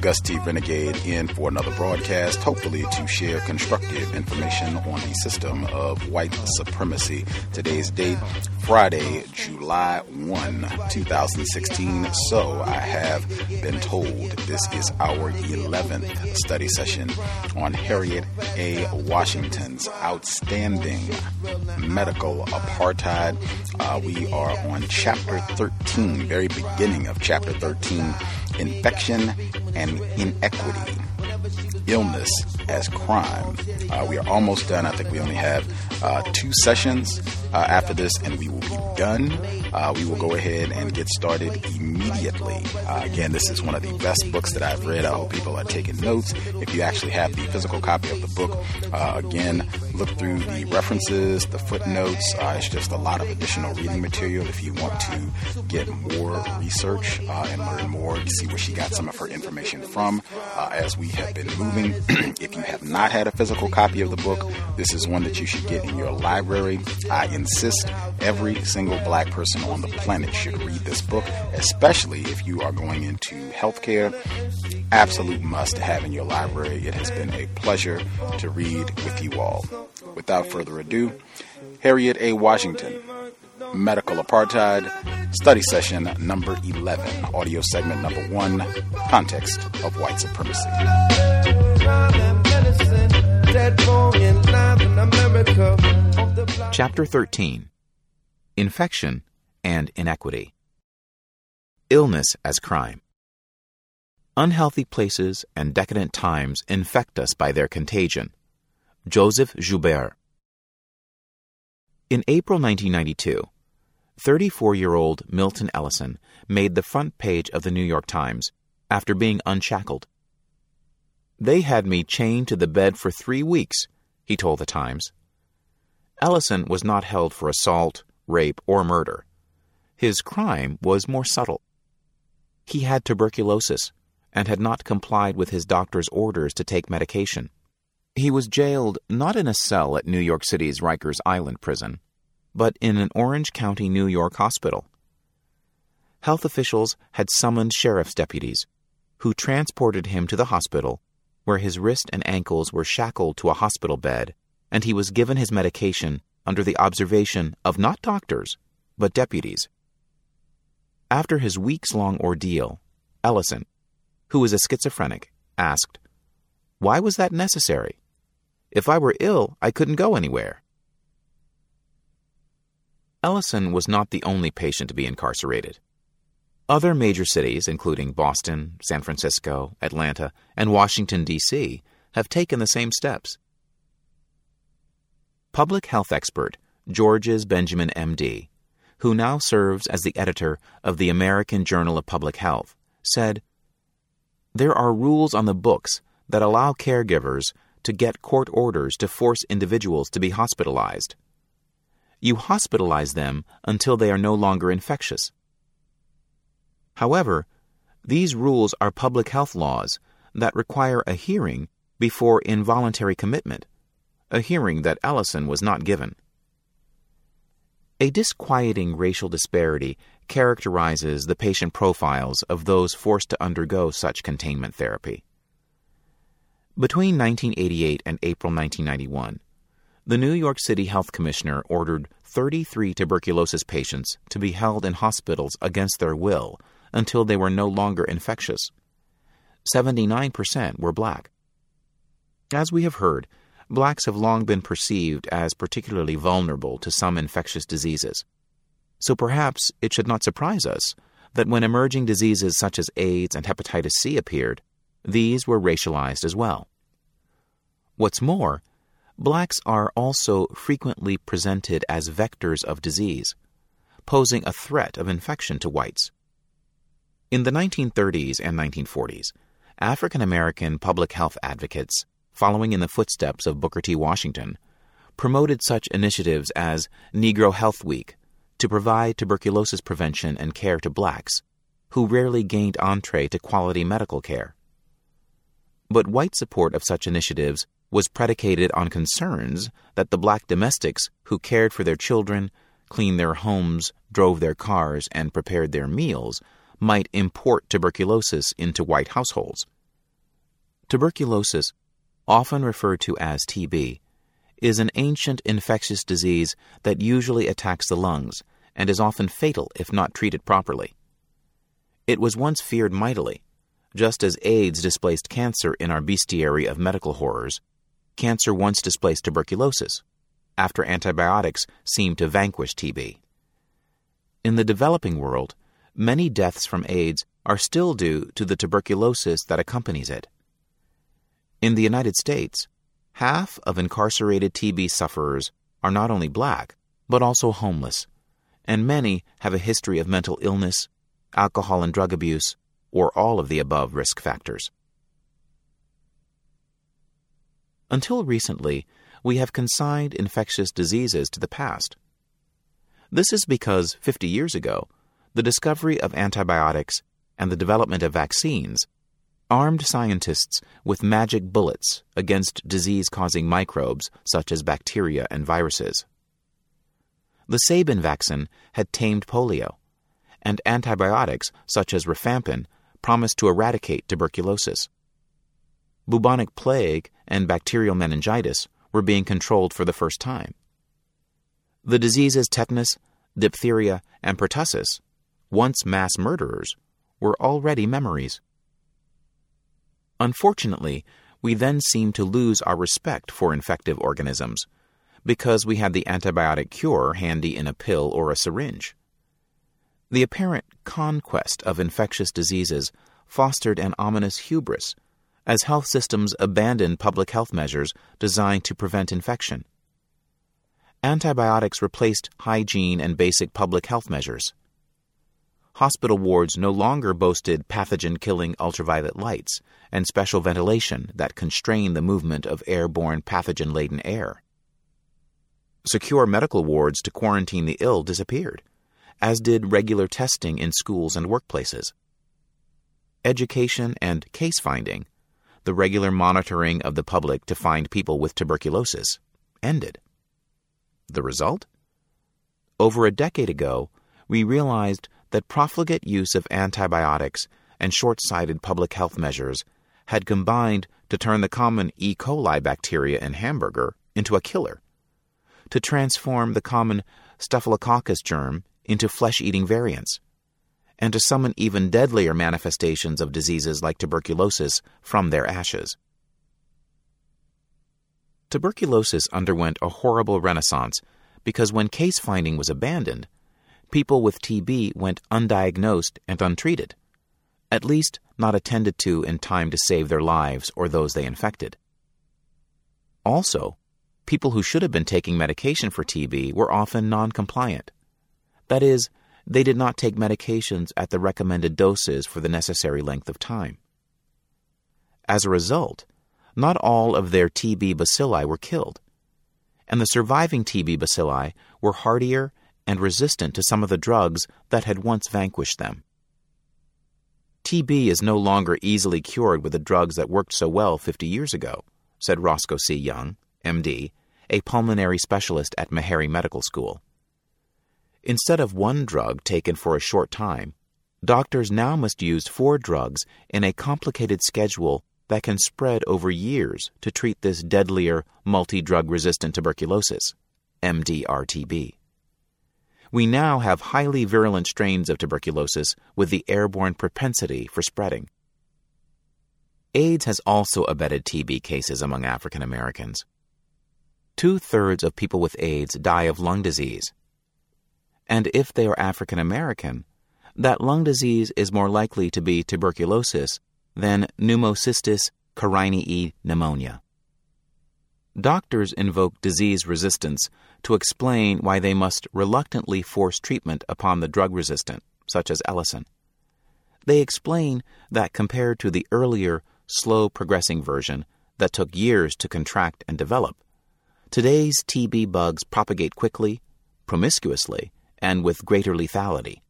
Gus T. Renegade in for another broadcast, hopefully to share constructive information on the system of white supremacy. Today's date, Friday, July 1, 2016. So I have been told this is our 11th study session on Harriet A. Washington's outstanding medical apartheid. Uh, we are on chapter 13, very beginning of chapter 13 infection and inequity, illness as crime. Uh, we are almost done. I think we only have uh, two sessions uh, after this, and we will be done. Uh, we will go ahead and get started immediately. Uh, again, this is one of the best books that I've read. I hope people are taking notes. If you actually have the physical copy of the book, uh, again, look through the references, the footnotes. it's just a lot of additional reading material if you want to get more research and learn more, see where she got some of her information from as we have been moving. if you have not had a physical copy of the book, this is one that you should get in your library. I insist every single black person on the planet should read this book, especially if you are going into healthcare. Absolute must have in your library. It has been a pleasure to read with you all. Without further ado, Harriet A. Washington, Medical Apartheid, Study Session number 11, Audio Segment number 1, Context of White Supremacy. Chapter 13 Infection and Inequity Illness as Crime Unhealthy places and decadent times infect us by their contagion. Joseph Joubert. In April 1992, 34 year old Milton Ellison made the front page of the New York Times after being unshackled. They had me chained to the bed for three weeks, he told the Times. Ellison was not held for assault, rape, or murder. His crime was more subtle. He had tuberculosis and had not complied with his doctor's orders to take medication. He was jailed not in a cell at New York City's Rikers Island prison, but in an Orange County, New York hospital. Health officials had summoned sheriff's deputies, who transported him to the hospital where his wrist and ankles were shackled to a hospital bed, and he was given his medication under the observation of not doctors, but deputies. After his weeks long ordeal, Ellison, who was a schizophrenic, asked, Why was that necessary? If I were ill, I couldn't go anywhere. Ellison was not the only patient to be incarcerated. Other major cities, including Boston, San Francisco, Atlanta, and Washington, D.C., have taken the same steps. public health expert Georges Benjamin, MD, who now serves as the editor of the American Journal of Public Health, said There are rules on the books that allow caregivers to get court orders to force individuals to be hospitalized. You hospitalize them until they are no longer infectious. However, these rules are public health laws that require a hearing before involuntary commitment, a hearing that Ellison was not given. A disquieting racial disparity characterizes the patient profiles of those forced to undergo such containment therapy. Between 1988 and April 1991, the New York City Health Commissioner ordered 33 tuberculosis patients to be held in hospitals against their will until they were no longer infectious. 79% were black. As we have heard, blacks have long been perceived as particularly vulnerable to some infectious diseases. So perhaps it should not surprise us that when emerging diseases such as AIDS and hepatitis C appeared, these were racialized as well. What's more, blacks are also frequently presented as vectors of disease, posing a threat of infection to whites. In the 1930s and 1940s, African American public health advocates, following in the footsteps of Booker T. Washington, promoted such initiatives as Negro Health Week to provide tuberculosis prevention and care to blacks, who rarely gained entree to quality medical care but white support of such initiatives was predicated on concerns that the black domestics who cared for their children, cleaned their homes, drove their cars, and prepared their meals might import tuberculosis into white households. Tuberculosis, often referred to as TB, is an ancient infectious disease that usually attacks the lungs and is often fatal if not treated properly. It was once feared mightily just as AIDS displaced cancer in our bestiary of medical horrors, cancer once displaced tuberculosis, after antibiotics seemed to vanquish TB. In the developing world, many deaths from AIDS are still due to the tuberculosis that accompanies it. In the United States, half of incarcerated TB sufferers are not only black, but also homeless, and many have a history of mental illness, alcohol and drug abuse, or all of the above risk factors. Until recently, we have consigned infectious diseases to the past. This is because 50 years ago, the discovery of antibiotics and the development of vaccines armed scientists with magic bullets against disease causing microbes such as bacteria and viruses. The Sabin vaccine had tamed polio, and antibiotics such as rifampin promised to eradicate tuberculosis. Bubonic plague and bacterial meningitis were being controlled for the first time. The diseases tetanus, diphtheria, and pertussis, once mass murderers, were already memories. Unfortunately, we then seemed to lose our respect for infective organisms because we had the antibiotic cure handy in a pill or a syringe. The apparent conquest of infectious diseases fostered an ominous hubris as health systems abandoned public health measures designed to prevent infection. Antibiotics replaced hygiene and basic public health measures. Hospital wards no longer boasted pathogen killing ultraviolet lights and special ventilation that constrained the movement of airborne pathogen laden air. Secure medical wards to quarantine the ill disappeared as did regular testing in schools and workplaces. Education and case finding, the regular monitoring of the public to find people with tuberculosis, ended. The result? Over a decade ago, we realized that profligate use of antibiotics and short sighted public health measures had combined to turn the common E. coli bacteria in hamburger into a killer, to transform the common Staphylococcus germ into flesh eating variants, and to summon even deadlier manifestations of diseases like tuberculosis from their ashes. Tuberculosis underwent a horrible renaissance because when case finding was abandoned, people with TB went undiagnosed and untreated, at least not attended to in time to save their lives or those they infected. Also, people who should have been taking medication for TB were often non compliant. That is, they did not take medications at the recommended doses for the necessary length of time. As a result, not all of their TB bacilli were killed, and the surviving TB bacilli were hardier and resistant to some of the drugs that had once vanquished them. TB is no longer easily cured with the drugs that worked so well 50 years ago, said Roscoe C. Young, MD, a pulmonary specialist at Meharry Medical School. Instead of one drug taken for a short time, doctors now must use four drugs in a complicated schedule that can spread over years to treat this deadlier multi drug resistant tuberculosis, MDR-TB. We now have highly virulent strains of tuberculosis with the airborne propensity for spreading. AIDS has also abetted TB cases among African Americans. Two thirds of people with AIDS die of lung disease, and if they are African American, that lung disease is more likely to be tuberculosis than pneumocystis carinii pneumonia. Doctors invoke disease resistance to explain why they must reluctantly force treatment upon the drug resistant, such as Ellison. They explain that compared to the earlier, slow progressing version that took years to contract and develop, today's TB bugs propagate quickly, promiscuously, and with greater lethality.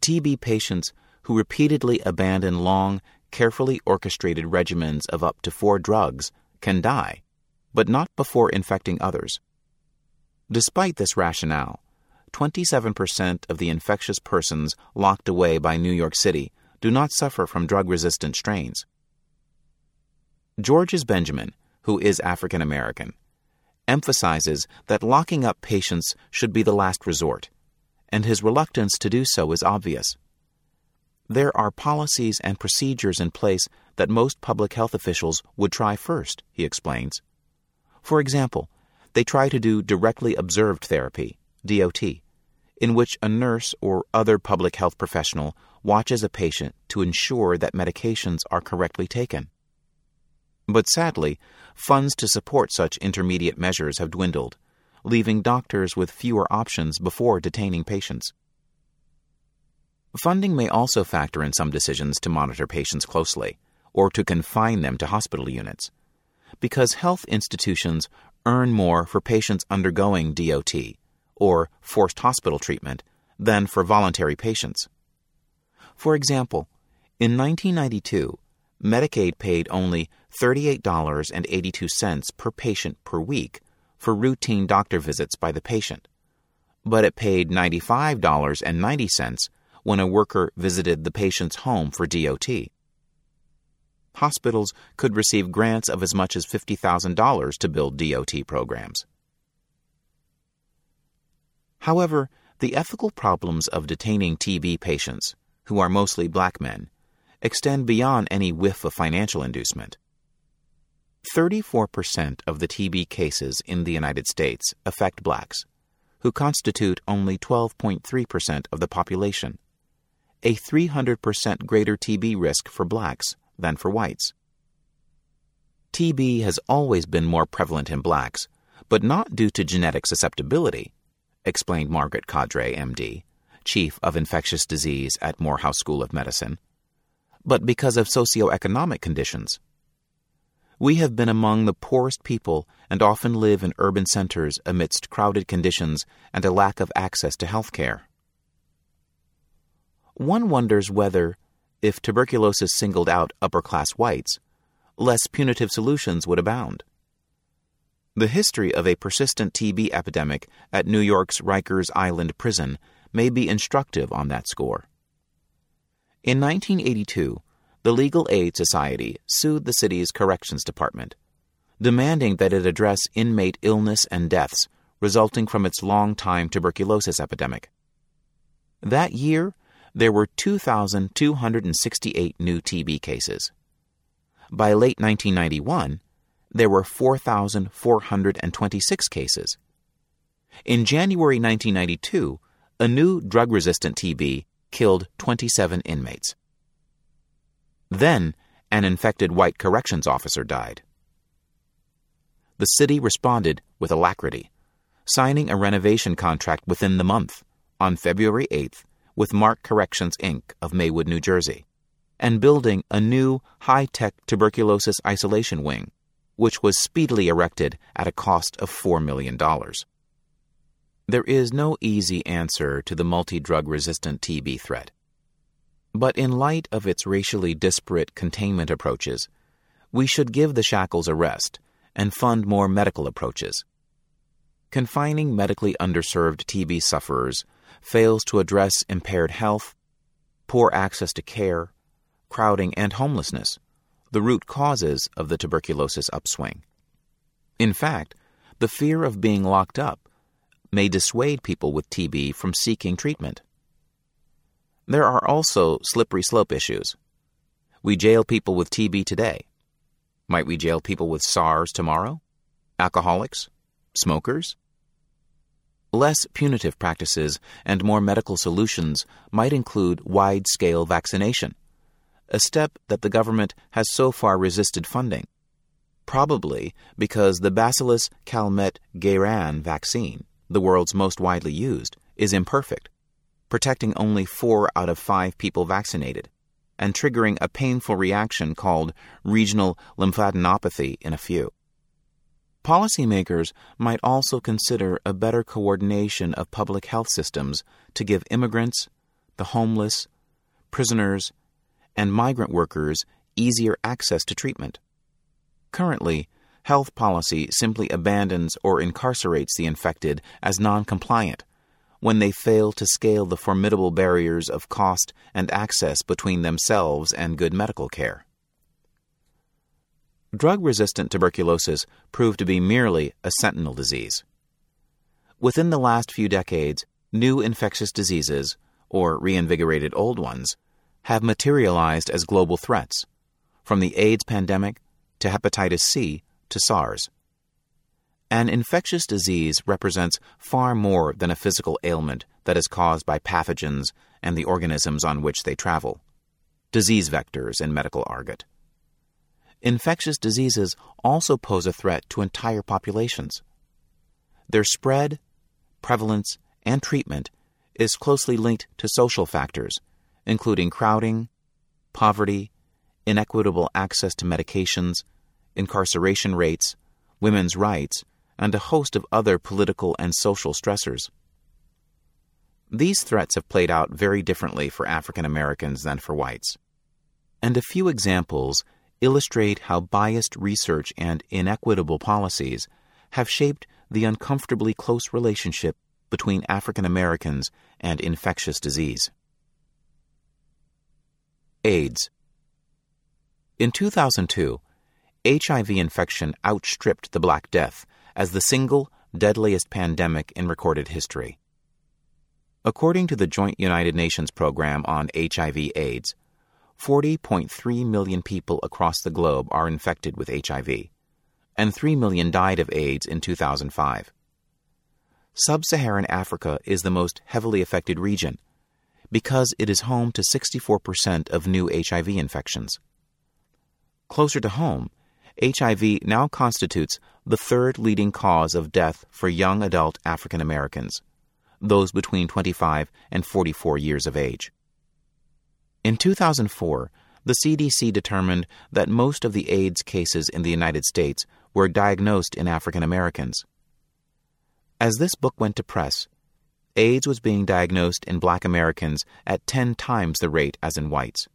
TB patients who repeatedly abandon long, carefully orchestrated regimens of up to four drugs can die, but not before infecting others. Despite this rationale, 27% of the infectious persons locked away by New York City do not suffer from drug resistant strains. Georges Benjamin, who is African American, emphasizes that locking up patients should be the last resort, and his reluctance to do so is obvious. There are policies and procedures in place that most public health officials would try first, he explains. For example, they try to do directly observed therapy, DOT, in which a nurse or other public health professional watches a patient to ensure that medications are correctly taken. But sadly, funds to support such intermediate measures have dwindled, leaving doctors with fewer options before detaining patients. Funding may also factor in some decisions to monitor patients closely or to confine them to hospital units, because health institutions earn more for patients undergoing DOT or forced hospital treatment than for voluntary patients. For example, in 1992, Medicaid paid only $38.82 per patient per week for routine doctor visits by the patient, but it paid $95.90 when a worker visited the patient's home for DOT. Hospitals could receive grants of as much as $50,000 to build DOT programs. However, the ethical problems of detaining TB patients, who are mostly black men, extend beyond any whiff of financial inducement. 34% of the TB cases in the United States affect blacks, who constitute only 12.3% of the population, a 300% greater TB risk for blacks than for whites. TB has always been more prevalent in blacks, but not due to genetic susceptibility, explained Margaret Cadre, MD, Chief of Infectious Disease at Morehouse School of Medicine, but because of socioeconomic conditions. We have been among the poorest people and often live in urban centers amidst crowded conditions and a lack of access to health care. One wonders whether, if tuberculosis singled out upper class whites, less punitive solutions would abound. The history of a persistent TB epidemic at New York's Rikers Island prison may be instructive on that score. In 1982, the Legal Aid Society sued the city's corrections department, demanding that it address inmate illness and deaths resulting from its long-time tuberculosis epidemic. That year, there were 2,268 new TB cases. By late 1991, there were 4,426 cases. In January 1992, a new drug resistant TB killed 27 inmates. Then, an infected white corrections officer died. the city responded with alacrity, signing a renovation contract within the month, on February 8th, with Mark Corrections Inc. of Maywood, New Jersey, and building a new high tech tuberculosis isolation wing, which was speedily erected at a cost of $4 million. There is no easy answer to the multi drug resistant TB threat. But in light of its racially disparate containment approaches, we should give the shackles a rest and fund more medical approaches. Confining medically underserved TB sufferers fails to address impaired health, poor access to care, crowding, and homelessness, the root causes of the tuberculosis upswing. In fact, the fear of being locked up may dissuade people with TB from seeking treatment. There are also slippery slope issues. We jail people with TB today. Might we jail people with SARS tomorrow? Alcoholics? Smokers? Less punitive practices and more medical solutions might include wide scale vaccination, a step that the government has so far resisted funding, probably because the Bacillus calmette guerin vaccine, the world's most widely used, is imperfect protecting only four out of five people vaccinated, and triggering a painful reaction called regional lymphadenopathy in a few. Policymakers might also consider a better coordination of public health systems to give immigrants, the homeless, prisoners, and migrant workers easier access to treatment. Currently, health policy simply abandons or incarcerates the infected as non compliant when they fail to scale the formidable barriers of cost and access between themselves and good medical care. Drug resistant tuberculosis proved to be merely a sentinel disease. Within the last few decades, new infectious diseases, or reinvigorated old ones, have materialized as global threats, from the AIDS pandemic to hepatitis C to SARS. An infectious disease represents far more than a physical ailment that is caused by pathogens and the organisms on which they travel. Disease vectors in medical argot. Infectious diseases also pose a threat to entire populations. Their spread, prevalence, and treatment is closely linked to social factors, including crowding, poverty, inequitable access to medications, incarceration rates, women's rights, and a host of other political and social stressors. These threats have played out very differently for African Americans than for whites. And a few examples illustrate how biased research and inequitable policies have shaped the uncomfortably close relationship between African Americans and infectious disease. AIDS. In 2002, HIV infection outstripped the Black Death as the single deadliest pandemic in recorded history. According to the Joint United Nations Program on HIV/AIDS, 40.3 million people across the globe are infected with HIV, and 3 million died of AIDS in 2005. Sub Saharan Africa is the most heavily affected region because it is home to 64% of new HIV infections. Closer to home, HIV now constitutes the third leading cause of death for young adult African Americans, those between 25 and 44 years of age. In 2004, the CDC determined that most of the AIDS cases in the United States were diagnosed in African Americans. As this book went to press, AIDS was being diagnosed in black Americans at 10 times the rate as in whites.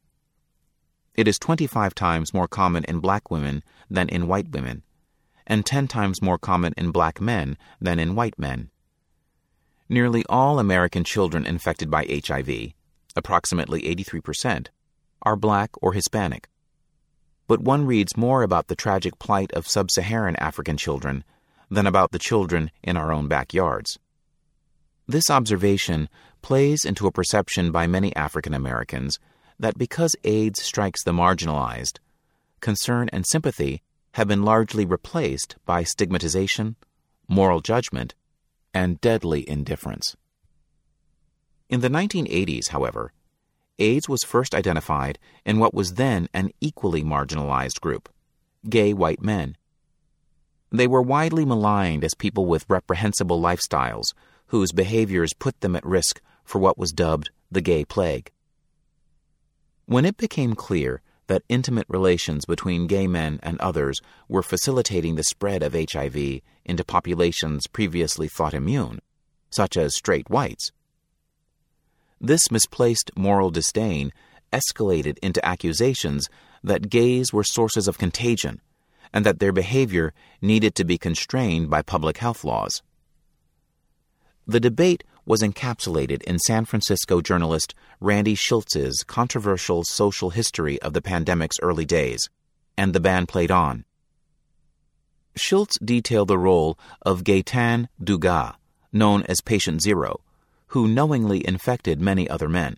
It is 25 times more common in black women than in white women, and 10 times more common in black men than in white men. Nearly all American children infected by HIV, approximately 83%, are black or Hispanic. But one reads more about the tragic plight of sub Saharan African children than about the children in our own backyards. This observation plays into a perception by many African Americans that because AIDS strikes the marginalized, concern and sympathy have been largely replaced by stigmatization, moral judgment, and deadly indifference. In the 1980s, however, AIDS was first identified in what was then an equally marginalized group gay white men. They were widely maligned as people with reprehensible lifestyles whose behaviors put them at risk for what was dubbed the gay plague. When it became clear that intimate relations between gay men and others were facilitating the spread of HIV into populations previously thought immune, such as straight whites, this misplaced moral disdain escalated into accusations that gays were sources of contagion and that their behavior needed to be constrained by public health laws. The debate was encapsulated in San Francisco journalist Randy Shilts's controversial social history of the pandemic's early days, and the band played on. Shilts detailed the role of Gaetan Dugas, known as Patient Zero, who knowingly infected many other men.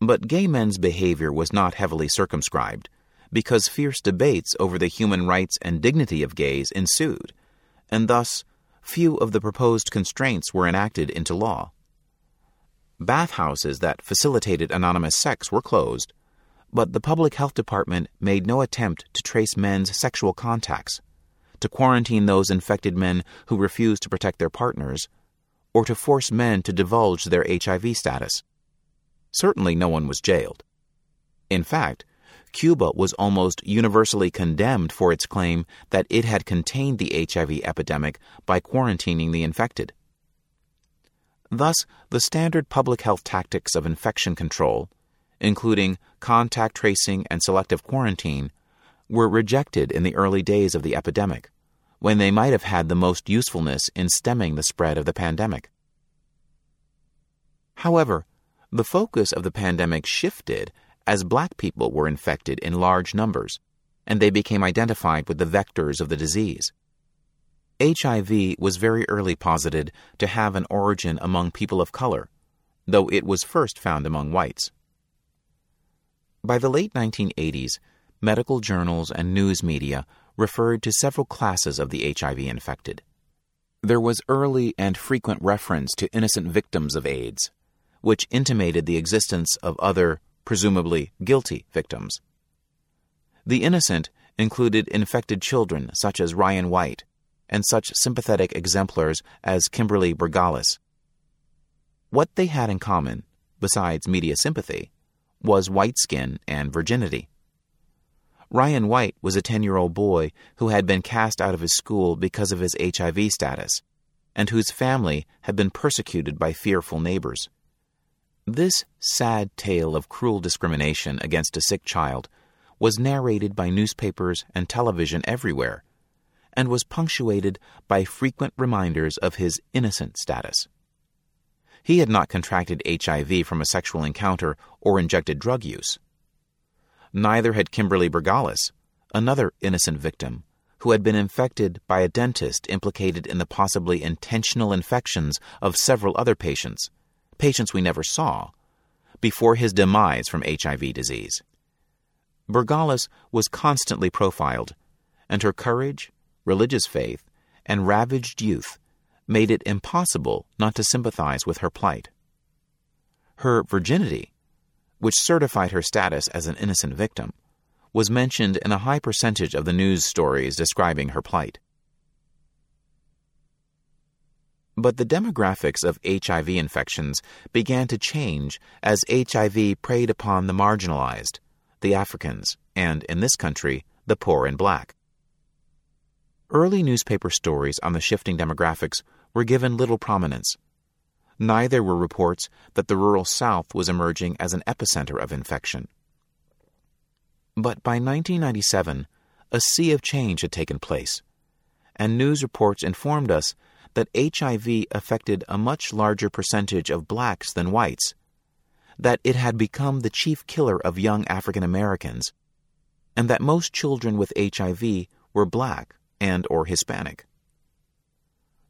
But gay men's behavior was not heavily circumscribed, because fierce debates over the human rights and dignity of gays ensued, and thus few of the proposed constraints were enacted into law. Bathhouses that facilitated anonymous sex were closed, but the public health department made no attempt to trace men's sexual contacts, to quarantine those infected men who refused to protect their partners, or to force men to divulge their HIV status. Certainly no one was jailed. In fact, Cuba was almost universally condemned for its claim that it had contained the HIV epidemic by quarantining the infected. Thus, the standard public health tactics of infection control, including contact tracing and selective quarantine, were rejected in the early days of the epidemic when they might have had the most usefulness in stemming the spread of the pandemic. However, the focus of the pandemic shifted as black people were infected in large numbers, and they became identified with the vectors of the disease. HIV was very early posited to have an origin among people of color, though it was first found among whites. By the late 1980s, medical journals and news media referred to several classes of the HIV infected. There was early and frequent reference to innocent victims of AIDS, which intimated the existence of other, presumably guilty, victims. The innocent included infected children such as Ryan White and such sympathetic exemplars as Kimberly Bergalis. What they had in common, besides media sympathy, was white skin and virginity. Ryan White was a 10 year old boy who had been cast out of his school because of his HIV status, and whose family had been persecuted by fearful neighbors. This sad tale of cruel discrimination against a sick child was narrated by newspapers and television everywhere, and was punctuated by frequent reminders of his innocent status. He had not contracted HIV from a sexual encounter or injected drug use. Neither had Kimberly Bergalis, another innocent victim, who had been infected by a dentist implicated in the possibly intentional infections of several other patients, patients we never saw, before his demise from HIV disease. Bergalis was constantly profiled, and her courage, religious faith, and ravaged youth made it impossible not to sympathize with her plight. Her virginity which certified her status as an innocent victim, was mentioned in a high percentage of the news stories describing her plight. But the demographics of HIV infections began to change as HIV preyed upon the marginalized, the Africans, and, in this country, the poor and black. Early newspaper stories on the shifting demographics were given little prominence neither were reports that the rural South was emerging as an epicenter of infection. But by 1997, a sea of change had taken place, and news reports informed us that HIV affected a much larger percentage of blacks than whites, that it had become the chief killer of young African Americans, and that most children with HIV were black and or Hispanic.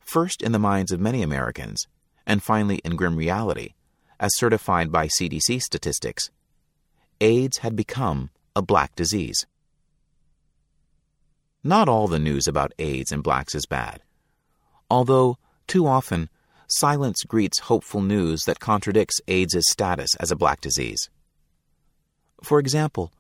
First in the minds of many Americans, and finally in grim reality, as certified by CDC statistics, AIDS had become a black disease. Not all the news about AIDS in blacks is bad, although, too often, silence greets hopeful news that contradicts AIDS' status as a black disease. For example,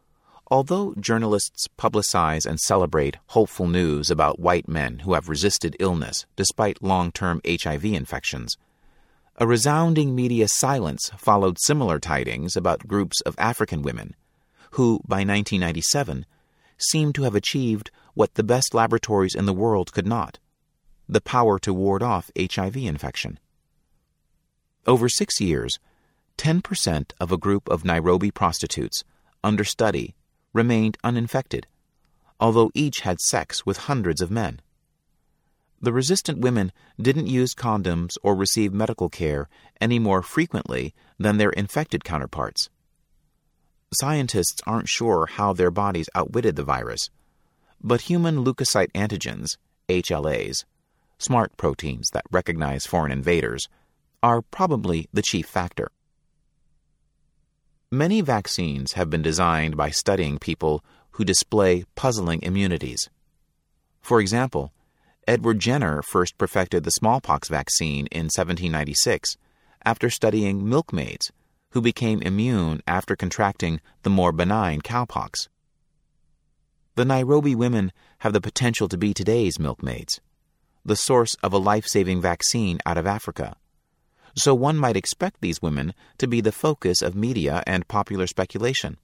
Although journalists publicize and celebrate hopeful news about white men who have resisted illness despite long term HIV infections, a resounding media silence followed similar tidings about groups of African women who, by 1997, seemed to have achieved what the best laboratories in the world could not the power to ward off HIV infection. Over six years, 10% of a group of Nairobi prostitutes under study remained uninfected, although each had sex with hundreds of men. The resistant women didn't use condoms or receive medical care any more frequently than their infected counterparts. Scientists aren't sure how their bodies outwitted the virus, but human leukocyte antigens, HLAs, smart proteins that recognize foreign invaders, are probably the chief factor. Many vaccines have been designed by studying people who display puzzling immunities. For example, Edward Jenner first perfected the smallpox vaccine in 1796 after studying milkmaids who became immune after contracting the more benign cowpox. The Nairobi women have the potential to be today's milkmaids, the source of a life saving vaccine out of Africa so one might expect these women to be the focus of media and popular speculation.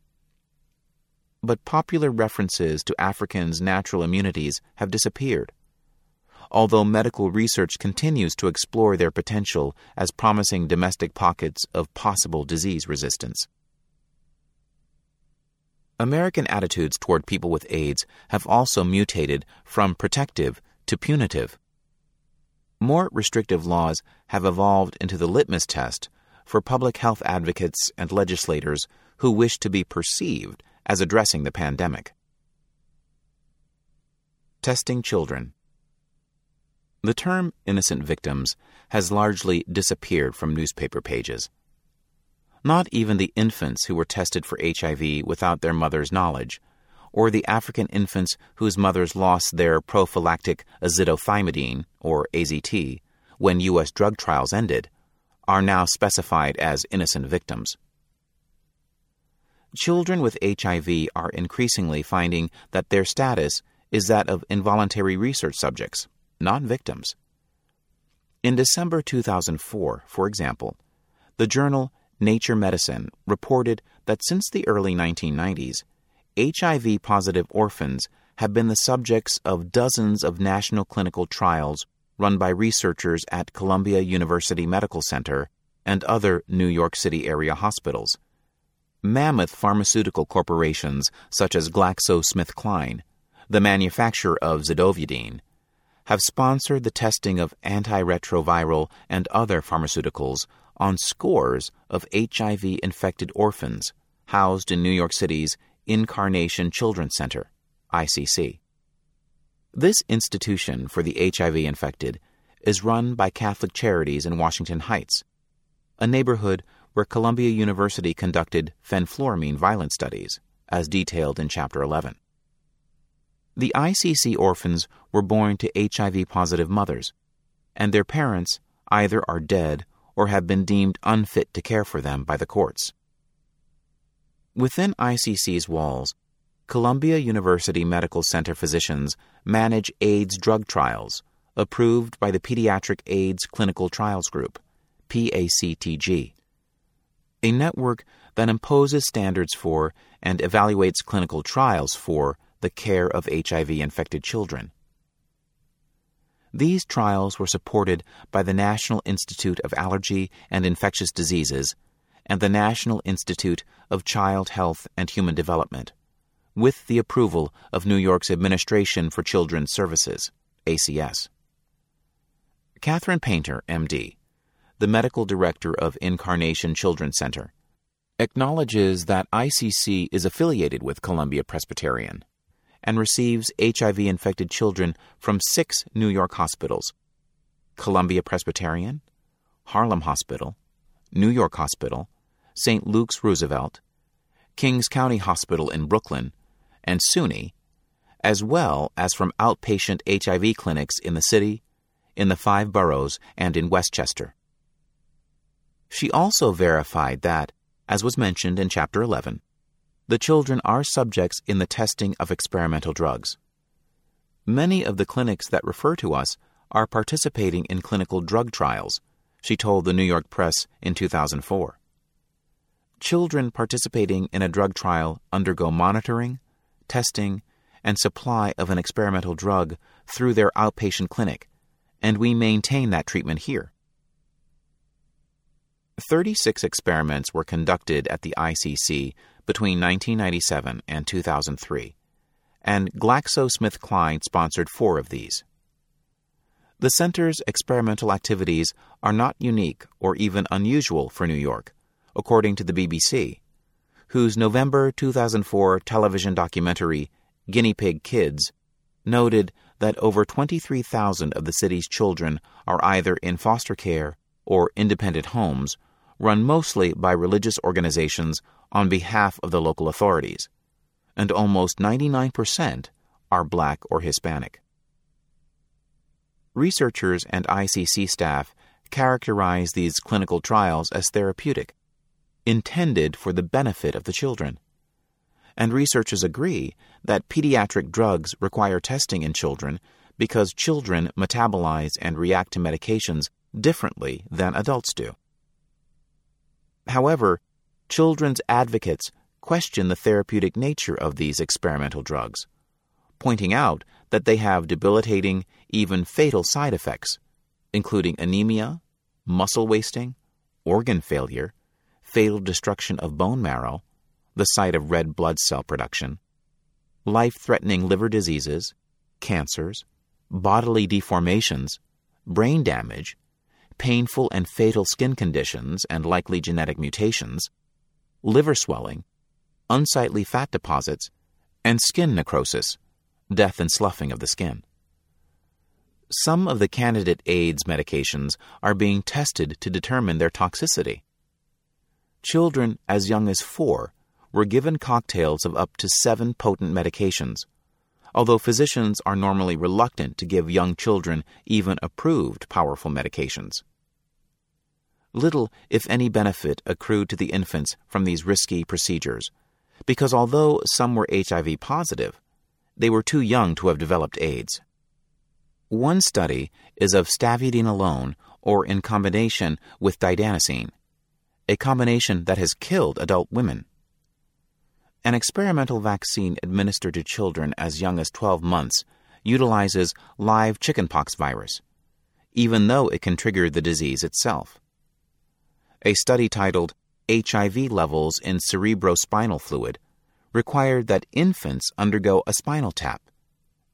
But popular references to Africans' natural immunities have disappeared, although medical research continues to explore their potential as promising domestic pockets of possible disease resistance. American attitudes toward people with AIDS have also mutated from protective to punitive more restrictive laws have evolved into the litmus test for public health advocates and legislators who wish to be perceived as addressing the pandemic. Testing children. The term innocent victims has largely disappeared from newspaper pages. Not even the infants who were tested for HIV without their mother's knowledge or the African infants whose mothers lost their prophylactic azidothymidine, or AZT, when U.S. drug trials ended, are now specified as innocent victims. Children with HIV are increasingly finding that their status is that of involuntary research subjects, not victims. In December 2004, for example, the journal Nature Medicine reported that since the early 1990s, HIV positive orphans have been the subjects of dozens of national clinical trials run by researchers at Columbia University Medical Center and other New York City area hospitals. Mammoth pharmaceutical corporations such as GlaxoSmithKline, the manufacturer of zidovudine, have sponsored the testing of antiretroviral and other pharmaceuticals on scores of HIV infected orphans housed in New York City's Incarnation Children's Center, ICC. This institution for the HIV infected is run by Catholic Charities in Washington Heights, a neighborhood where Columbia University conducted fenfluramine violence studies, as detailed in Chapter 11. The ICC orphans were born to HIV positive mothers, and their parents either are dead or have been deemed unfit to care for them by the courts. Within ICC's walls, Columbia University Medical Center physicians manage AIDS drug trials approved by the Pediatric AIDS Clinical Trials Group, PACTG, a network that imposes standards for and evaluates clinical trials for the care of HIV infected children. These trials were supported by the National Institute of Allergy and Infectious Diseases and the National Institute of Child Health and Human Development, with the approval of New York's Administration for Children's Services, ACS. Catherine Painter, MD, the medical director of Incarnation Children's Center, acknowledges that ICC is affiliated with Columbia Presbyterian and receives HIV infected children from six New York hospitals Columbia Presbyterian, Harlem Hospital, New York Hospital, St. Luke's Roosevelt, Kings County Hospital in Brooklyn, and SUNY, as well as from outpatient HIV clinics in the city, in the five boroughs, and in Westchester. She also verified that, as was mentioned in Chapter 11, the children are subjects in the testing of experimental drugs. Many of the clinics that refer to us are participating in clinical drug trials, she told the New York Press in 2004. Children participating in a drug trial undergo monitoring, testing, and supply of an experimental drug through their outpatient clinic, and we maintain that treatment here. 36 experiments were conducted at the ICC between 1997 and 2003, and GlaxoSmithKline sponsored four of these. The center's experimental activities are not unique or even unusual for New York, according to the BBC, whose November 2004 television documentary, Guinea Pig Kids, noted that over 23,000 of the city's children are either in foster care or independent homes run mostly by religious organizations on behalf of the local authorities, and almost 99% are black or Hispanic. Researchers and ICC staff characterize these clinical trials as therapeutic, intended for the benefit of the children. And researchers agree that pediatric drugs require testing in children because children metabolize and react to medications differently than adults do. However, children's advocates question the therapeutic nature of these experimental drugs, pointing out that they have debilitating, even fatal side effects, including anemia, muscle wasting, organ failure, fatal destruction of bone marrow, the site of red blood cell production, life threatening liver diseases, cancers, bodily deformations, brain damage, painful and fatal skin conditions and likely genetic mutations, liver swelling, unsightly fat deposits, and skin necrosis, death and sloughing of the skin. Some of the candidate AIDS medications are being tested to determine their toxicity. Children as young as four were given cocktails of up to seven potent medications, although physicians are normally reluctant to give young children even approved powerful medications. Little, if any, benefit accrued to the infants from these risky procedures, because although some were HIV positive, they were too young to have developed AIDS. One study is of stavudine alone or in combination with didanosine, a combination that has killed adult women. An experimental vaccine administered to children as young as 12 months utilizes live chickenpox virus, even though it can trigger the disease itself. A study titled HIV Levels in Cerebrospinal Fluid required that infants undergo a spinal tap,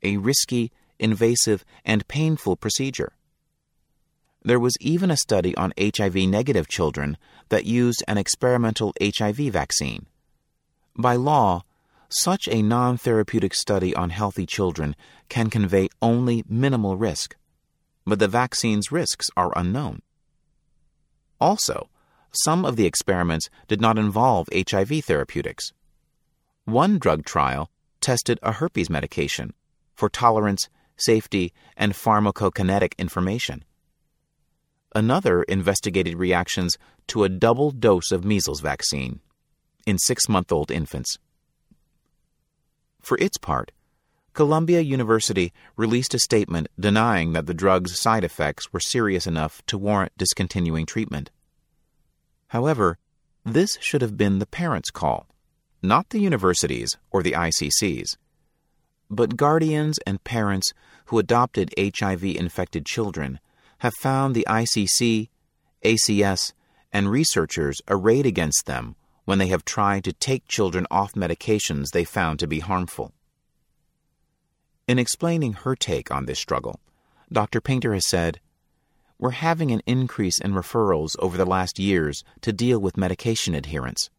a risky, invasive, and painful procedure. There was even a study on HIV negative children that used an experimental HIV vaccine. By law, such a non therapeutic study on healthy children can convey only minimal risk, but the vaccine's risks are unknown. Also, some of the experiments did not involve HIV therapeutics. One drug trial tested a herpes medication for tolerance, safety, and pharmacokinetic information. Another investigated reactions to a double dose of measles vaccine in six month old infants. For its part, Columbia University released a statement denying that the drug's side effects were serious enough to warrant discontinuing treatment. However, this should have been the parents' call, not the universities or the ICC's. But guardians and parents who adopted HIV infected children have found the ICC, ACS, and researchers arrayed against them when they have tried to take children off medications they found to be harmful. In explaining her take on this struggle, Dr. Painter has said, We're having an increase in referrals over the last years to deal with medication adherence.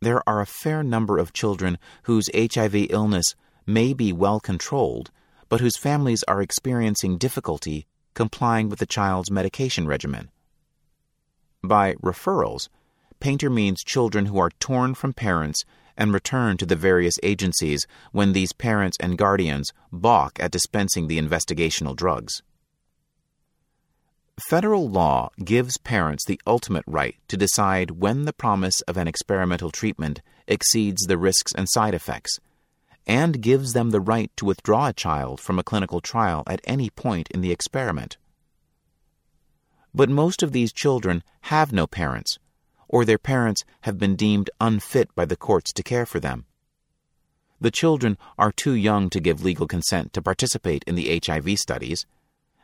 There are a fair number of children whose HIV illness may be well controlled, but whose families are experiencing difficulty complying with the child's medication regimen. By referrals, Painter means children who are torn from parents and returned to the various agencies when these parents and guardians balk at dispensing the investigational drugs. Federal law gives parents the ultimate right to decide when the promise of an experimental treatment exceeds the risks and side effects, and gives them the right to withdraw a child from a clinical trial at any point in the experiment. But most of these children have no parents, or their parents have been deemed unfit by the courts to care for them. The children are too young to give legal consent to participate in the HIV studies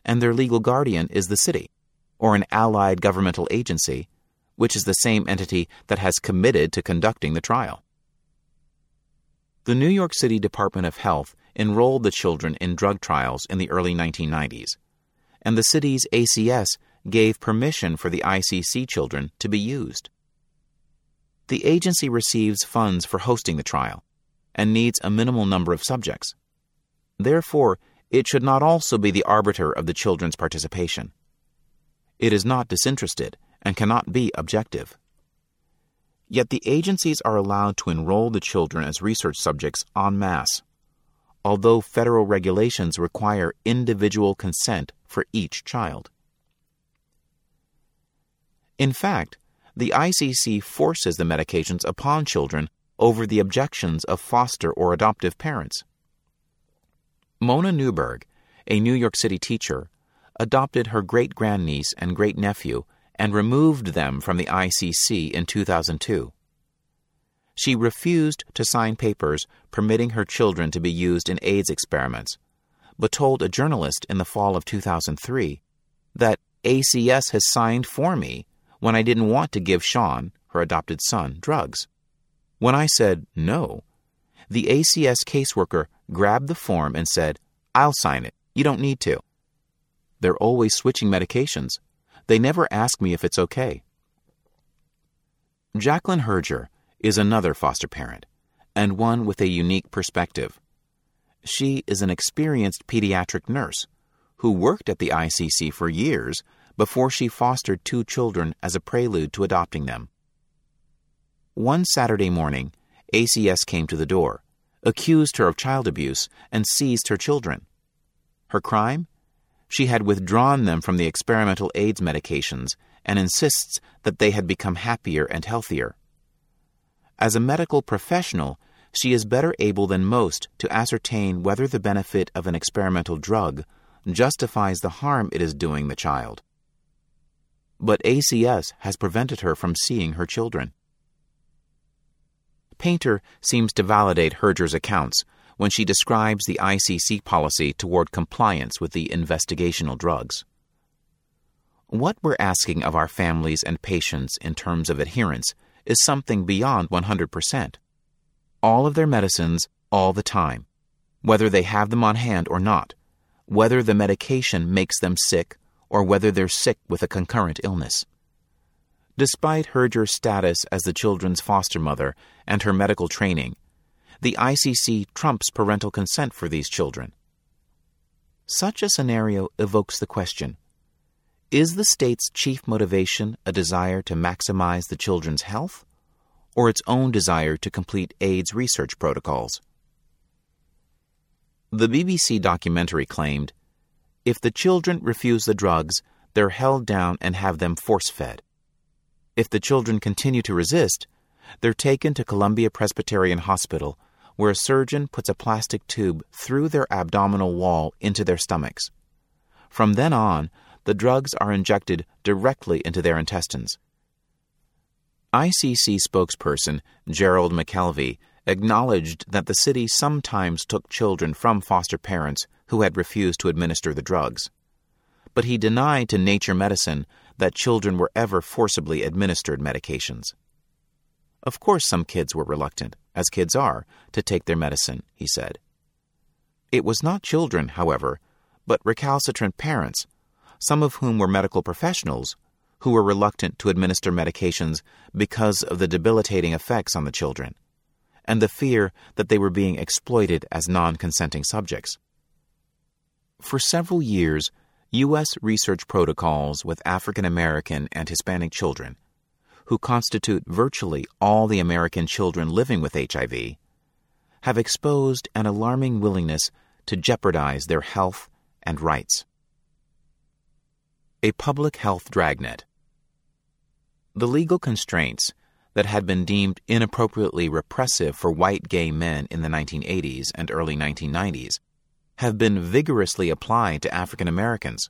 and their legal guardian is the city, or an allied governmental agency, which is the same entity that has committed to conducting the trial. The New York City Department of Health enrolled the children in drug trials in the early 1990s, and the city's ACS gave permission for the ICC children to be used. The agency receives funds for hosting the trial and needs a minimal number of subjects. Therefore, it should not also be the arbiter of the children's participation. It is not disinterested and cannot be objective. Yet the agencies are allowed to enroll the children as research subjects en masse, although federal regulations require individual consent for each child. In fact, the ICC forces the medications upon children over the objections of foster or adoptive parents. Mona Newberg, a New York City teacher, adopted her great grandniece and great nephew and removed them from the ICC in 2002. She refused to sign papers permitting her children to be used in AIDS experiments, but told a journalist in the fall of 2003 that ACS has signed for me when I didn't want to give Sean, her adopted son, drugs. When I said no, the ACS caseworker grabbed the form and said, I'll sign it. You don't need to. They're always switching medications. They never ask me if it's okay. Jacqueline Herger is another foster parent, and one with a unique perspective. She is an experienced pediatric nurse who worked at the ICC for years before she fostered two children as a prelude to adopting them. One Saturday morning, ACS came to the door accused her of child abuse, and seized her children. Her crime? She had withdrawn them from the experimental AIDS medications and insists that they had become happier and healthier. As a medical professional, she is better able than most to ascertain whether the benefit of an experimental drug justifies the harm it is doing the child. But ACS has prevented her from seeing her children. Painter seems to validate Herger's accounts when she describes the ICC policy toward compliance with the investigational drugs. What we're asking of our families and patients in terms of adherence is something beyond 100%. All of their medicines, all the time, whether they have them on hand or not, whether the medication makes them sick or whether they're sick with a concurrent illness. Despite Herger's status as the children's foster mother and her medical training, the ICC trumps parental consent for these children. Such a scenario evokes the question Is the state's chief motivation a desire to maximize the children's health, or its own desire to complete AIDS research protocols? The BBC documentary claimed if the children refuse the drugs, they're held down and have them force fed. If the children continue to resist, they're taken to Columbia Presbyterian Hospital, where a surgeon puts a plastic tube through their abdominal wall into their stomachs. From then on, the drugs are injected directly into their intestines. ICC spokesperson Gerald McKelvey acknowledged that the city sometimes took children from foster parents who had refused to administer the drugs. But he denied to Nature Medicine that children were ever forcibly administered medications. Of course, some kids were reluctant, as kids are, to take their medicine, he said. It was not children, however, but recalcitrant parents, some of whom were medical professionals, who were reluctant to administer medications because of the debilitating effects on the children, and the fear that they were being exploited as non consenting subjects. For several years, U.S. research protocols with African American and Hispanic children, who constitute virtually all the American children living with HIV, have exposed an alarming willingness to jeopardize their health and rights. a public health dragnet. The legal constraints that had been deemed inappropriately repressive for white gay men in the 1980s and early 1990s have been vigorously applied to African Americans,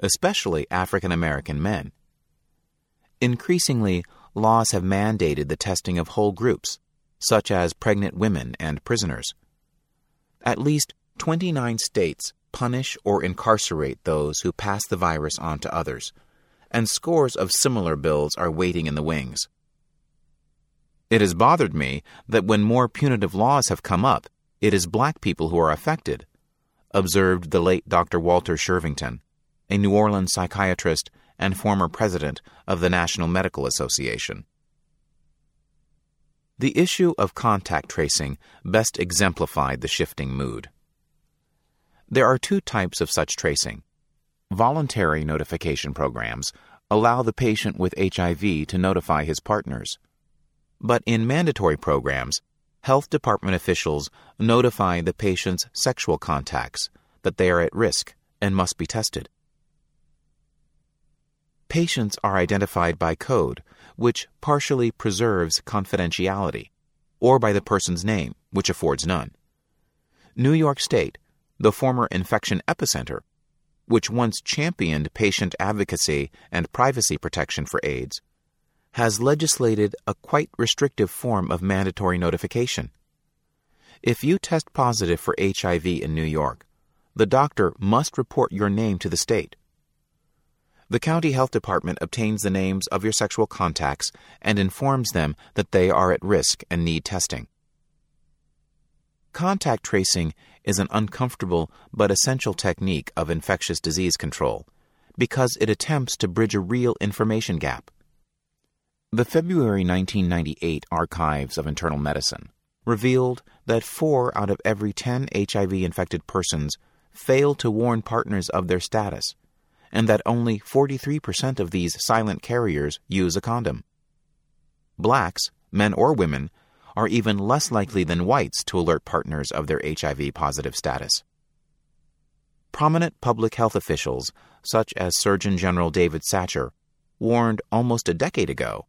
especially African American men. Increasingly, laws have mandated the testing of whole groups, such as pregnant women and prisoners. At least 29 states punish or incarcerate those who pass the virus on to others, and scores of similar bills are waiting in the wings. It has bothered me that when more punitive laws have come up, it is black people who are affected, observed the late Dr. Walter Shervington, a New Orleans psychiatrist and former president of the National Medical Association. The issue of contact tracing best exemplified the shifting mood. There are two types of such tracing. Voluntary notification programs allow the patient with HIV to notify his partners. But in mandatory programs, health department officials notify the patient's sexual contacts that they are at risk and must be tested. Patients are identified by code, which partially preserves confidentiality, or by the person's name, which affords none. New York State, the former infection epicenter, which once championed patient advocacy and privacy protection for AIDS, has legislated a quite restrictive form of mandatory notification. If you test positive for HIV in New York, the doctor must report your name to the state. The county health department obtains the names of your sexual contacts and informs them that they are at risk and need testing. Contact tracing is an uncomfortable but essential technique of infectious disease control because it attempts to bridge a real information gap. The February 1998 Archives of Internal Medicine revealed that four out of every 10 HIV infected persons fail to warn partners of their status, and that only 43% of these silent carriers use a condom. Blacks, men or women, are even less likely than whites to alert partners of their HIV positive status. Prominent public health officials, such as Surgeon General David Satcher, warned almost a decade ago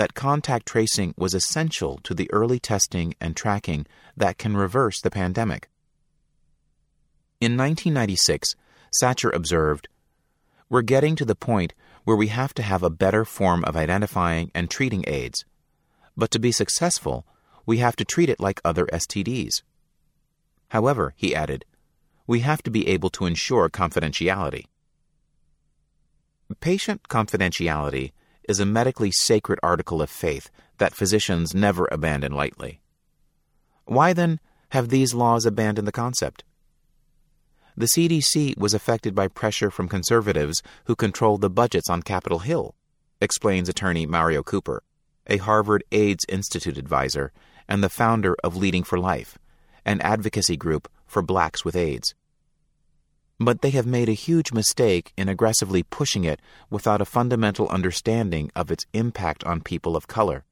that contact tracing was essential to the early testing and tracking that can reverse the pandemic. In 1996, Satcher observed, We're getting to the point where we have to have a better form of identifying and treating AIDS. But to be successful, we have to treat it like other STDs. However, he added, we have to be able to ensure confidentiality. Patient confidentiality is a medically sacred article of faith that physicians never abandon lightly. Why then have these laws abandoned the concept? The CDC was affected by pressure from conservatives who controlled the budgets on Capitol Hill, explains attorney Mario Cooper, a Harvard AIDS Institute advisor and the founder of Leading for Life, an advocacy group for blacks with AIDS but they have made a huge mistake in aggressively pushing it without a fundamental understanding of its impact on people of color.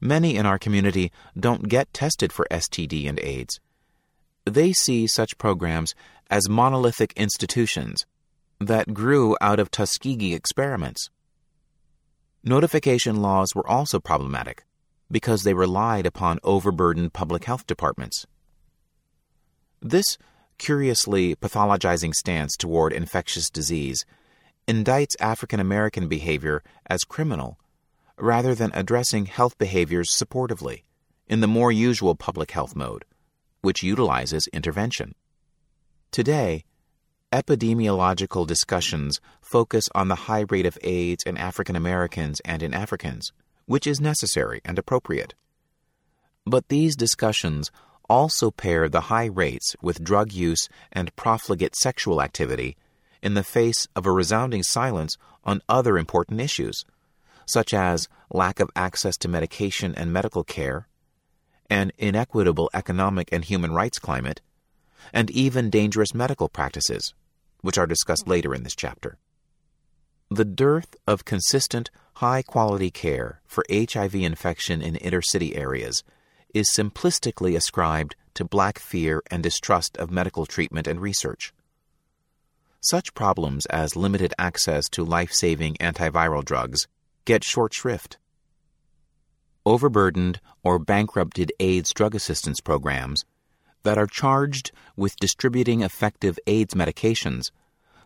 Many in our community don't get tested for STD and AIDS. They see such programs as monolithic institutions that grew out of Tuskegee experiments. Notification laws were also problematic because they relied upon overburdened public health departments. This curiously pathologizing stance toward infectious disease indicts African American behavior as criminal rather than addressing health behaviors supportively in the more usual public health mode, which utilizes intervention. Today, epidemiological discussions focus on the high rate of AIDS in African Americans and in Africans, which is necessary and appropriate. But these discussions also pair the high rates with drug use and profligate sexual activity in the face of a resounding silence on other important issues, such as lack of access to medication and medical care, an inequitable economic and human rights climate, and even dangerous medical practices, which are discussed later in this chapter. The dearth of consistent, high quality care for HIV infection in inner city areas is simplistically ascribed to black fear and distrust of medical treatment and research. such problems as limited access to life saving antiviral drugs get short shrift. Overburdened or bankrupted AIDS drug assistance programs that are charged with distributing effective AIDS medications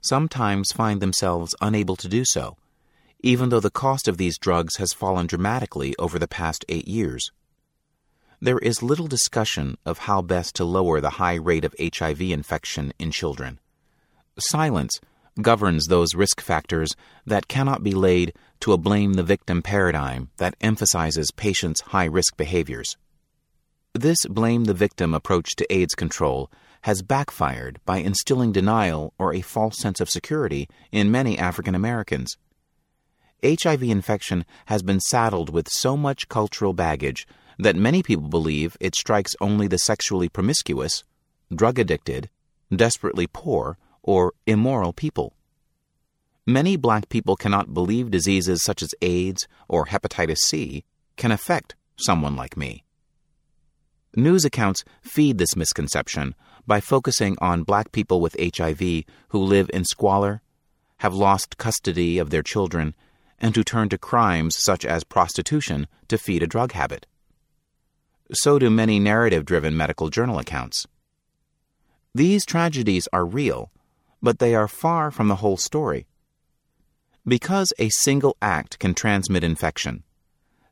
sometimes find themselves unable to do so, even though the cost of these drugs has fallen dramatically over the past eight years. There is little discussion of how best to lower the high rate of HIV infection in children. Silence governs those risk factors that cannot be laid to a blame the victim paradigm that emphasizes patients' high risk behaviors. This blame the victim approach to AIDS control has backfired by instilling denial or a false sense of security in many African Americans. HIV infection has been saddled with so much cultural baggage that many people believe it strikes only the sexually promiscuous, drug addicted, desperately poor, or immoral people. Many black people cannot believe diseases such as AIDS or hepatitis C can affect someone like me. News accounts feed this misconception by focusing on black people with HIV who live in squalor, have lost custody of their children, and who turn to crimes such as prostitution to feed a drug habit. So do many narrative driven medical journal accounts. These tragedies are real but they are far from the whole story. Because a single act can transmit infection,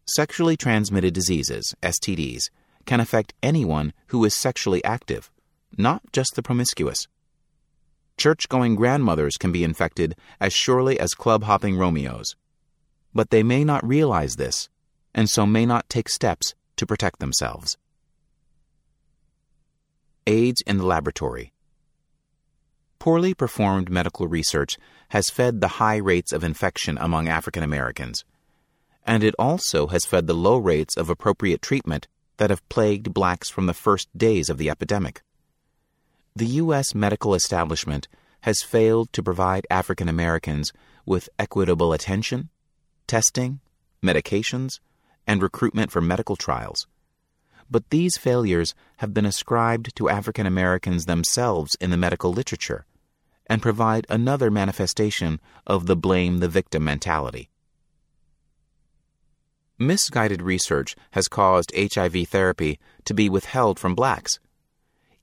sexually transmitted diseases, STDs, can affect anyone who is sexually active, not just the promiscuous. Church going grandmothers can be infected as surely as club hopping Romeos. But they may not realize this, and so may not take steps to protect themselves. AIDS in the laboratory. Poorly performed medical research has fed the high rates of infection among African Americans, and it also has fed the low rates of appropriate treatment that have plagued blacks from the first days of the epidemic. The U.S. medical establishment has failed to provide African Americans with equitable attention, testing, medications, and recruitment for medical trials. But these failures have been ascribed to African Americans themselves in the medical literature and provide another manifestation of the blame the victim mentality. Misguided research has caused HIV therapy to be withheld from blacks,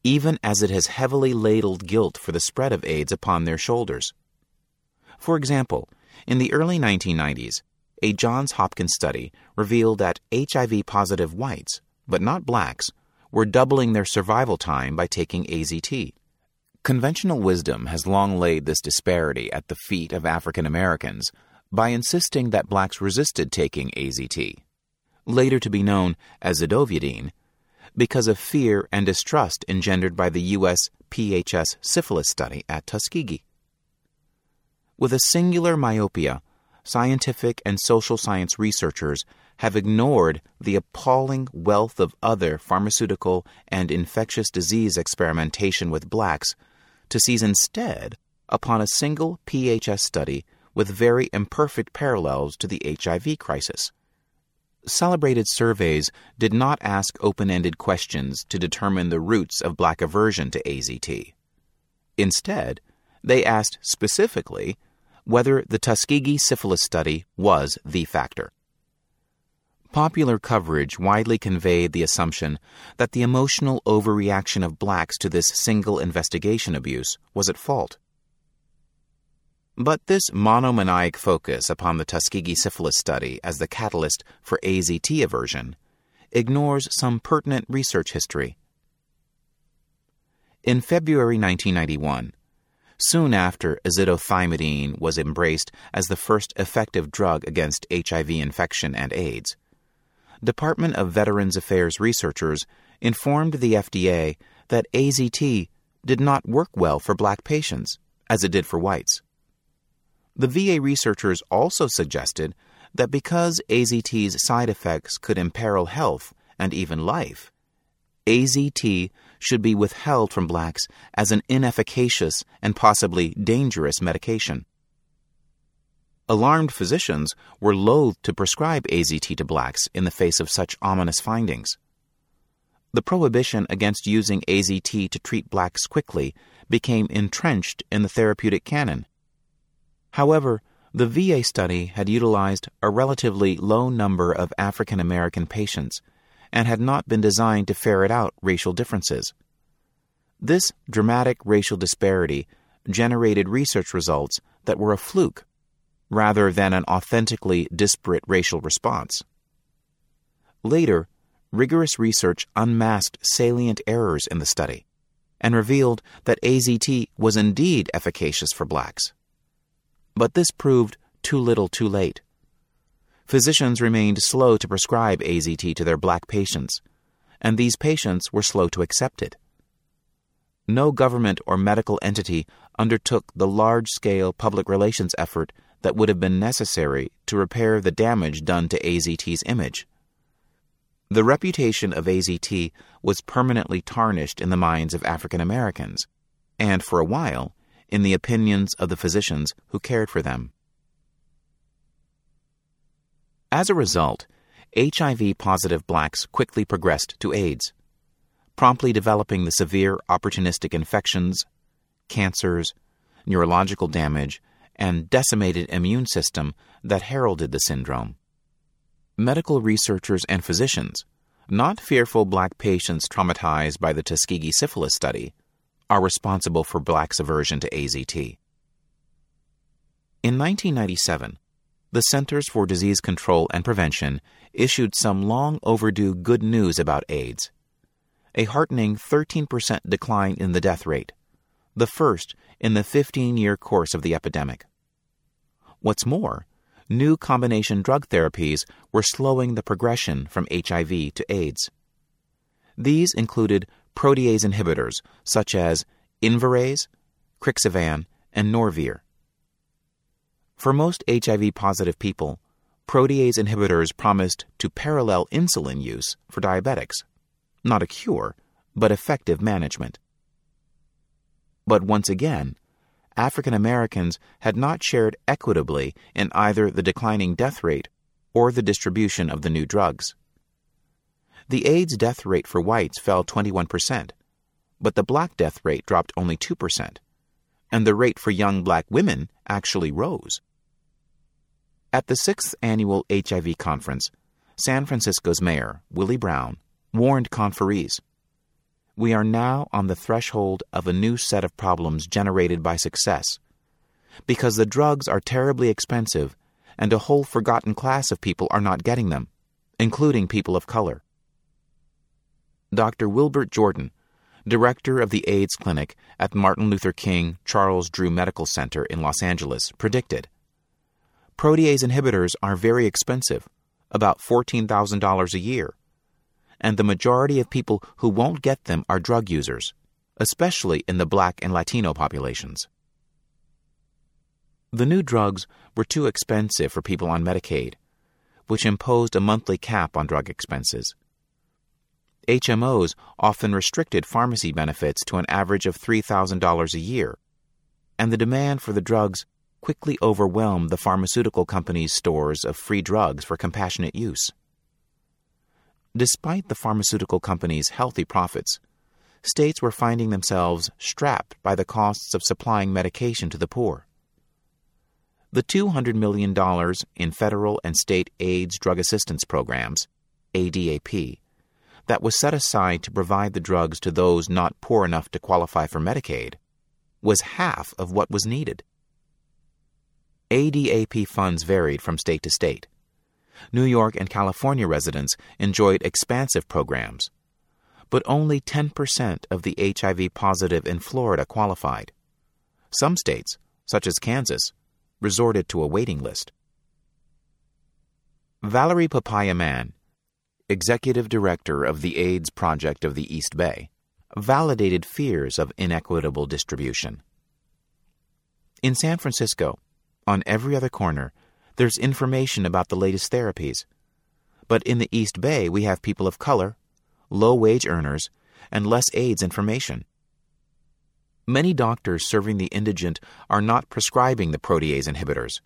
even as it has heavily ladled guilt for the spread of AIDS upon their shoulders. For example, in the early 1990s, a Johns Hopkins study revealed that HIV positive whites but not blacks, were doubling their survival time by taking AZT. Conventional wisdom has long laid this disparity at the feet of African Americans by insisting that blacks resisted taking AZT, later to be known as zidovudine, because of fear and distrust engendered by the U.S. PHS syphilis study at Tuskegee. With a singular myopia, scientific and social science researchers have ignored the appalling wealth of other pharmaceutical and infectious disease experimentation with blacks to seize instead upon a single PHS study with very imperfect parallels to the HIV crisis. Celebrated surveys did not ask open ended questions to determine the roots of black aversion to AZT. Instead, they asked specifically whether the Tuskegee syphilis study was the factor. Popular coverage widely conveyed the assumption that the emotional overreaction of blacks to this single investigation abuse was at fault. But this monomaniac focus upon the Tuskegee syphilis study as the catalyst for AZT aversion ignores some pertinent research history. In February 1991, soon after azidothymidine was embraced as the first effective drug against HIV infection and AIDS, Department of Veterans Affairs researchers informed the FDA that AZT did not work well for black patients, as it did for whites. The VA researchers also suggested that because AZT's side effects could imperil health and even life, AZT should be withheld from blacks as an inefficacious and possibly dangerous medication. Alarmed physicians were loath to prescribe AZT to blacks in the face of such ominous findings. The prohibition against using AZT to treat blacks quickly became entrenched in the therapeutic canon. However, the VA study had utilized a relatively low number of African American patients and had not been designed to ferret out racial differences. This dramatic racial disparity generated research results that were a fluke rather than an authentically disparate racial response. Later, rigorous research unmasked salient errors in the study and revealed that AZT was indeed efficacious for blacks. But this proved too little too late. Physicians remained slow to prescribe AZT to their black patients, and these patients were slow to accept it. No government or medical entity undertook the large scale public relations effort that would have been necessary to repair the damage done to AZT's image. The reputation of AZT was permanently tarnished in the minds of African Americans, and for a while, in the opinions of the physicians who cared for them. As a result, HIV positive blacks quickly progressed to AIDS, promptly developing the severe opportunistic infections, cancers, neurological damage, and decimated immune system that heralded the syndrome medical researchers and physicians, not fearful black patients traumatized by the Tuskegee syphilis study, are responsible for blacks' aversion to AZT. In 1997, the Centers for Disease Control and Prevention issued some long overdue good news about AIDS a heartening 13% decline in the death rate, the first in the 15 year course of the epidemic. What's more, new combination drug therapies were slowing the progression from HIV to AIDS. These included protease inhibitors such as Invirase, Crixivan, and Norvir. For most HIV positive people, protease inhibitors promised to parallel insulin use for diabetics. Not a cure, but effective management. But once again, African Americans had not shared equitably in either the declining death rate or the distribution of the new drugs. The AIDS death rate for whites fell 21%, but the black death rate dropped only 2%, and the rate for young black women actually rose. At the sixth annual HIV conference, San Francisco's mayor, Willie Brown, warned conferees we are now on the threshold of a new set of problems generated by success. Because the drugs are terribly expensive, and a whole forgotten class of people are not getting them, including people of color. Dr. Wilbert Jordan, director of the AIDS clinic at Martin Luther King Charles Drew Medical Center in Los Angeles, predicted protease inhibitors are very expensive, about $14,000 a year and the majority of people who won't get them are drug users, especially in the black and Latino populations. The new drugs were too expensive for people on Medicaid, which imposed a monthly cap on drug expenses. HMOs often restricted pharmacy benefits to an average of $3,000 a year, and the demand for the drugs quickly overwhelmed the pharmaceutical companies' stores of free drugs for compassionate use. Despite the pharmaceutical companies' healthy profits, states were finding themselves strapped by the costs of supplying medication to the poor. The $200 million in federal and state AIDS drug assistance programs, ADAP, that was set aside to provide the drugs to those not poor enough to qualify for Medicaid was half of what was needed. ADAP funds varied from state to state. New York and California residents enjoyed expansive programs, but only 10% of the HIV positive in Florida qualified. Some states, such as Kansas, resorted to a waiting list. Valerie Papaya Mann, executive director of the AIDS Project of the East Bay, validated fears of inequitable distribution. In San Francisco, on every other corner, there's information about the latest therapies. But in the East Bay, we have people of color, low wage earners, and less AIDS information. Many doctors serving the indigent are not prescribing the protease inhibitors.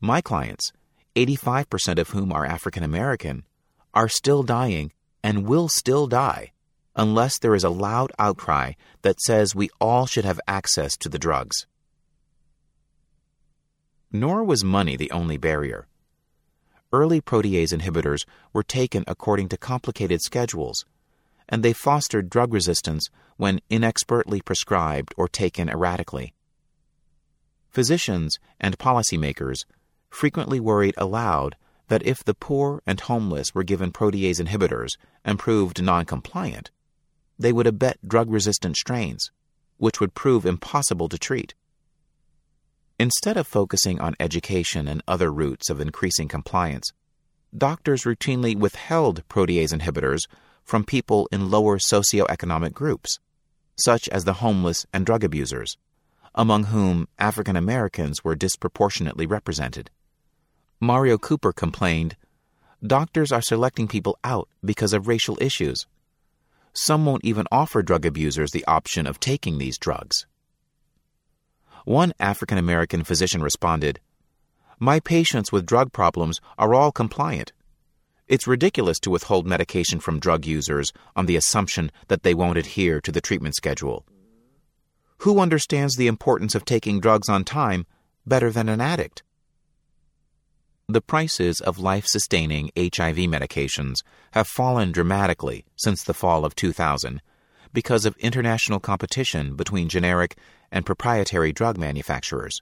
My clients, 85% of whom are African American, are still dying and will still die unless there is a loud outcry that says we all should have access to the drugs. Nor was money the only barrier. Early protease inhibitors were taken according to complicated schedules, and they fostered drug resistance when inexpertly prescribed or taken erratically. Physicians and policymakers frequently worried aloud that if the poor and homeless were given protease inhibitors and proved non-compliant, they would abet drug-resistant strains, which would prove impossible to treat. Instead of focusing on education and other routes of increasing compliance, doctors routinely withheld protease inhibitors from people in lower socioeconomic groups, such as the homeless and drug abusers, among whom African Americans were disproportionately represented. Mario Cooper complained, Doctors are selecting people out because of racial issues. Some won't even offer drug abusers the option of taking these drugs. One African American physician responded, My patients with drug problems are all compliant. It's ridiculous to withhold medication from drug users on the assumption that they won't adhere to the treatment schedule. Who understands the importance of taking drugs on time better than an addict? The prices of life sustaining HIV medications have fallen dramatically since the fall of 2000 because of international competition between generic and proprietary drug manufacturers.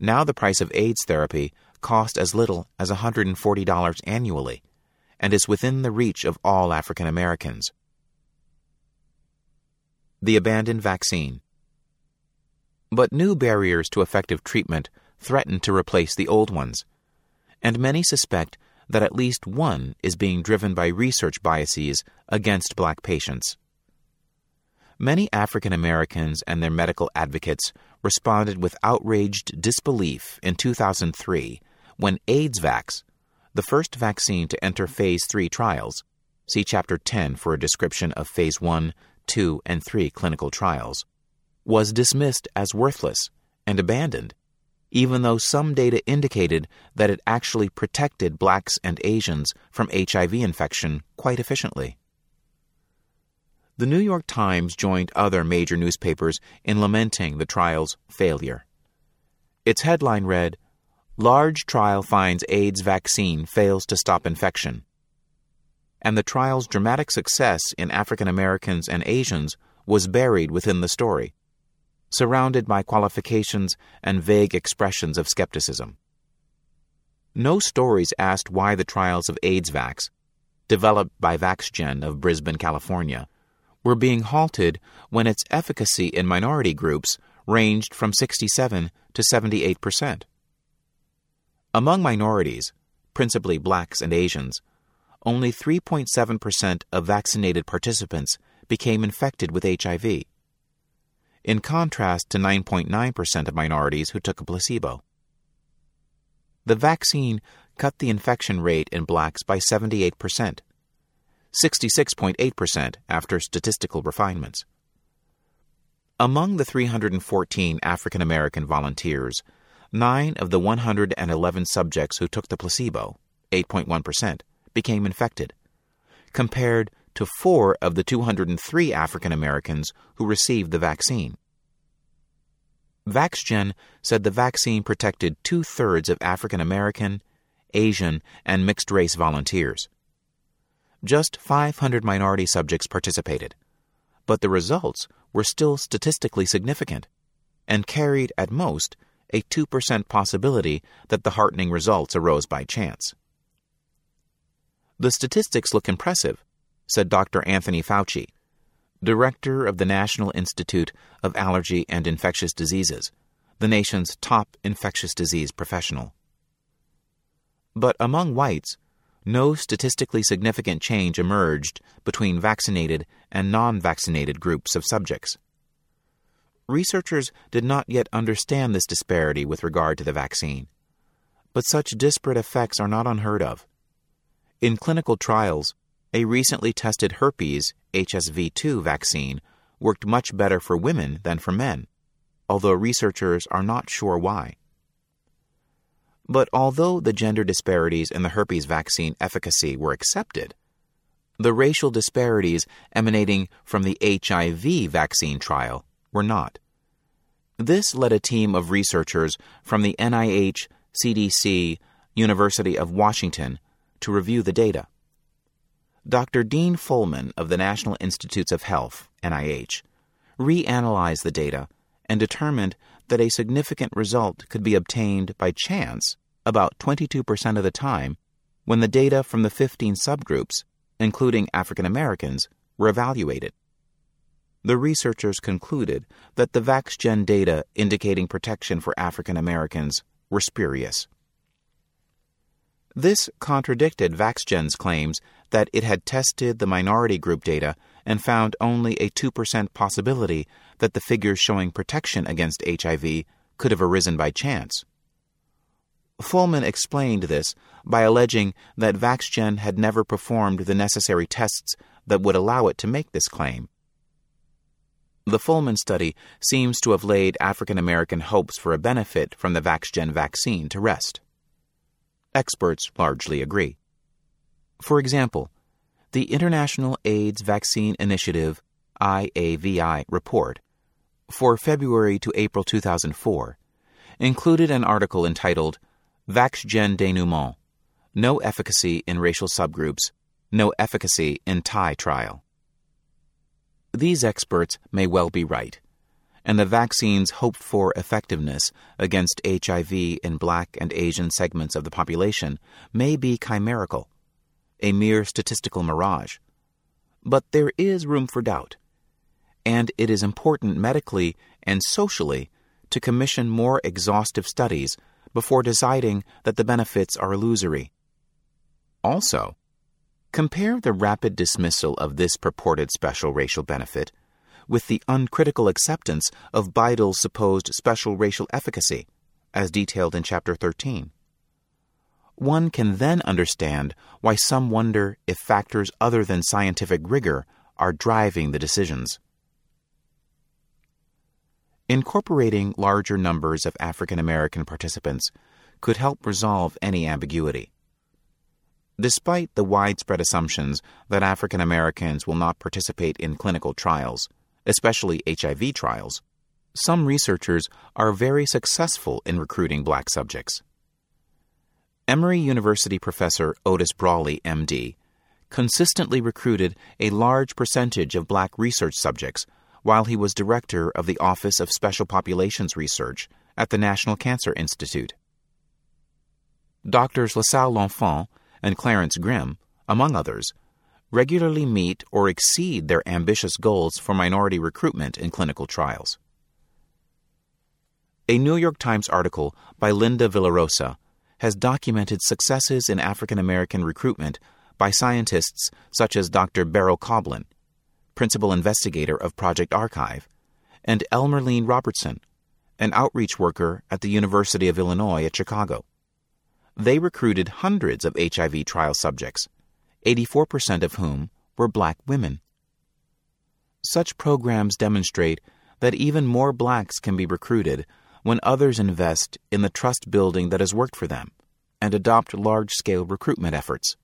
Now the price of AIDS therapy costs as little as $140 annually and is within the reach of all African Americans. The abandoned vaccine. But new barriers to effective treatment threaten to replace the old ones, and many suspect that at least one is being driven by research biases against black patients. Many African Americans and their medical advocates responded with outraged disbelief in 2003 when AIDSvax, the first vaccine to enter Phase 3 trials, see Chapter 10 for a description of Phase 1, 2, and 3 clinical trials, was dismissed as worthless and abandoned, even though some data indicated that it actually protected blacks and Asians from HIV infection quite efficiently. The New York Times joined other major newspapers in lamenting the trial's failure. Its headline read, Large trial finds AIDS vaccine fails to stop infection. And the trial's dramatic success in African Americans and Asians was buried within the story, surrounded by qualifications and vague expressions of skepticism. No stories asked why the trials of AIDSvax, developed by VaxGen of Brisbane, California, were being halted when its efficacy in minority groups ranged from 67 to 78 percent. Among minorities, principally blacks and Asians, only 3.7 percent of vaccinated participants became infected with HIV, in contrast to 9.9 percent of minorities who took a placebo. The vaccine cut the infection rate in blacks by 78 percent 66.8% after statistical refinements. Among the 314 African American volunteers, nine of the 111 subjects who took the placebo, 8.1%, became infected, compared to four of the 203 African Americans who received the vaccine. VaxGen said the vaccine protected two thirds of African American, Asian, and mixed race volunteers just 500 minority subjects participated, but the results were still statistically significant and carried at most a 2% possibility that the heartening results arose by chance. The statistics look impressive, said Dr. Anthony Fauci, director of the National Institute of Allergy and Infectious Diseases, the nation's top infectious disease professional. But among whites, no statistically significant change emerged between vaccinated and non vaccinated groups of subjects. Researchers did not yet understand this disparity with regard to the vaccine, but such disparate effects are not unheard of. In clinical trials, a recently tested herpes HSV2 vaccine worked much better for women than for men, although researchers are not sure why. But although the gender disparities in the herpes vaccine efficacy were accepted, The racial disparities emanating from the HIV vaccine trial were not. This led a team of researchers from the NIH, CDC, University of Washington to review the data. Dr. Dean Follmann of the National Institutes of Health, NIH, reanalyzed the data and determined that a significant result could be obtained by chance about 22% of the time when the data from the 15 subgroups, including African Americans, were evaluated the researchers concluded that the VaxGen data indicating protection for African Americans were spurious. This contradicted VaxGen's claims that it had tested the minority group data and found only a 2% possibility that the figures showing protection against HIV could have arisen by chance. Follmann explained this by alleging that VaxGen had never performed the necessary tests that would allow it to make this claim. The Follmann study seems to have laid African American hopes for a benefit from the VaxGen vaccine to rest. Experts largely agree. For example, the International AIDS Vaccine Initiative IAVI report for February to April 2004 included an article entitled VaxGen Denouement No Efficacy in Racial Subgroups, No Efficacy in Thai Trial. These experts may well be right, and the vaccine's hoped for effectiveness against HIV in black and Asian segments of the population may be chimerical, a mere statistical mirage. But there is room for doubt, and it is important medically and socially to commission more exhaustive studies before deciding that the benefits are illusory. Also, Compare the rapid dismissal of this purported special racial benefit with the uncritical acceptance of BiDil's supposed special racial efficacy, as detailed in Chapter 13. One can then understand why some wonder if factors other than scientific rigor are driving the decisions. Incorporating larger numbers of African American participants could help resolve any ambiguity. Despite the widespread assumptions that African Americans will not participate in clinical trials, especially HIV trials, some researchers are very successful in recruiting black subjects. Emory University professor Otis Brawley, MD, consistently recruited a large percentage of black research subjects while he was director of the Office of Special Populations Research at the National Cancer Institute. Doctors LaSalle L'Enfant and Clarence Grim, among others, regularly meet or exceed their ambitious goals for minority recruitment in clinical trials. A New York Times article by Linda Villarosa has documented successes in African American recruitment by scientists such as Dr. Beryl Koblin, principal investigator of Project ACHIEVE, and Elmerline Robertson, an outreach worker at the University of Illinois at Chicago they recruited hundreds of HIV trial subjects, 84% of whom were black women. Such programs demonstrate that even more blacks can be recruited when others invest in the trust building that has worked for them and adopt large scale recruitment efforts.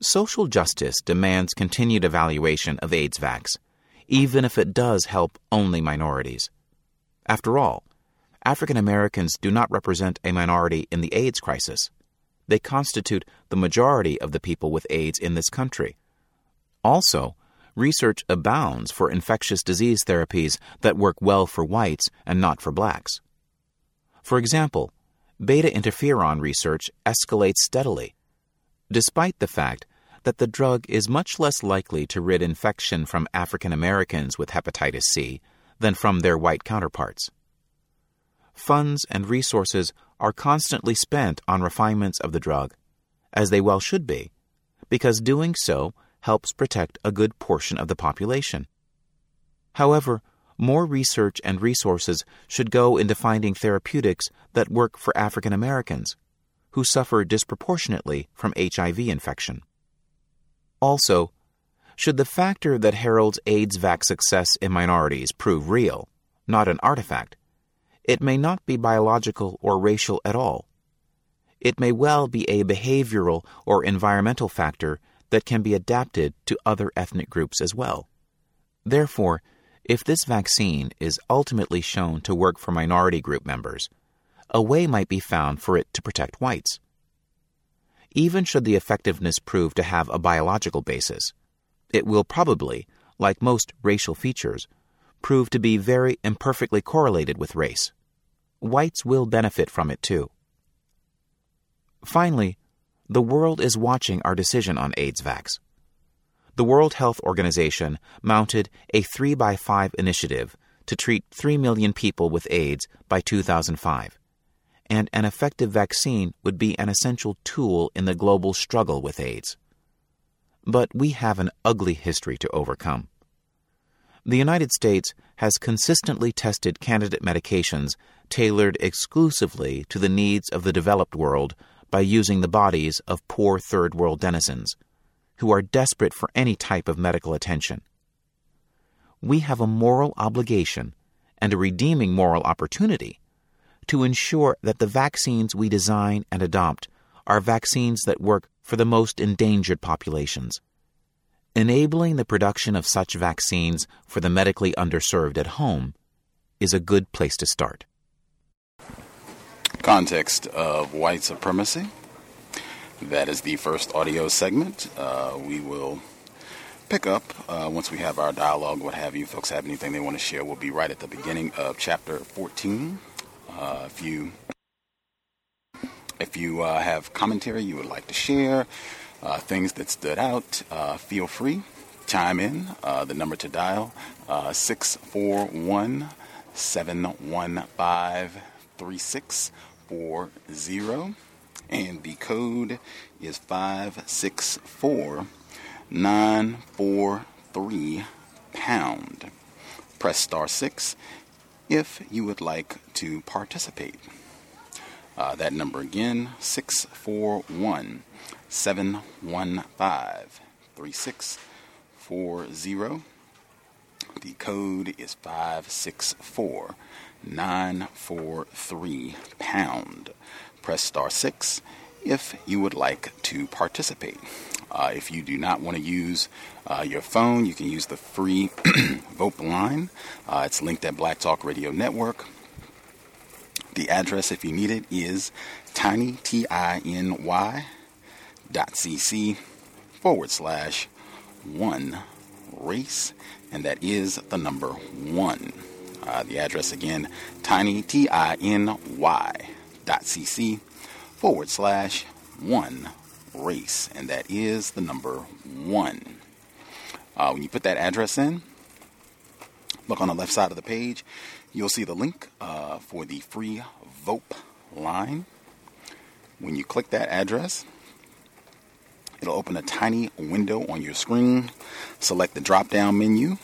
Social justice demands continued evaluation of AIDSVAX, even if it does help only minorities. After all, African Americans do not represent a minority in the AIDS crisis. They constitute the majority of the people with AIDS in this country. Also, research abounds for infectious disease therapies that work well for whites and not for blacks. For example, beta interferon research escalates steadily, despite the fact that the drug is much less likely to rid infection from African Americans with hepatitis C than from their white counterparts funds and resources are constantly spent on refinements of the drug, as they well should be, because doing so helps protect a good portion of the population. However, more research and resources should go into finding therapeutics that work for African Americans, who suffer disproportionately from HIV infection. Also, should the factor that heralds AIDSVAX success in minorities prove real, not an artifact, it may not be biological or racial at all. It may well be a behavioral or environmental factor that can be adapted to other ethnic groups as well. Therefore, if this vaccine is ultimately shown to work for minority group members, a way might be found for it to protect whites. Even should the effectiveness prove to have a biological basis, it will probably, like most racial features, prove to be very imperfectly correlated with race. Whites will benefit from it too. Finally, the world is watching our decision on AIDSVAX. The World Health Organization mounted a 3 by 5 initiative to treat 3 million people with AIDS by 2005, and an effective vaccine would be an essential tool in the global struggle with AIDS. But we have an ugly history to overcome. The United States has consistently tested candidate medications tailored exclusively to the needs of the developed world by using the bodies of poor third world denizens who are desperate for any type of medical attention. We have a moral obligation and a redeeming moral opportunity to ensure that the vaccines we design and adopt are vaccines that work for the most endangered populations. Enabling the production of such vaccines for the medically underserved at home is a good place to start. Context of white supremacy. That is the first audio segment. Uh, we will pick up uh, once we have our dialogue, what have you. Folks have anything they want to share, we'll be right at the beginning of chapter 14. Uh, if you if you uh, have commentary you would like to share, uh, things that stood out, uh, feel free. Chime in. the number to dial 641 715 3640 and the code is 564943 pound. Press star 6 if you would like to participate. Uh, that number again, 641 715 3640. The code is 564943 pound press star 6 if you would like to participate. Uh, if you do not want to use uh, your phone, you can use the free VOP line. Uh, it's linked at Black Talk Radio Network. The address, if you need it, is tiny, T I N Y, dot cc forward slash one race, and that is the number one. Uh, the address again, tiny, T I N Y dot cc forward slash one race, and that is the number one. Uh, when you put that address in, look on the left side of the page, you'll see the link uh, for the free VOP line. When you click that address, it'll open a tiny window on your screen. Select the drop down menu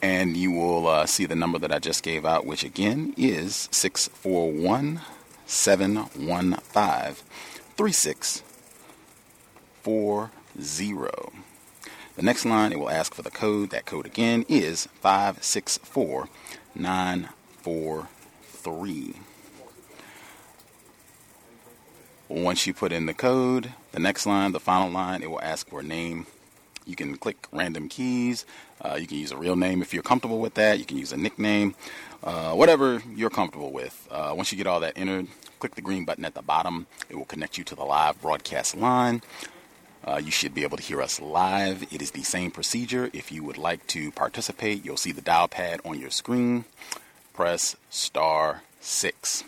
and you will uh, see the number that I just gave out, which again is 641 715 3640. The next line, it will ask for the code. That code again is 564943. Once you put in the code, the next line, the final line, it will ask for name you can click random keys. Uh, you can use a real name if you're comfortable with that. You can use a nickname, uh, whatever you're comfortable with. Uh, once you get all that entered, click the green button at the bottom. It will connect you to the live broadcast line. Uh, you should be able to hear us live. It is the same procedure. If you would like to participate, you'll see the dial pad on your screen. Press star six.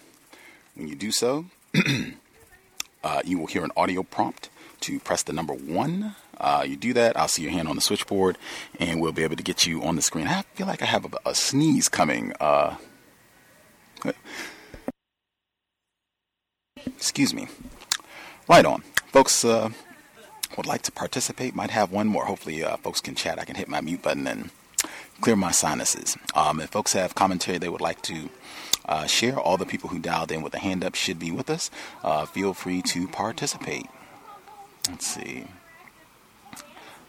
When you do so, uh, you will hear an audio prompt to press the number one uh, you do that, I'll see your hand on the switchboard, and we'll be able to get you on the screen. I feel like I have a, a sneeze coming. Uh, excuse me. Right on, folks. Uh, would like to participate. Might have one more. Hopefully, uh, folks can chat. I can hit my mute button and clear my sinuses. Um, if folks have commentary they would like to uh, share, all the people who dialed in with a hand up should be with us. Uh, feel free to participate. Let's see.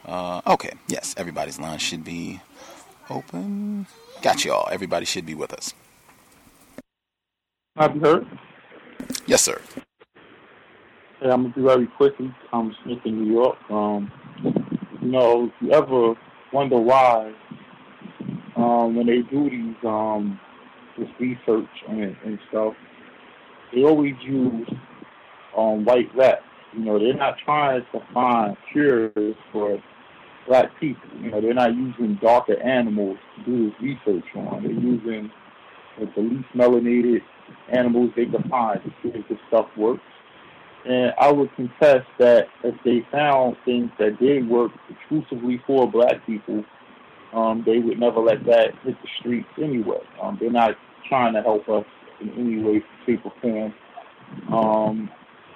Uh, okay, yes, everybody's line should be open. Got you all. Everybody should be with us. Have you heard? Yes, sir. Okay, I'm gonna be very quickly. I'm Smith in New York. Um, you know, if you ever wonder why, um, when they do these um, this research and, and stuff, they always use um, white rats. You know, they're not trying to find cures for black people. You know, they're not using darker animals to do this research on. They're using like, the least melanated animals they can find to see if this stuff works. And I would contest that if they found things that did work exclusively for black people, um, they would never let that hit the streets anyway. Um, they're not trying to help us in any way, shape, or form. Um,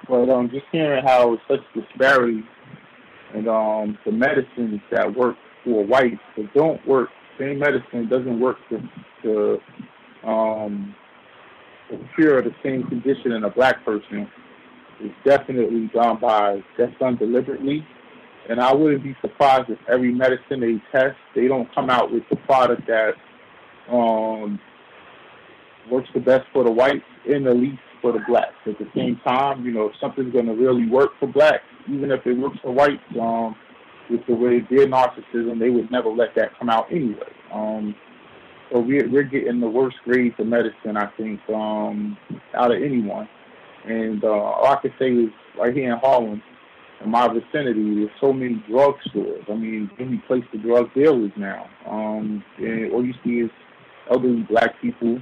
but um, just hearing how such disparity and um, the medicines that work for whites that don't work, same medicine doesn't work to, to um, cure the same condition in a black person is definitely done by that's done deliberately. And I wouldn't be surprised if every medicine they test, they don't come out with the product that um, works the best for the whites and the least for the blacks. At the same time, you know, if something's going to really work for blacks, even if it works for whites, um, with the way their narcissism, they would never let that come out anyway. Um, so we're, we're getting the worst grades of medicine, I think, um, out of anyone. And uh, all I can say is right here in Harlem, in my vicinity, there's so many drugstores. I mean, any place for drug dealers now. Um, and all you see is elderly black people,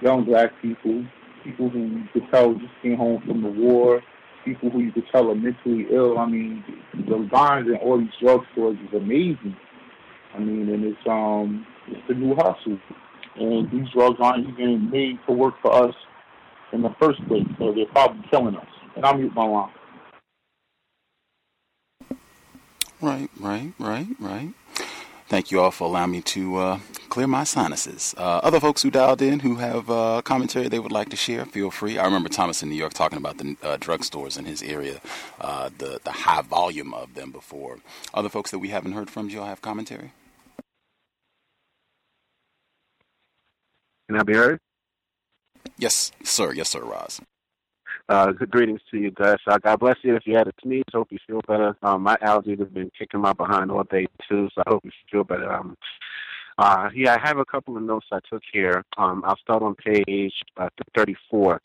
young black people, people who you could tell just came home from the war, people who you could tell are mentally ill. I mean, the lines in all these drugstores is amazing. I mean, and it's um, it's the new hustle, and these drugs aren't even made to work for us in the first place, so they're probably killing us. And I'll mute my line. Right, right, right, right. Thank you all for allowing me to uh, clear my sinuses. Uh, other folks who dialed in who have uh, commentary they would like to share, feel free. I remember Thomas in New York talking about the uh, drugstores in his area, uh, the the high volume of them before. Other folks that we haven't heard from, do y'all have commentary? Can I be heard? Yes, sir. Yes, sir, Roz. Uh, good greetings to you, Gus. Uh, God bless you. If you had a sneeze, hope you feel better. Um, my allergies have been kicking my behind all day too, so I hope you feel better. Um, uh, yeah, I have a couple of notes I took here. Um, I'll start on page uh, 34.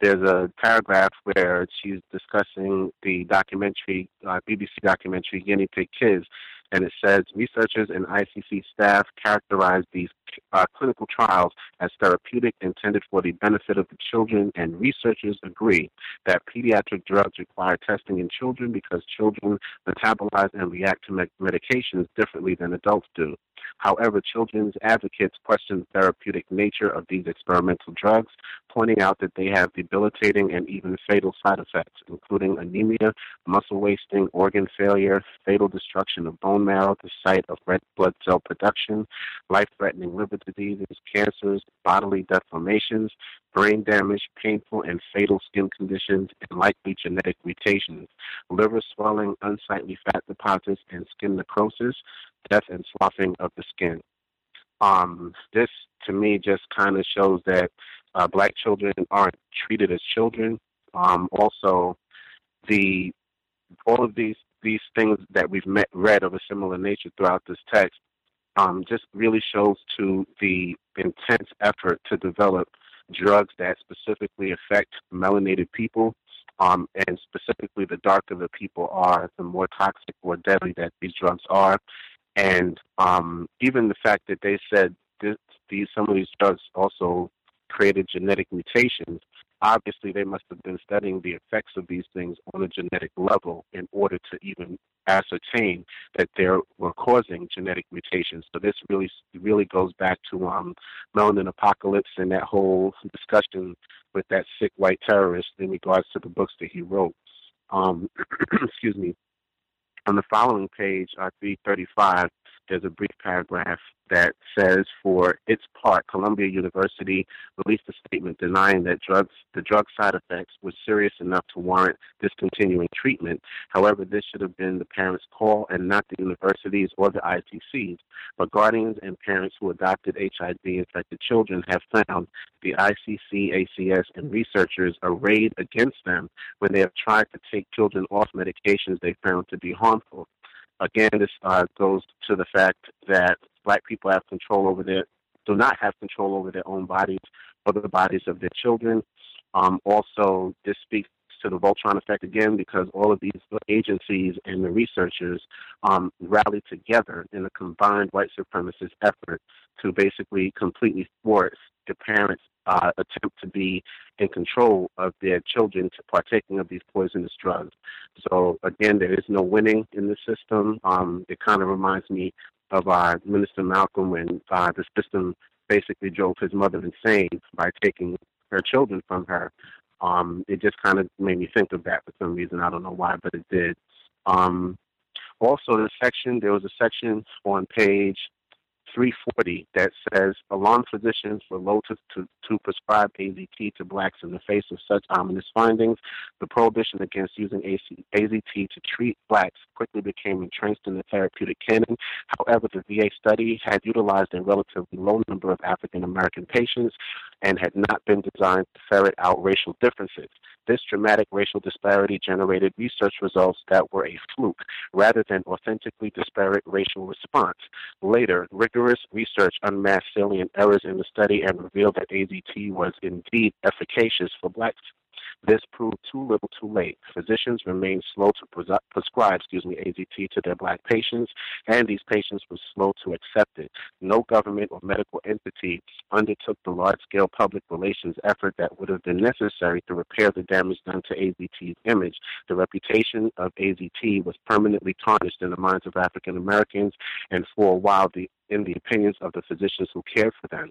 There's a paragraph where she's discussing the documentary, uh, BBC documentary, Guinea Pig Kids, and it says researchers and ICC staff characterize these uh, clinical trials as therapeutic intended for the benefit of the children, and researchers agree that pediatric drugs require testing in children because children metabolize and react to med- medications differently than adults do. However, children's advocates question the therapeutic nature of these experimental drugs, pointing out that they have debilitating and even fatal side effects, including anemia, muscle wasting, organ failure, fatal destruction of bone marrow, the site of red blood cell production, life threatening liver diseases, cancers, bodily deformations, brain damage, painful and fatal skin conditions, and likely genetic mutations, liver swelling, unsightly fat deposits, and skin necrosis, death and sloughing of the skin. Um, this, to me, just kind of shows that uh, black children aren't treated as children. Um, also, the all of these these things that we've met, read of a similar nature throughout this text um, just really shows to the intense effort to develop drugs that specifically affect melanated people. Um, and specifically, the darker the people are, the more toxic or deadly that these drugs are. And um, even the fact that they said this, these some of these drugs also created genetic mutations obviously they must have been studying the effects of these things on a genetic level in order to even ascertain that they were causing genetic mutations. So this really really goes back to um, melanin apocalypse and that whole discussion with that sick white terrorist in regards to the books that he wrote. Um, excuse me. On the following page, uh, 335, there's a brief paragraph that says, for its part, Columbia University released a statement denying that drugs, the drug side effects were serious enough to warrant discontinuing treatment. However, this should have been the parents' call and not the universities or the ICC's. But guardians and parents who adopted HIV-infected children have found the ICC, ACS, and researchers arrayed against them when they have tried to take children off medications they found to be harmful. Again, this uh, goes to the fact that black people have control over their, do not have control over their own bodies or the bodies of their children. Um, also, this speaks to the Voltron effect again because all of these agencies and the researchers um, rallied together in a combined white supremacist effort to basically completely force the parents uh, attempt to be in control of their children to partaking of these poisonous drugs. So again, there is no winning in the system. Um, it kind of reminds me of uh, Minister Malcolm when uh, the system basically drove his mother insane by taking her children from her. Um, it just kind of made me think of that for some reason. I don't know why, but it did. Um, also, the section there was a section on page 340 that says alarm physicians were loath to, to prescribe AZT to blacks in the face of such ominous findings. The prohibition against using AZT to treat blacks quickly became entrenched in the therapeutic canon. However, the VA study had utilized a relatively low number of African American patients and had not been designed to ferret out racial differences. This dramatic racial disparity generated research results that were a fluke rather than authentically disparate racial response. Later, rigorous research unmasked salient errors in the study and revealed that AZT was indeed efficacious for blacks this proved too little too late. Physicians remained slow to pres- prescribe excuse me, AZT to their black patients, and these patients were slow to accept it. No government or medical entity undertook the large scale public relations effort that would have been necessary to repair the damage done to AZT's image. The reputation of AZT was permanently tarnished in the minds of African Americans, and for a while, the in the opinions of the physicians who cared for them.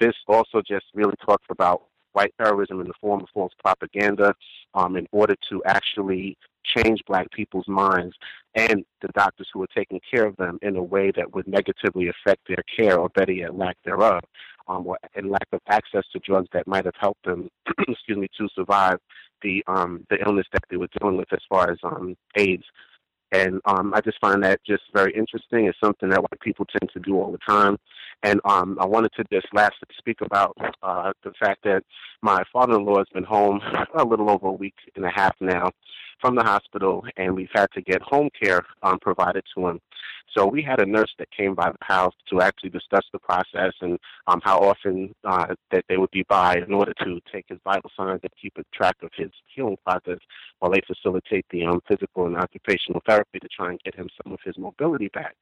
This also just really talks about white terrorism in the form of false propaganda um, in order to actually change black people's minds and the doctors who are taking care of them in a way that would negatively affect their care or better yet lack thereof um, or, and lack of access to drugs that might have helped them excuse me to survive the um, the illness that they were dealing with as far as um, AIDS and um, I just find that just very interesting. It's something that white people tend to do all the time. And um, I wanted to just lastly speak about uh, the fact that my father-in-law has been home a little over a week and a half now from the hospital, and we've had to get home care um, provided to him. So we had a nurse that came by the house to actually discuss the process and um, how often uh, that they would be by in order to take his vital signs and keep a track of his healing process while they facilitate the um, physical and occupational therapy to try and get him some of his mobility back.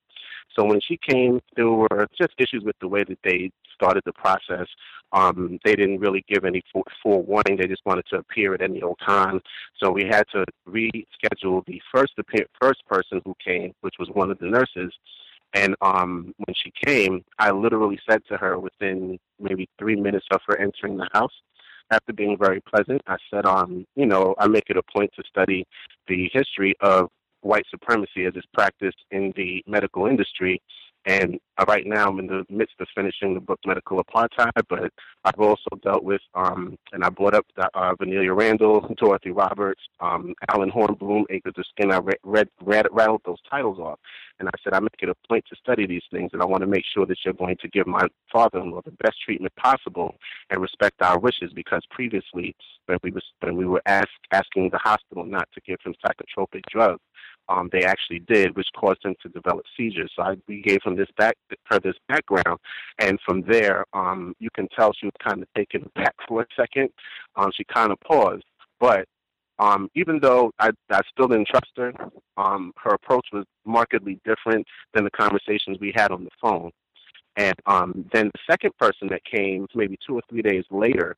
So when she came, there were just issues with the way that they started the process. Um, they didn't really give any forewarning. They just wanted to appear at any old time. So we had to reschedule the first appear- first person who came, which was one of the nurses. And um, when she came, I literally said to her within maybe three minutes of her entering the house, after being very pleasant, I said, um, you know, I make it a point to study the history of white supremacy as it's practiced in the medical industry and uh, right now, I'm in the midst of finishing the book Medical Apartheid, but I've also dealt with, um, and I brought up the, uh, Vernellia Randall, Dorothy Roberts, um, Allen Hornblum, Acres of Skin. I read, read, read, rattled those titles off. And I said, I make it a point to study these things, and I want to make sure that you're going to give my father-in-law the best treatment possible and respect our wishes, because previously, when we, was, when we were ask, asking the hospital not to give him psychotropic drugs, um, they actually did, which caused him to develop seizures. So I, we gave him this back, her this background, and from there, um, you can tell she was kind of taken back for a second. Um, she kind of paused, but um, even though I, I still didn't trust her, um, her approach was markedly different than the conversations we had on the phone. And um, then the second person that came, maybe two or three days later,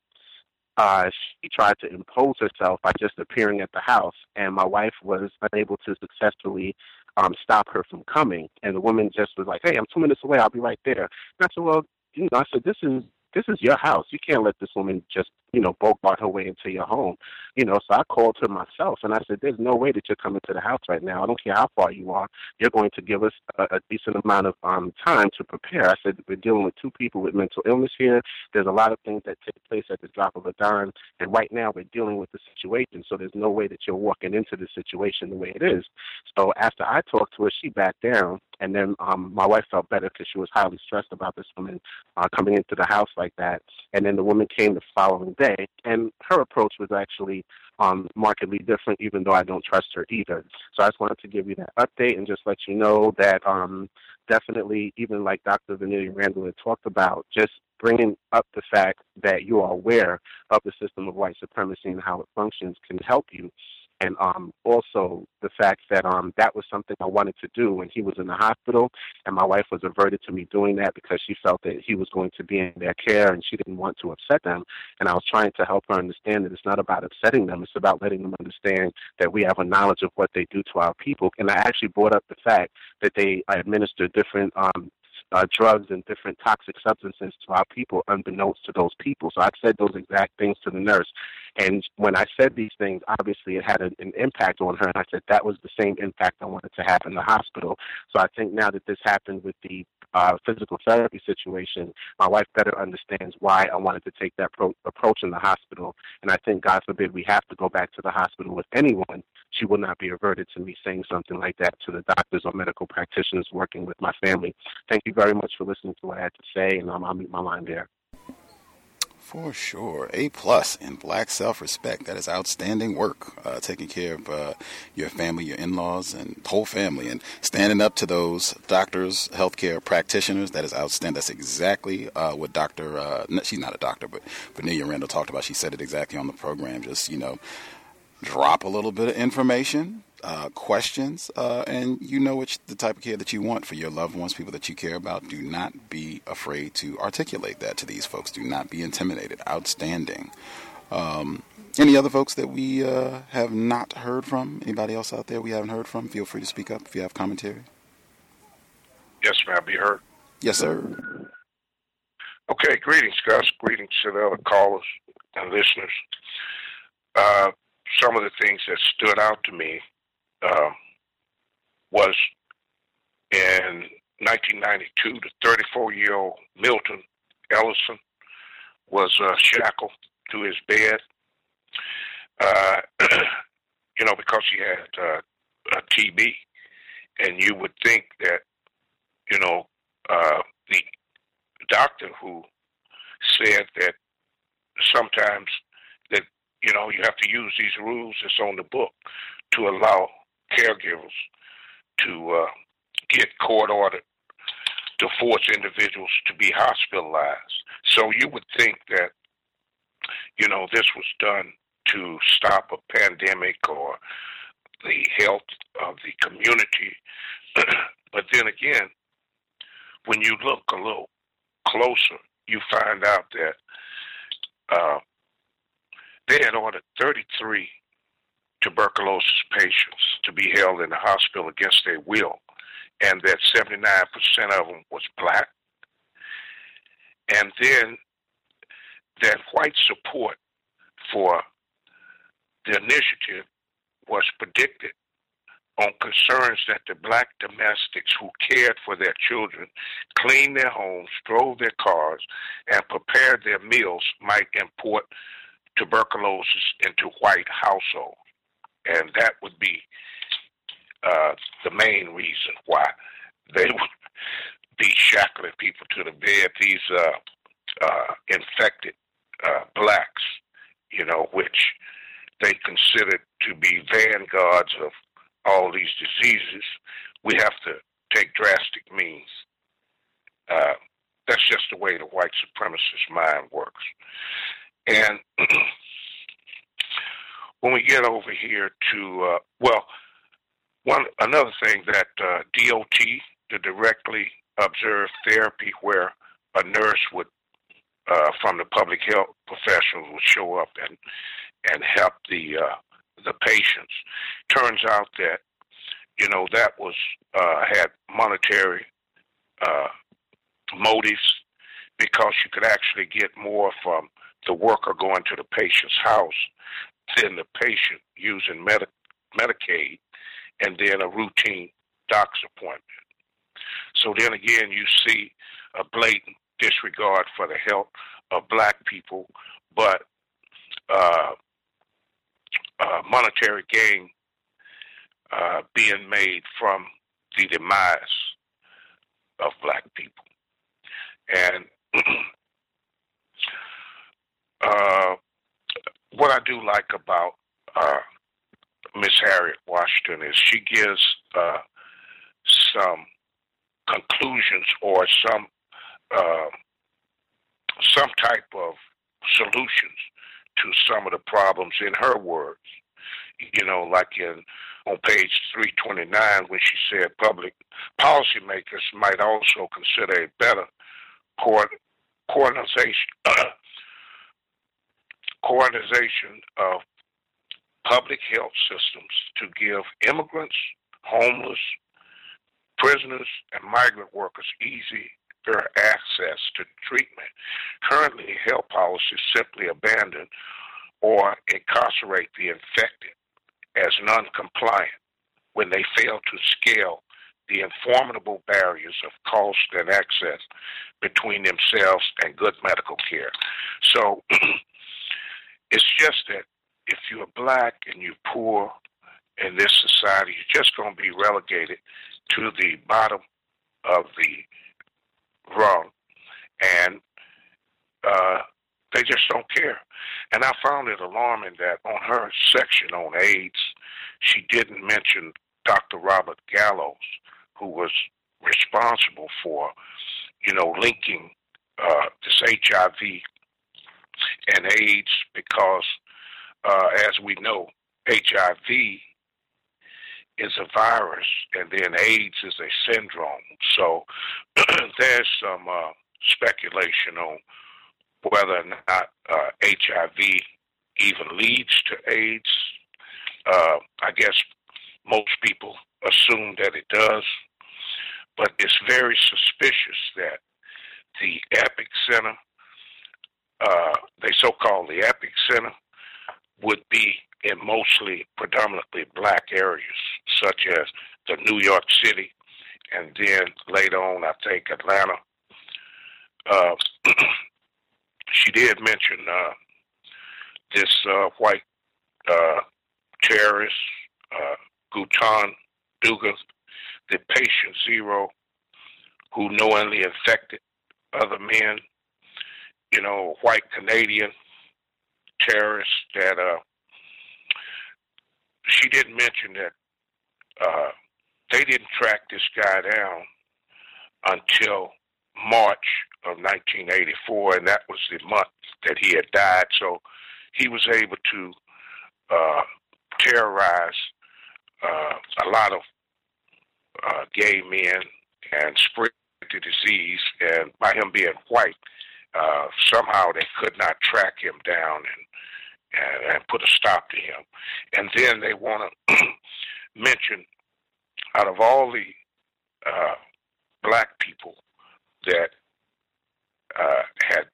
uh, she tried to impose herself by just appearing at the house, and my wife was unable to successfully um, stop her from coming. And the woman just was like, "Hey, I'm two minutes away. I'll be right there." And I said, "Well, you know," I said, "This is this is your house. You can't let this woman just you know, bogart her way into your home. You know, so I called her myself and I said, There's no way that you're coming to the house right now. I don't care how far you are. You're going to give us a, a decent amount of um time to prepare. I said, We're dealing with two people with mental illness here. There's a lot of things that take place at the drop of a dime. And right now we're dealing with the situation. So there's no way that you're walking into the situation the way it is. So after I talked to her, she backed down and then um, my wife felt better because she was highly stressed about this woman uh, coming into the house like that. And then the woman came the following day, and her approach was actually um, markedly different, even though I don't trust her either. So I just wanted to give you that update and just let you know that um, definitely, even like Dr. Vernellia Randall had talked about, just bringing up the fact that you are aware of the system of white supremacy and how it functions can help you and um, also the fact that um, that was something I wanted to do when he was in the hospital, and my wife was averted to me doing that because she felt that he was going to be in their care, and she didn't want to upset them. And I was trying to help her understand that it's not about upsetting them; it's about letting them understand that we have a knowledge of what they do to our people. And I actually brought up the fact that they administer different um, uh, drugs and different toxic substances to our people unbeknownst to those people. So I said those exact things to the nurse. And when I said these things, obviously it had an, an impact on her. And I said that was the same impact I wanted to have in the hospital. So I think now that this happened with the uh, physical therapy situation, my wife better understands why I wanted to take that pro- approach in the hospital. And I think, God forbid, we have to go back to the hospital with anyone. She will not be averted to me saying something like that to the doctors or medical practitioners working with my family. Thank you very much for listening to what I had to say, and um, I'll meet my line there. For sure. A plus in black self respect. That is outstanding work. Uh, taking care of uh, your family, your in laws, and whole family, and standing up to those doctors, healthcare practitioners. That is outstanding. That's exactly uh, what Dr. Uh, she's not a doctor, but Vernellia Randall talked about. She said it exactly on the program. Just, you know, drop a little bit of information uh, questions, uh, and you know which the type of care that you want for your loved ones, people that you care about. Do not be afraid to articulate that to these folks. Do not be intimidated. Outstanding. Um, any other folks that we uh, have not heard from? Anybody else out there we haven't heard from? Feel free to speak up if you have commentary. Yes, may I be heard? Yes, sir. Okay, greetings, Gus. Greetings to the other callers and listeners. Uh, some of the things that stood out to me uh, was in 1992, the 34 year old Milton Ellison was uh, shackled to his bed, uh, you know, because he had uh, a TB. And you would think that, you know, uh, the doctor who said that sometimes that, you know, you have to use these rules that's on the book to allow caregivers to uh, get court ordered to force individuals to be hospitalized. So you would think that, you know, this was done to stop a pandemic or the health of the community. but then again, when you look a little closer, you find out that uh, they had ordered 33 tuberculosis patients to be held in the hospital against their will, and that 79% of them was black. And then that white support for the initiative was predicted on concerns that the black domestics who cared for their children, cleaned their homes, drove their cars, and prepared their meals might import tuberculosis into white households and that would be uh, the main reason why they would be shackling people to the bed. These uh, uh, infected uh, blacks, you know, which they considered to be vanguards of all these diseases. We have to take drastic means. Uh, that's just the way the white supremacist mind works. And when we get over here to uh, well, one another thing that uh, DOT, the directly observed therapy, where a nurse would uh, from the public health professionals would show up and and help the uh, the patients. Turns out that you know that was uh, had monetary uh, motives because you could actually get more from the worker going to the patient's house than the patient using Medi- Medicaid and then a routine doctor's appointment. So then again, you see a blatant disregard for the health of black people, but uh, uh, monetary gain uh, being made from the demise of black people. And uh, what I do like about uh, Miss Harriet Washington is she gives uh, some conclusions or some uh, some type of solutions to some of the problems in her words. You know, like in on page 329 when she said public policymakers might also consider a better coordination coordination of public health systems to give immigrants, homeless, prisoners, and migrant workers easy their access to treatment. Currently, health policies simply abandon or incarcerate the infected as non-compliant when they fail to scale the informable barriers of cost and access between themselves and good medical care. So it's just that if you're black and you're poor in this society, you're just going to be relegated to the bottom of the rung. And uh, they just don't care. And I found it alarming that on her section on AIDS, she didn't mention Dr. Robert Gallows, who was responsible for, you know, linking uh, this HIV and AIDS because, uh, as we know, HIV is a virus and then AIDS is a syndrome. So there's some uh, speculation on whether or not uh, HIV even leads to AIDS. Uh, I guess most people assume that it does, but it's very suspicious that the Epic Center, uh, they so called the Epic Center, would be in mostly predominantly black areas, such as the New York City, and then later on, I think Atlanta. Uh, she did mention uh, this uh, white uh, terrorist, uh, Gaétan Dugas, the patient zero, who knowingly infected other men. You know, white Canadian terrorist that uh, she didn't mention that uh, they didn't track this guy down until March of 1984, and that was the month that he had died. So he was able to uh, terrorize uh, a lot of uh, gay men and spread the disease. And by him being white, uh, somehow they could not track him down and, and and put a stop to him. And then they want to mention out of all the uh, black people that uh, had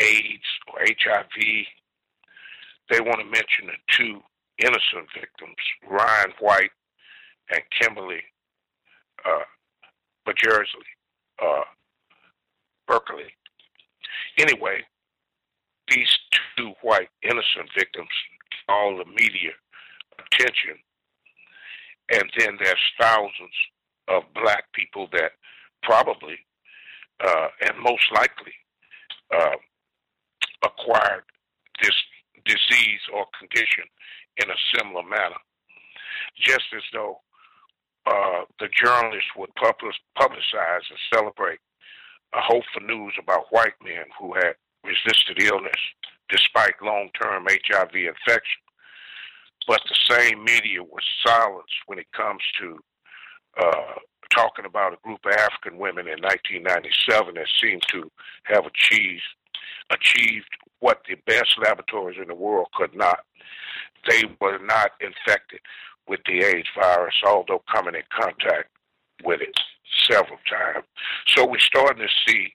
AIDS or HIV, they want to mention the two innocent victims, Ryan White and Kimberly uh, Bajersley, uh, Berkeley. Anyway, these two white innocent victims all the media attention, and then there's thousands of black people that probably uh, and most likely uh, acquired this disease or condition in a similar manner. Just as though uh, the journalists would publicize and celebrate a hope for news about white men who had resisted illness despite long term HIV infection. But the same media was silenced when it comes to uh, talking about a group of African women in 1997 that seemed to have achieved achieved what the best laboratories in the world could not. They were not infected with the AIDS virus, although coming in contact with it several times. So we're starting to see,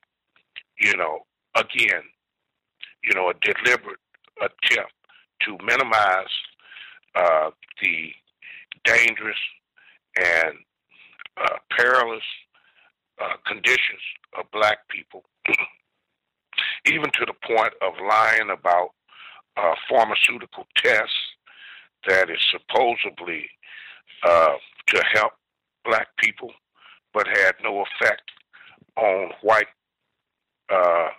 you know, again, you know, a deliberate attempt to minimize uh, the dangerous and uh, perilous uh, conditions of black people, even to the point of lying about uh, pharmaceutical tests that is supposedly uh, to help black people, but had no effect on white uh,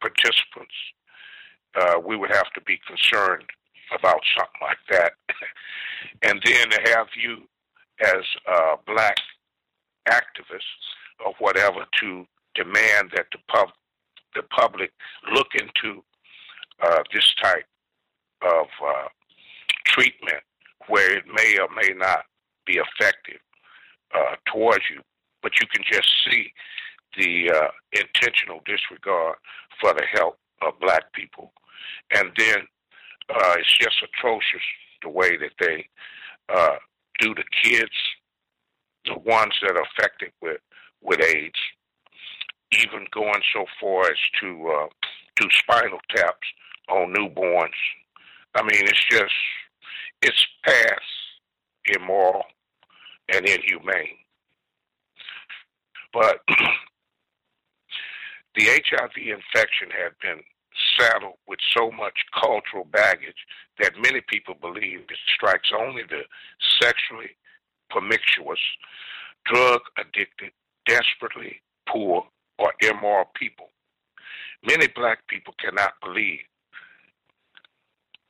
participants. Uh, we would have to be concerned about something like that. and then to have you as uh, black activists or whatever to demand that the pub the public look into uh, this type of uh, treatment where it may or may not be effective uh, towards you, but you can just see the uh, intentional disregard for the health of black people. And then uh, it's just atrocious the way that they uh, do the kids, the ones that are affected with with AIDS, even going so far as to uh, do spinal taps on newborns. I mean, it's just it's past immoral and inhumane. But the HIV infection had been saddled with so much cultural baggage that many people believe it strikes only the sexually promiscuous, drug addicted, desperately poor, or immoral people. Many black people cannot believe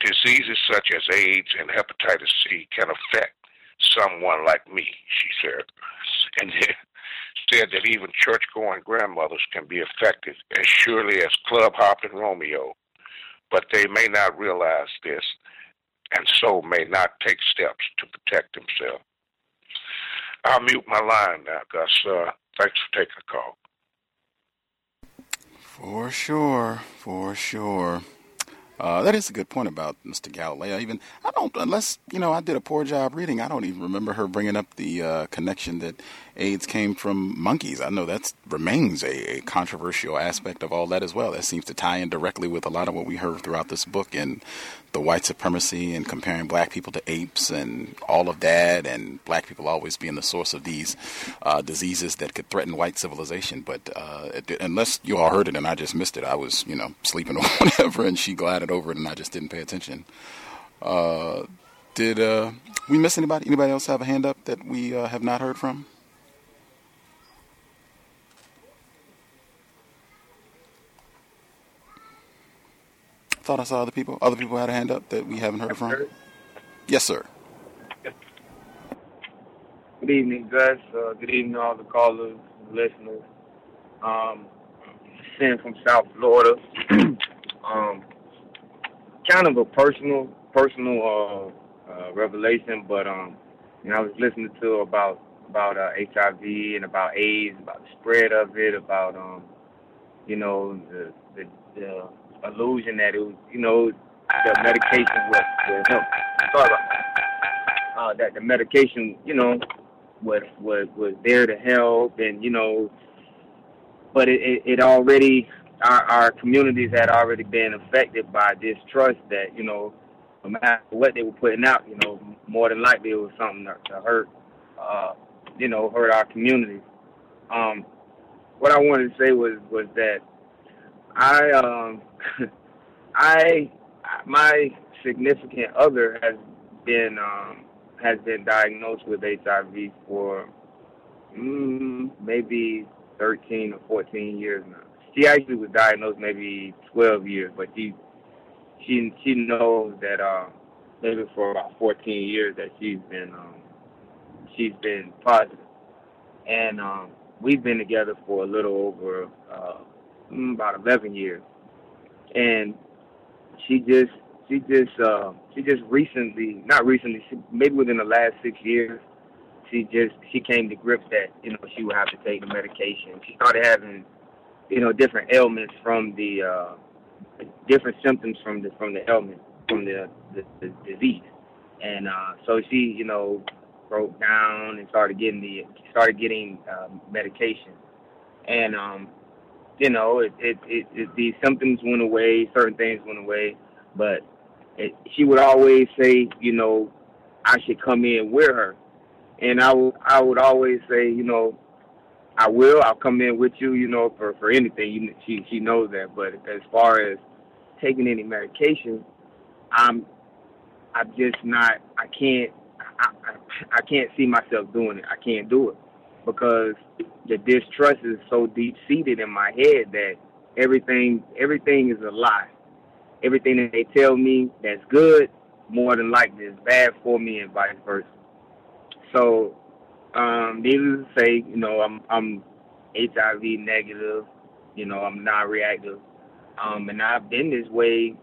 diseases such as AIDS and hepatitis C can affect someone like me, she said. And said that even church going grandmothers can be affected as surely as club hopping Romeo, but they may not realize this and so may not take steps to protect themselves. I'll mute my line now, Gus. Uh, thanks for taking the call. For sure, for sure. Uh, that is a good point about Mr. Galileo. Even I don't, unless you know, I did a poor job reading. I don't even remember her bringing up the uh, connection that AIDS came from monkeys. I know that remains a, a, controversial aspect of all that as well. That seems to tie in directly with a lot of what we heard throughout this book and the white supremacy and comparing black people to apes and all of that, and black people always being the source of these uh, diseases that could threaten white civilization. But uh, it, unless you all heard it and I just missed it, I was you know sleeping or whatever, and she glided over it and I just didn't pay attention. Uh, did uh, we miss anybody? Anybody else have a hand up that we uh, have not heard from? Thought I saw other people. Other people had a hand up that we haven't heard from. Yes, sir. Good evening, Gus. Uh, good evening, all the callers, listeners. Um, Sin from South Florida. um, kind of a personal, personal uh, uh, revelation, but um, you know, I was listening to about about uh, HIV and about AIDS, about the spread of it, about um, you know, the the, the illusion that it was, you know, the medication was would help. Sorry about uh, that the medication, you know, was was was there to help, and you know, but it it, it already our our communities had already been affected by distrust that you know, no matter what they were putting out, you know, more than likely it was something to, to hurt, uh, you know, hurt our communities. Um, what I wanted to say was was that I um I my significant other has been um has been diagnosed with HIV for mm, maybe 13 or 14 years now. She actually was diagnosed maybe 12 years, but she she she knows that uh, maybe for about 14 years that she's been um, she's been positive, and um, we've been together for a little over uh, about 11 years, and she just she just uh, she just recently not recently she, maybe within the last six years she just she came to grips that you know she would have to take the medication. She started having you know different ailments from the uh, different symptoms from the from the ailment from the the, the disease, and uh, so she you know broke down and started getting the started getting uh, medication, and um, you know, it, it, it, it the symptoms went away, certain things went away, but it, she would always say, you know, I should come in with her, and I would I would always say, you know, I will. I'll come in with you, you know, for for anything. You, she she knows that. But as far as taking any medication, I'm I'm just not. I can't. I, I, I can't see myself doing it. I can't do it because the distrust is so deep seated in my head that everything everything is a lie. Everything that they tell me that's good, more than likely is bad for me, and vice versa. So, um, needless to say, you know, I'm I'm HIV negative. You know, I'm non-reactive, um, and I've been this way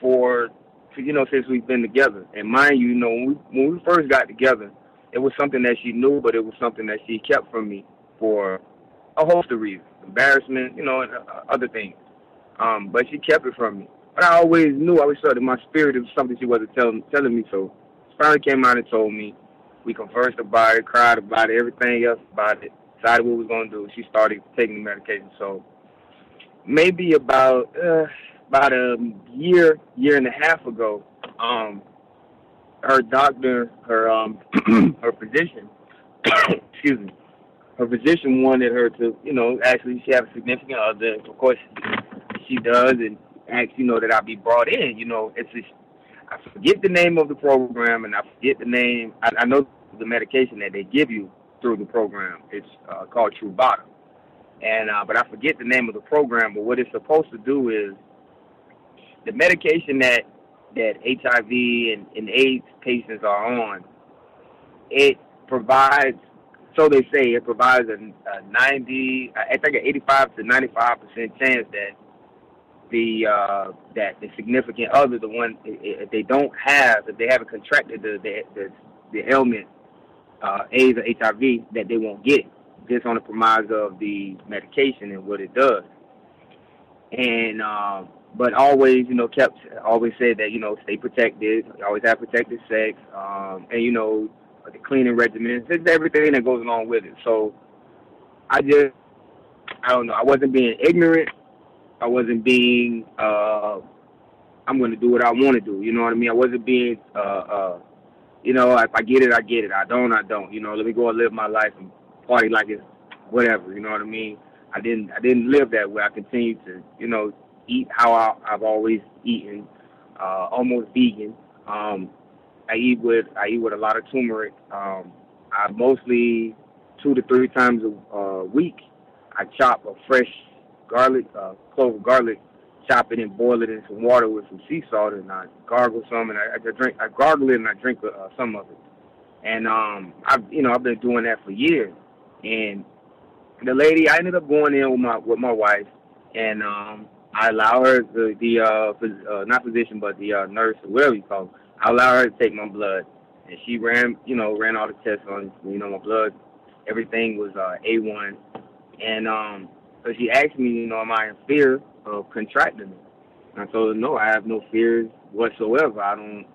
for you know since we've been together. And mind you, you know, when we when we first got together, it was something that she knew, but it was something that she kept from me for a host of reasons, embarrassment, you know, and uh, other things. Um, but she kept it from me. But I always knew, I always felt in my spirit it was something she wasn't telling telling me. So she finally came out and told me. We conversed about it, cried about it, everything else about it. Decided what we was gonna do. She started taking the medication. So maybe about uh, about a year, year and a half ago, um, her doctor, her um, her physician, excuse me, her physician wanted her to, you know, actually she have a significant other. Of course, she does, and asked, you know, that I be brought in. You know, it's just, I forget the name of the program, and I forget the name. I, I know the medication that they give you through the program. It's uh, called Truvada, and uh, but I forget the name of the program. But what it's supposed to do is the medication that that HIV and, and AIDS patients are on. It provides so they say it provides a, a 90, I think an 85 to 95 percent chance that the uh, that the significant other, the one if they don't have, if they haven't contracted the the the, the ailment, uh, AIDS or HIV, that they won't get it, just on the premise of the medication and what it does. And uh, but always, you know, kept always said that you know stay protected, always have protected sex, um, and you know the cleaning regimen, just everything that goes along with it. So I just, I don't know, I wasn't being ignorant. I wasn't being, uh, I'm going to do what I want to do. You know what I mean? I wasn't being, uh, uh, you know, if I get it, I get it. I don't, I don't. You know, let me go and live my life and party like it's whatever. You know what I mean? I didn't, I didn't live that way. I continued to, you know, eat how I, I've always eaten, uh, almost vegan. Um, I eat with I eat with a lot of turmeric. Um, I mostly two to three times a uh, week. I chop a fresh garlic, uh, clove of garlic, chop it and boil it in some water with some sea salt, and I gargle some, and I, I drink. I gargle it and I drink uh, some of it. And um, I've you know I've been doing that for years. And the lady, I ended up going in with my with my wife, and um, I allow her the the uh, phys- uh not physician but the uh, nurse whatever you call. Them, I allow her to take my blood, and she ran, you know, ran all the tests on, you know, my blood. Everything was uh, A1, and um, so she asked me, you know, am I in fear of contracting it? And I told her, no, I have no fears whatsoever. I don't,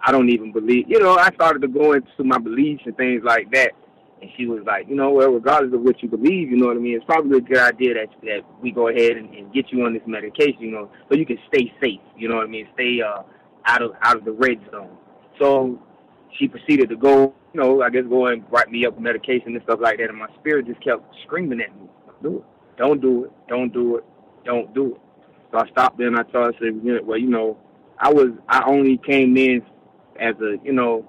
I don't even believe. You know, I started to go into my beliefs and things like that. And she was like, you know, well, regardless of what you believe, you know what I mean. It's probably a good idea that that we go ahead and, and get you on this medication, you know, so you can stay safe. You know what I mean? Stay uh, out of out of the red zone. So she proceeded to go, you know, I guess go and write me up medication and stuff like that. And my spirit just kept screaming at me, do it, don't do it, don't do it, don't do it. So I stopped there and I told her, I said, well, you know, I was, I only came in as a, you know,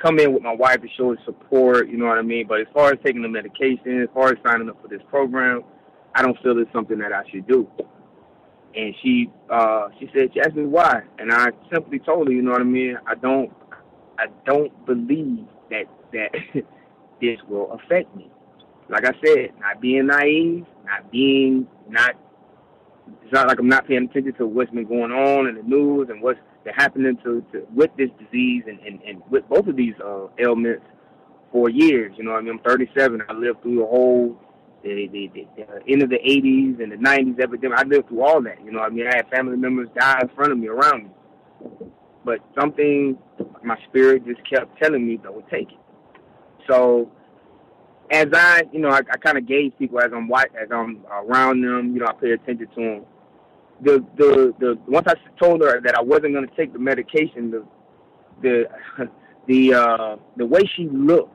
come in with my wife to show support, you know what I mean? But as far as taking the medication, as far as signing up for this program, I don't feel it's something that I should do and she uh she said she asked me why and I simply told her, you know what I mean, I don't I don't believe that that this will affect me. Like I said, not being naive, not being not it's not like I'm not paying attention to what's been going on in the news and what's happening to, to with this disease and, and, and with both of these uh, ailments for years. You know, I mean, I'm 37. I lived through the whole the, the, the, the end of the 80s and the 90s epidemic. I lived through all that. You know, I mean, I had family members die in front of me, around me. But something, my spirit just kept telling me, don't take it. So as I, you know, I, I kind of gauge people as I'm white, as I'm around them. You know, I pay attention to them. The the the once I told her that I wasn't going to take the medication, the the the uh the way she looked,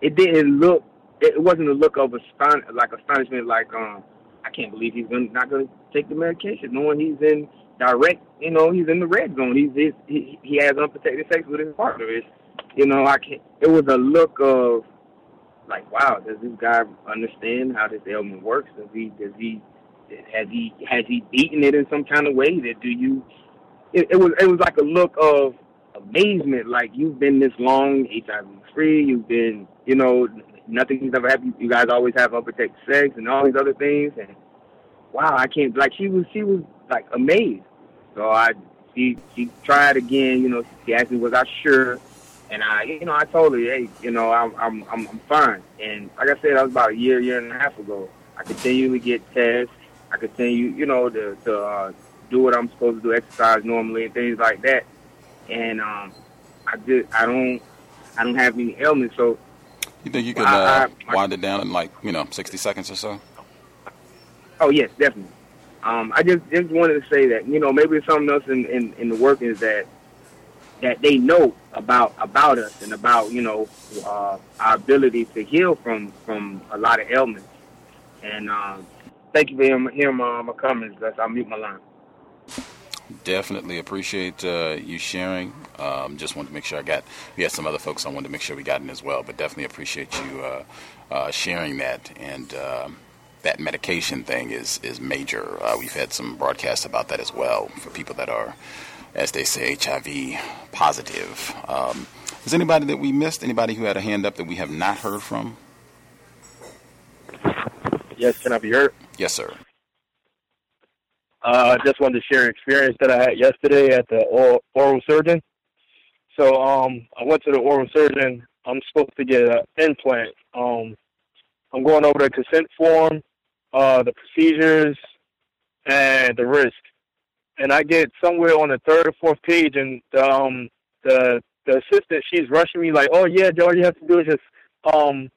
it didn't look. It wasn't a look of aston like astonishment, like um, I can't believe he's gonna, not going to take the medication, knowing he's in direct, you know, he's in the red zone. He's, he's he he has unprotected sex with his partner. It's, you know, I can't. It was a look of like, wow, does this guy understand how this ailment works? Does he does he has he has he beaten it in some kind of way? That do you? It, it was it was like a look of amazement, like you've been this long HIV free, you've been, you know, nothing's ever happened. You guys always have unprotected sex and all these other things, and wow, I can't like she was she was like amazed. So I she she tried again, you know, she asked me was I sure, and I you know I told her hey you know I'm I'm I'm, fine. And like I said, that was about a year year and a half ago. I continually get tests. I continue you know to to uh, do what I'm supposed to do, exercise normally and things like that. And um, I did I don't I don't have any ailments, so. You think you could uh, I, I, wind it down in like you know sixty seconds or so? Oh yes, definitely. Um, I just just wanted to say that you know maybe something else in, in, in the work is that that they know about about us and about you know uh, our ability to heal from from a lot of ailments. And um, thank you for hearing, hearing my, my comments. That's I'll mute my line. Definitely appreciate uh, you sharing. Um, just wanted to make sure I got. We had some other folks I wanted to make sure we got in as well, but definitely appreciate you uh, uh sharing that and. Um, that medication thing is is major. Uh, we've had some broadcasts about that as well for people that are, as they say, HIV positive. Um, is anybody that we missed? Anybody who had a hand up that we have not heard from? Yes, can I be heard? Yes, sir. Uh, I just wanted to share an experience that I had yesterday at the oral, oral surgeon. So um, I went to the oral surgeon. I'm supposed to get an implant. Um, I'm going over the consent form uh, the procedures, and the risk. And I get somewhere on the third or fourth page, and um, the the assistant she's rushing me like, "Oh yeah, all you have to do is just um,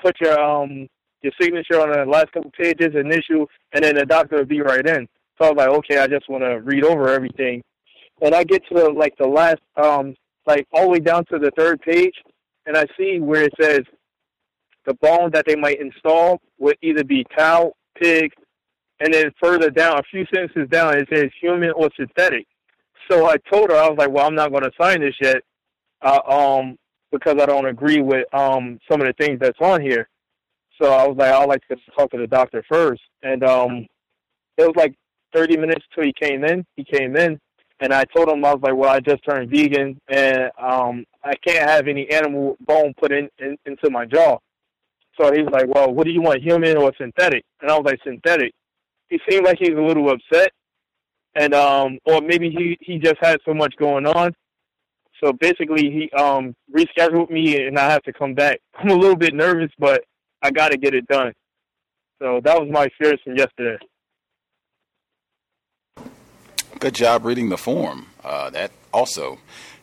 put your um, your signature on the last couple pages, initial, and then the doctor will be right in." So I was like, "Okay, I just want to read over everything." And I get to the, like the last, um, like all the way down to the third page, and I see where it says the bone that they might install would either be cow, pig, and then further down, a few sentences down, it says human or synthetic. So I told her, I was like, well, I'm not going to sign this yet, uh, um, because I don't agree with um some of the things that's on here. So I was like, I'd like to talk to the doctor first, and um, it was like 30 minutes till he came in. He came in, and I told him I was like, well, I just turned vegan, and um, I can't have any animal bone put in, in into my jaw. So he was like, well, what do you want, human or synthetic? And I was like, synthetic. He seemed like he was a little upset. And, um, or maybe he, he just had so much going on. So basically he, um, rescheduled me and I have to come back. I'm a little bit nervous, but I got to get it done. So that was my experience from yesterday. Good job reading the form. Uh, that also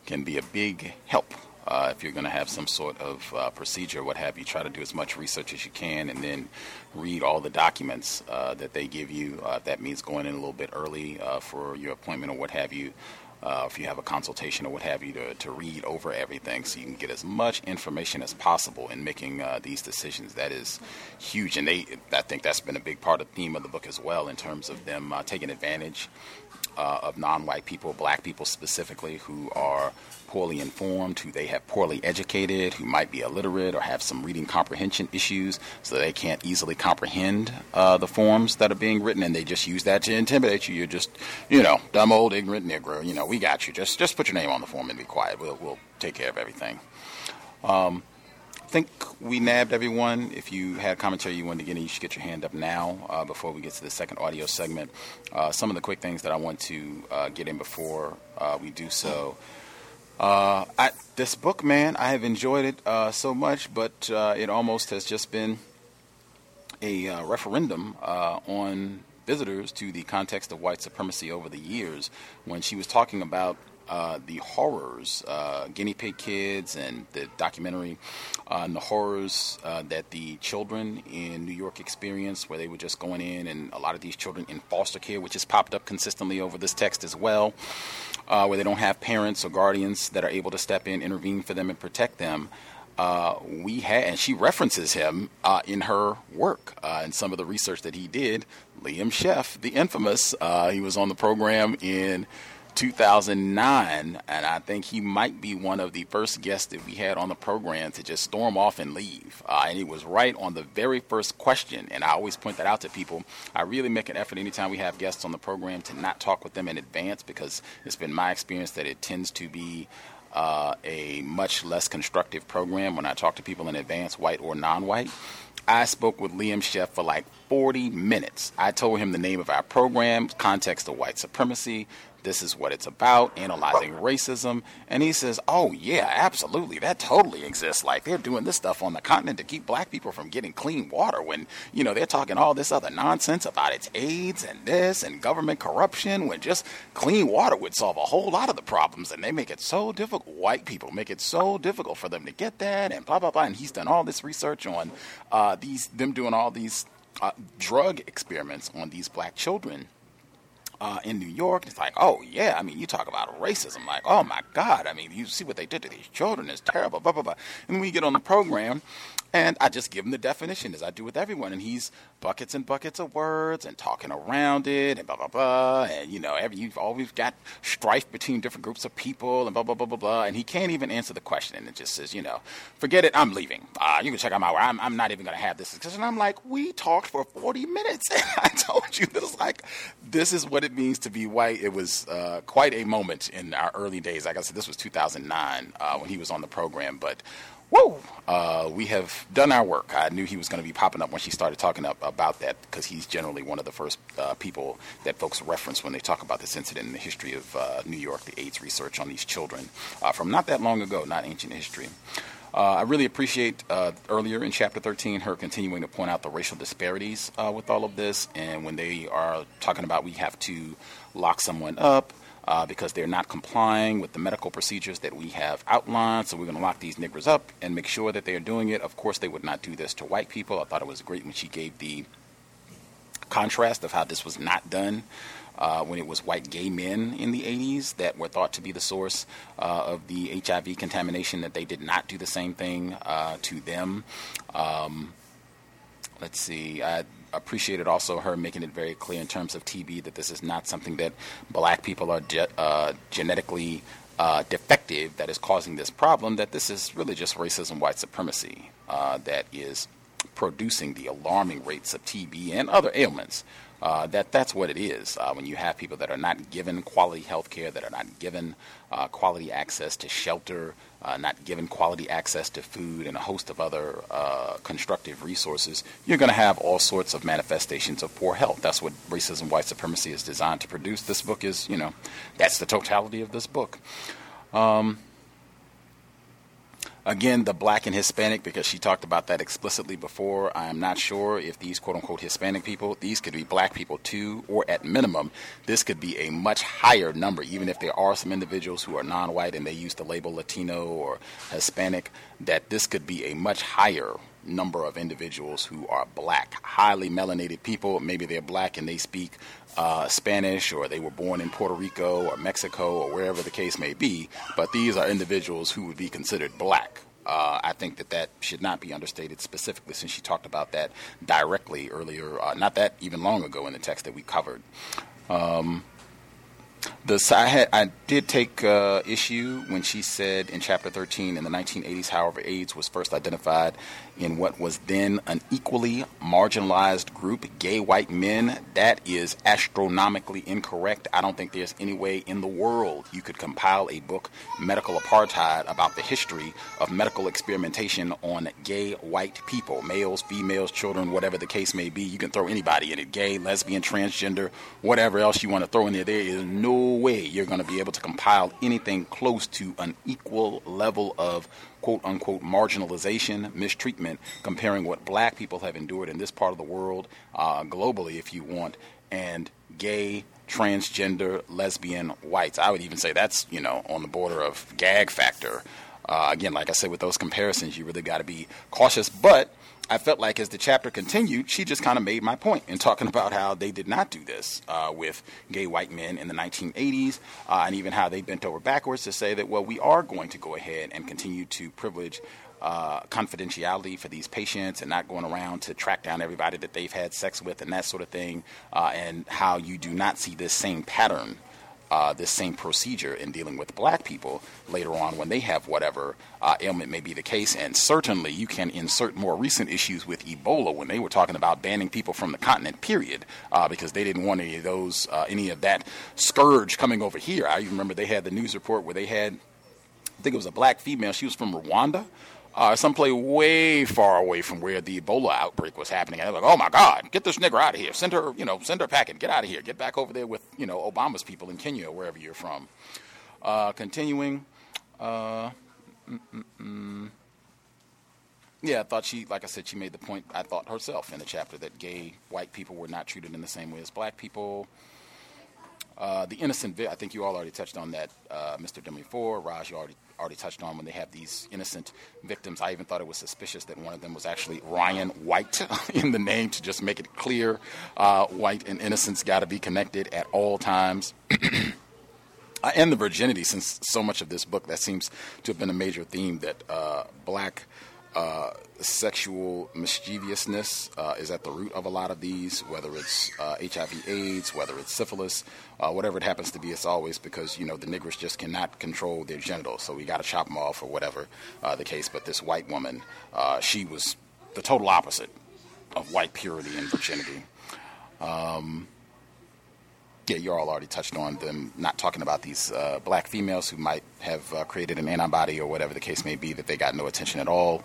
can be a big help uh, if you're going to have some sort of uh, procedure, what have you, try to do as much research as you can and then read all the documents uh, that they give you. Uh, that means going in a little bit early uh, for your appointment or what have you. Uh, if you have a consultation or what have you, to, to read over everything so you can get as much information as possible in making these decisions. That is huge, and they, I think that's been a big part of the theme of the book as well, in terms of them taking advantage uh, of non-white people, black people specifically, who are poorly informed, who they have poorly educated, who might be illiterate or have some reading comprehension issues, so they can't easily comprehend uh, the forms that are being written, and they just use that to intimidate you. You're just, you know, dumb old ignorant Negro. You know, we got you. Just just put your name on the form and be quiet. We'll we'll take care of everything. Um, think we nabbed everyone. If you had commentary you wanted to get in, you should get your hand up now uh, before we get to the second audio segment. Uh, some of the quick things that I want to uh, get in before uh, we do so. Uh, I, this book, man, I have enjoyed it uh, so much, but it almost has just been a referendum on visitors to the context of white supremacy over the years when she was talking about uh, the horrors, uh, guinea pig kids, and the documentary on the horrors uh, that the children in New York experienced, where they were just going in, and a lot of these children in foster care, which has popped up consistently over this text as well, uh, where they don't have parents or guardians that are able to step in, intervene for them, and protect them. Uh, we had, and she references him uh, in her work uh, and some of the research that he did. Liam Sheff, the infamous, uh, he was on the program in 2009, and I think he might be one of the first guests that we had on the program to just storm off and leave. Uh, and he was right on the very first question. And I always point that out to people. I really make an effort anytime we have guests on the program to not talk with them in advance because it's been my experience that it tends to be uh, a much less constructive program when I talk to people in advance, white or non white. I spoke with Liam Sheff for like 40 minutes. I told him the name of our program, context of white supremacy, this is what it's about, analyzing racism. And he says, oh, yeah, absolutely. That totally exists. Like, they're doing this stuff on the continent to keep black people from getting clean water when, you know, they're talking all this other nonsense about its AIDS and this and government corruption when just clean water would solve a whole lot of the problems. And they make it so difficult, white people make it so difficult for them to get that and blah, blah, blah. And he's done all this research on uh, these, them doing all these uh, drug experiments on these black children uh, in New York. It's like, oh yeah, I mean, you talk about racism, like, oh my God, I mean, you see what they did to these children is terrible, blah blah blah. And you get on the program, and I just give him the definition as I do with everyone. And he's buckets and buckets of words and talking around it and blah, blah, blah. And, you know, every, you've always got strife between different groups of people and blah, blah, blah, blah, blah. And he can't even answer the question. And it just says, you know, forget it. I'm leaving. Uh, you can check out my, I'm, I'm not even going to have this discussion. I'm like, we talked for 40 minutes. And I told you this, like, this is what it means to be white. It was uh, quite a moment in our early days. Like I said, this was 2009 uh, when he was on the program. But whoa, uh, we have done our work. I knew he was going to be popping up when she started talking up about that because he's generally one of the first uh, people that folks reference when they talk about this incident in the history of uh, New York, the AIDS research on these children uh, from not that long ago, not ancient history. Uh, I really appreciate uh, earlier in chapter 13 her continuing to point out the racial disparities with all of this, and when they are talking about we have to lock someone up, uh, because they're not complying with the medical procedures that we have outlined. So we're going to lock these niggers up and make sure that they are doing it. Of course, they would not do this to white people. I thought it was great when she gave the contrast of how this was not done. Uh, when it was white gay men in the 80s that were thought to be the source uh, of the HIV contamination, that they did not do the same thing uh, to them. Um, let's see, I appreciated also her making it very clear in terms of TB that this is not something that black people are ge- uh, genetically uh, defective that is causing this problem, that this is really just racism, white supremacy uh, that is producing the alarming rates of TB and other ailments uh, that that's what it is. Uh, when you have people that are not given quality health care, that are not given uh, quality access to shelter, uh, not given quality access to food, and a host of other uh, constructive resources, you're going to have all sorts of manifestations of poor health. That's what racism, white supremacy is designed to produce. This book is, you know, that's the totality of this book. Um, Again, the black and Hispanic, because she talked about that explicitly before. I am not sure if these quote unquote Hispanic people, these could be black people too, or at minimum, this could be a much higher number, even if there are some individuals who are non white and they use the label Latino or Hispanic, that this could be a much higher number of individuals who are black, highly melanated people. Maybe they're black and they speak uh, Spanish or they were born in Puerto Rico or Mexico or wherever the case may be, but these are individuals who would be considered black. Uh, I think that that should not be understated specifically since she talked about that directly earlier, uh, not that even long ago in the text that we covered. Um, the I, had, I did take uh, issue when she said in chapter 13 in the 1980s, however, AIDS was first identified in what was then an equally marginalized group, gay white men. That is astronomically incorrect. I don't think there's any way in the world you could compile a book, Medical Apartheid, about the history of medical experimentation on gay white people, males, females, children, whatever the case may be. You can throw anybody in it gay, lesbian, transgender, whatever else you want to throw in there. There is no way you're going to be able to compile anything close to an equal level of quote unquote marginalization, mistreatment, comparing what black people have endured in this part of the world, uh, globally, if you want, and gay transgender lesbian whites. I would even say that's you know on the border of gag factor. Uh, again, like I said, with those comparisons, you really got to be cautious. But I felt like as the chapter continued, she just kind of made my point in talking about how they did not do this uh, with gay white men in the 1980s, uh, and even how they bent over backwards to say that, well, we are going to go ahead and continue to privilege uh, confidentiality for these patients and not going around to track down everybody that they've had sex with and that sort of thing, uh, and how you do not see this same pattern uh, this same procedure in dealing with black people later on when they have whatever uh, ailment may be the case. And certainly you can insert more recent issues with Ebola when they were talking about banning people from the continent, period, uh, because they didn't want any of those, uh, any of that scourge coming over here. I remember they had the news report where they had, I think it was a black female, she was from Rwanda uh, someplace way far away from where the Ebola outbreak was happening. And they're like, oh my God, get this nigger out of here. Send her, you know, send her packing. Get out of here. Get back over there with, you know, Obama's people in Kenya wherever you're from. Uh, continuing. Uh, yeah, I thought she, like I said, she made the point, I thought herself in the chapter that gay white people were not treated in the same way as black people. Uh, the innocent, I think you all already touched on that, uh, Mr. Demi Four. Raj, you already already touched on when they have these innocent victims. I even thought it was suspicious that one of them was actually Ryan White in the name to just make it clear uh, white and innocence got to be connected at all times. And the virginity, since so much of this book that seems to have been a major theme that uh, black uh, sexual mischievousness uh, is at the root of a lot of these, whether it's uh, HIV/AIDS, whether it's syphilis, uh, whatever it happens to be. It's always because you know the niggers just cannot control their genitals, so we got to chop them off or whatever uh, the case. But this white woman, uh, she was the total opposite of white purity and virginity. Um, yeah, you all already touched on them not talking about these uh, black females who might have uh, created an antibody or whatever the case may be that they got no attention at all.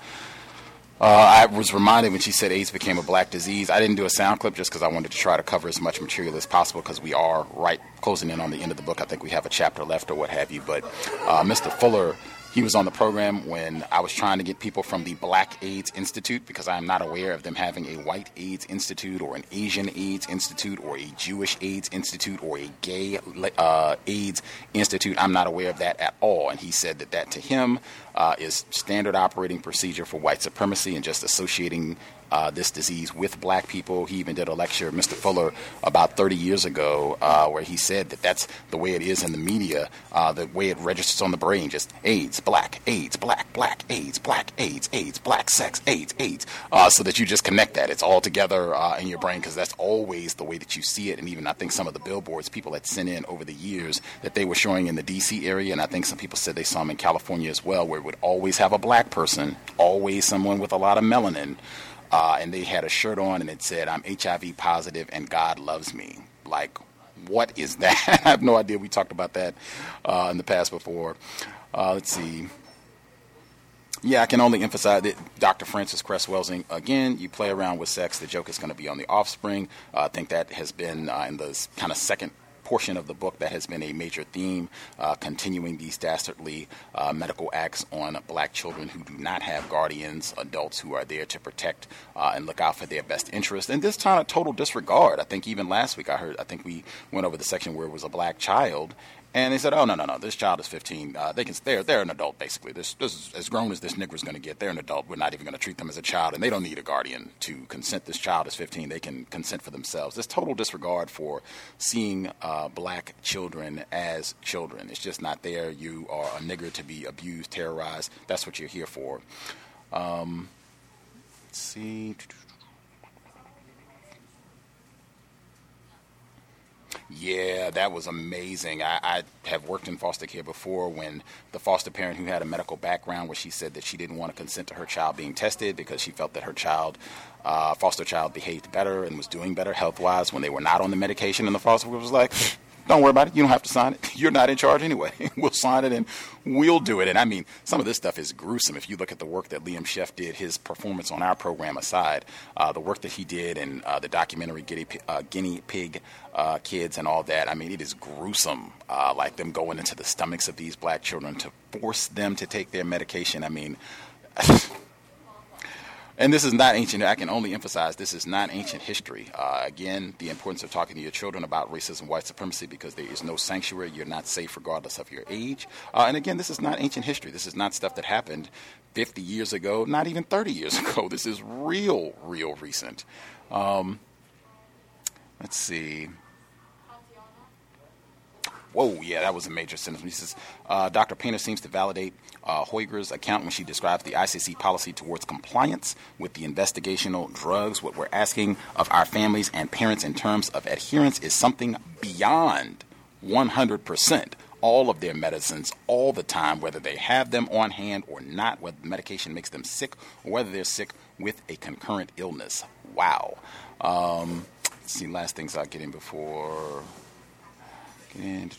Uh, I was reminded when she said AIDS became a black disease. I didn't do a sound clip just because I wanted to try to cover as much material as possible because we are right closing in on the end of the book. I think we have a chapter left or what have you. But uh, Mr. Fuller he was on the program when I was trying to get people from the Black AIDS Institute because I am not aware of them having a white AIDS Institute or an Asian AIDS Institute or a Jewish AIDS Institute or a gay uh, AIDS Institute. I'm not aware of that at all. And he said that that to him uh, is standard operating procedure for white supremacy and just associating uh, this disease with black people. He even did a lecture, Mr. Fuller, about 30 years ago, uh, where he said that that's the way it is in the media, uh, the way it registers on the brain just AIDS, black, AIDS, black, black, AIDS, black, AIDS, AIDS, black, sex, AIDS, AIDS, uh, so that you just connect that. It's all together uh, in your brain because that's always the way that you see it. And even I think some of the billboards people had sent in over the years that they were showing in the D.C. area, and I think some people said they saw them in California as well, where it would always have a black person, always someone with a lot of melanin. Uh, and they had a shirt on and it said, I'm HIV positive and God loves me. Like, what is that? I have no idea. We talked about that uh, in the past before. Uh, let's see. Yeah, I can only emphasize that Dr. Frances Cress Welsing, again, you play around with sex, the joke is going to be on the offspring. Uh, I think that has been uh, in the kind of second portion of the book that has been a major theme, uh, continuing these dastardly uh, medical acts on black children who do not have guardians, adults who are there to protect uh, and look out for their best interest. And this time, a total disregard. I think even last week I heard, I think we went over the section where it was a black child and they said, "Oh no, no, no! This child is 15. Uh, they can, they're they're an adult basically. This this is as grown as this nigger's going to get. They're an adult. We're not even going to treat them as a child, and they don't need a guardian to consent. This child is 15. They can consent for themselves. This total disregard for seeing uh, black children as children. It's just not there. You are a nigger to be abused, terrorized. That's what you're here for. Um, see. Yeah, that was amazing. I, I, have worked in foster care before when the foster parent who had a medical background, where she said that she didn't want to consent to her child being tested because she felt that her child, uh, foster child, behaved better and was doing better health wise when they were not on the medication, and the foster was like, don't worry about it. You don't have to sign it. You're not in charge anyway. we'll sign it and we'll do it. And I mean, some of this stuff is gruesome. If you look at the work that Liam Sheff did, his performance on our program aside, uh, the work that he did in uh, the documentary Guinea, uh, Guinea Pig uh, Kids and all that, I mean, it is gruesome. Uh, like them going into the stomachs of these black children to force them to take their medication. I mean, and this is not ancient. I can only emphasize this is not ancient history. Uh, again, the importance of talking to your children about racism, white supremacy, because there is no sanctuary. You're not safe regardless of your age. Uh, and again, this is not ancient history. This is not stuff that happened 50 years ago, not even 30 years ago. This is real, real recent. Um, let's see. Whoa, yeah, that was a major sentence. He says, uh, Dr. Painter seems to validate uh, Hoyger's account when she describes the ICC policy towards compliance with the investigational drugs. What we're asking of our families and parents in terms of adherence is something beyond 100% all of their medicines all the time, whether they have them on hand or not, whether the medication makes them sick or whether they're sick with a concurrent illness. Wow. Um, see, last things I'll get in before. Get in.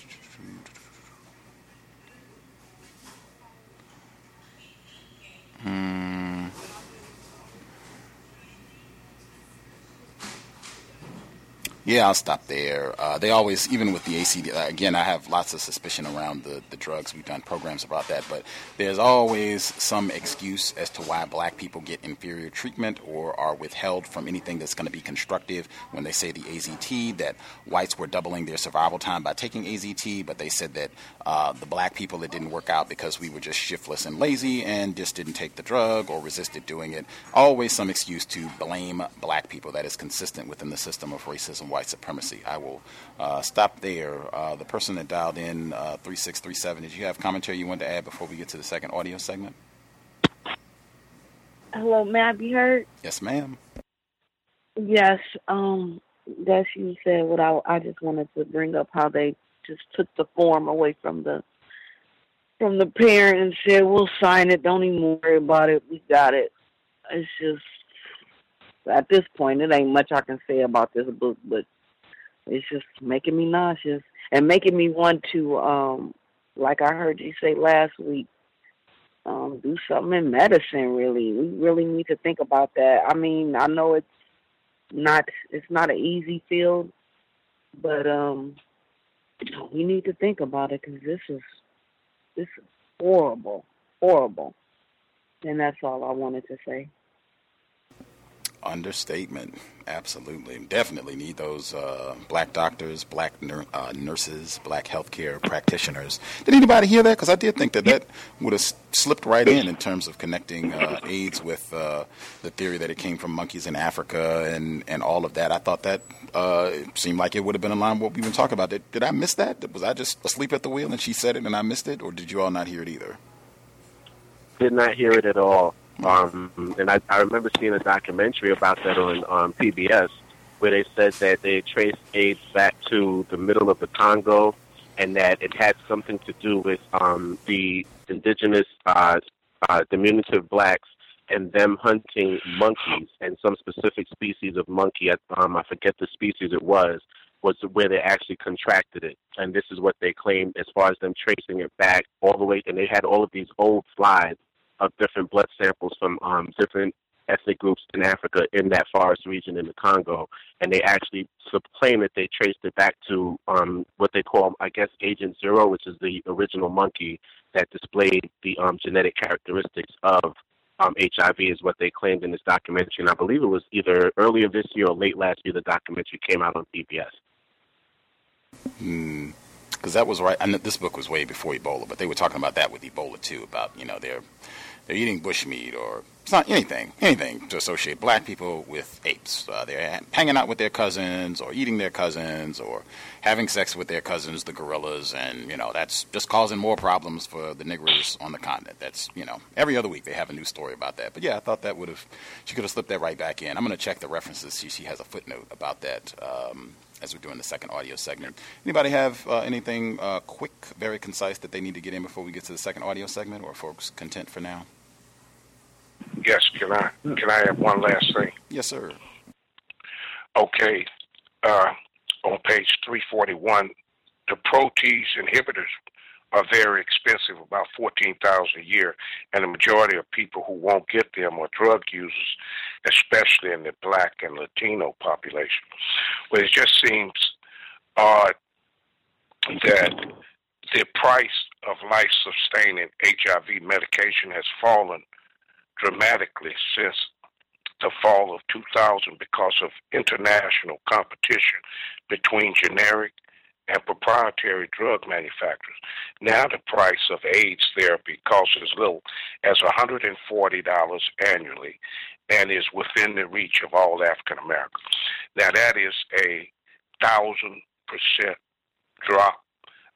Hmm. Yeah, I'll stop there. Uh, they always, even with the AZT, uh, again, I have lots of suspicion around the, the drugs. We've done programs about that, but there's always some excuse as to why black people get inferior treatment or are withheld from anything that's going to be constructive. When they say the AZT, that whites were doubling their survival time by taking AZT, but they said that uh, the black people, it didn't work out because we were just shiftless and lazy and just didn't take the drug or resisted doing it. Always some excuse to blame black people that is consistent within the system of racism white supremacy. I will uh, stop there. Uh, the person that dialed in uh, 3637, did you have commentary you wanted to add before we get to the second audio segment? Hello, may I be heard? Yes, ma'am. Yes, um, that's you said what I I just wanted to bring up how they just took the form away from the from the parent and said we'll sign it. Don't even worry about it. We got it. It's just at this point, it ain't much I can say about this book, but it's just making me nauseous and making me want to, um, like I heard you say last week, um, do something in medicine. Really, we really need to think about that. I mean, I know it's not it's not an easy field, but um, we need to think about it because this is this is horrible, horrible, and that's all I wanted to say. Understatement. Absolutely. Definitely need those uh, black doctors, black uh, nurses, black healthcare practitioners. Did anybody hear that? Because I did think that that would have slipped right in in terms of connecting uh, AIDS with uh, the theory that it came from monkeys in Africa and, and all of that. I thought that uh, seemed like it would have been in line with what we've been talking about. Did, did I miss that? Was I just asleep at the wheel and she said it and I missed it? Or did you all not hear it either? Did not hear it at all. Um, and I, I remember seeing a documentary about that on um, PBS where they said that they traced AIDS back to the middle of the Congo and that it had something to do with um, the indigenous uh, uh, diminutive blacks and them hunting monkeys and some specific species of monkey. Um, I forget the species it was. Was where they actually contracted it, and this is what they claimed as far as them tracing it back all the way. And they had all of these old slides of different blood samples from um, different ethnic groups in Africa in that forest region in the Congo, and they actually claim that they traced it back to um, what they call, I guess, Agent Zero, which is the original monkey that displayed the um, genetic characteristics of um, HIV, is what they claimed in this documentary. And I believe it was either earlier this year or late last year the documentary came out on PBS. Hmm because that was right. And this book was way before Ebola, but they were talking about that with Ebola too. About you know they're they're eating bushmeat or it's not anything anything to associate black people with apes. Uh, they're hanging out with their cousins or eating their cousins or having sex with their cousins, the gorillas, and you know that's just causing more problems for the niggers on the continent. That's you know every other week they have a new story about that. But yeah, I thought that would have she could have slipped that right back in. I'm going to check the references. She she has a footnote about that. Um, as we're doing the second audio segment. Anybody have uh, anything uh, quick, very concise that they need to get in before we get to the second audio segment, or folks content for now? Yes, can I can I have one last thing? Yes, sir. Okay, uh, on page three forty one, the protease inhibitors are very expensive, about fourteen thousand a year, and the majority of people who won't get them are drug users, especially in the black and Latino population. Well, it just seems odd that the price of life-sustaining HIV medication has fallen dramatically since the fall of 2000 because of international competition between generic and proprietary drug manufacturers. Now the price of AIDS therapy costs as little as $140 annually and is within the reach of all African Americans. Now that is a thousand percent drop.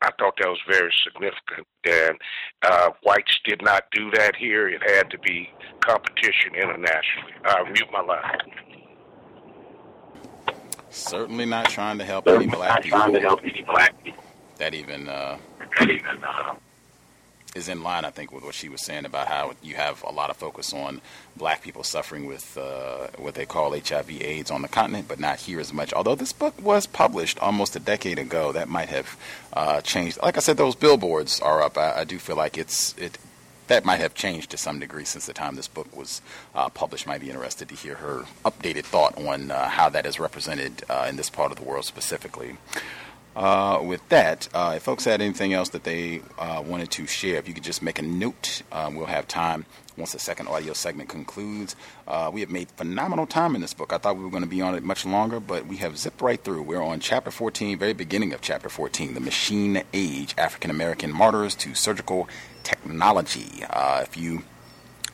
I thought that was very significant, and uh, whites did not do that here. It had to be competition internationally. I mute my line. Certainly not trying to help any black people. Trying to help any black people. That even uh, that even uh, is in line, I think, with what she was saying about how you have a lot of focus on black people suffering with uh, what they call HIV/AIDS on the continent, but not here as much. Although this book was published almost a decade ago, that might have uh, changed. Like I said, those billboards are up. I, I do feel like it's it that might have changed to some degree since the time this book was uh, published. Might be interested to hear her updated thought on uh, how that is represented uh, in this part of the world specifically. Uh, with that, uh, if folks had anything else that they uh, wanted to share, if you could just make a note, um, we'll have time once the second audio segment concludes. we have made phenomenal time in this book. I thought we were going to be on it much longer, but we have zipped right through. We're on chapter 14, very beginning of chapter 14, The Machine Age African American Martyrs to Surgical technology. Uh, if you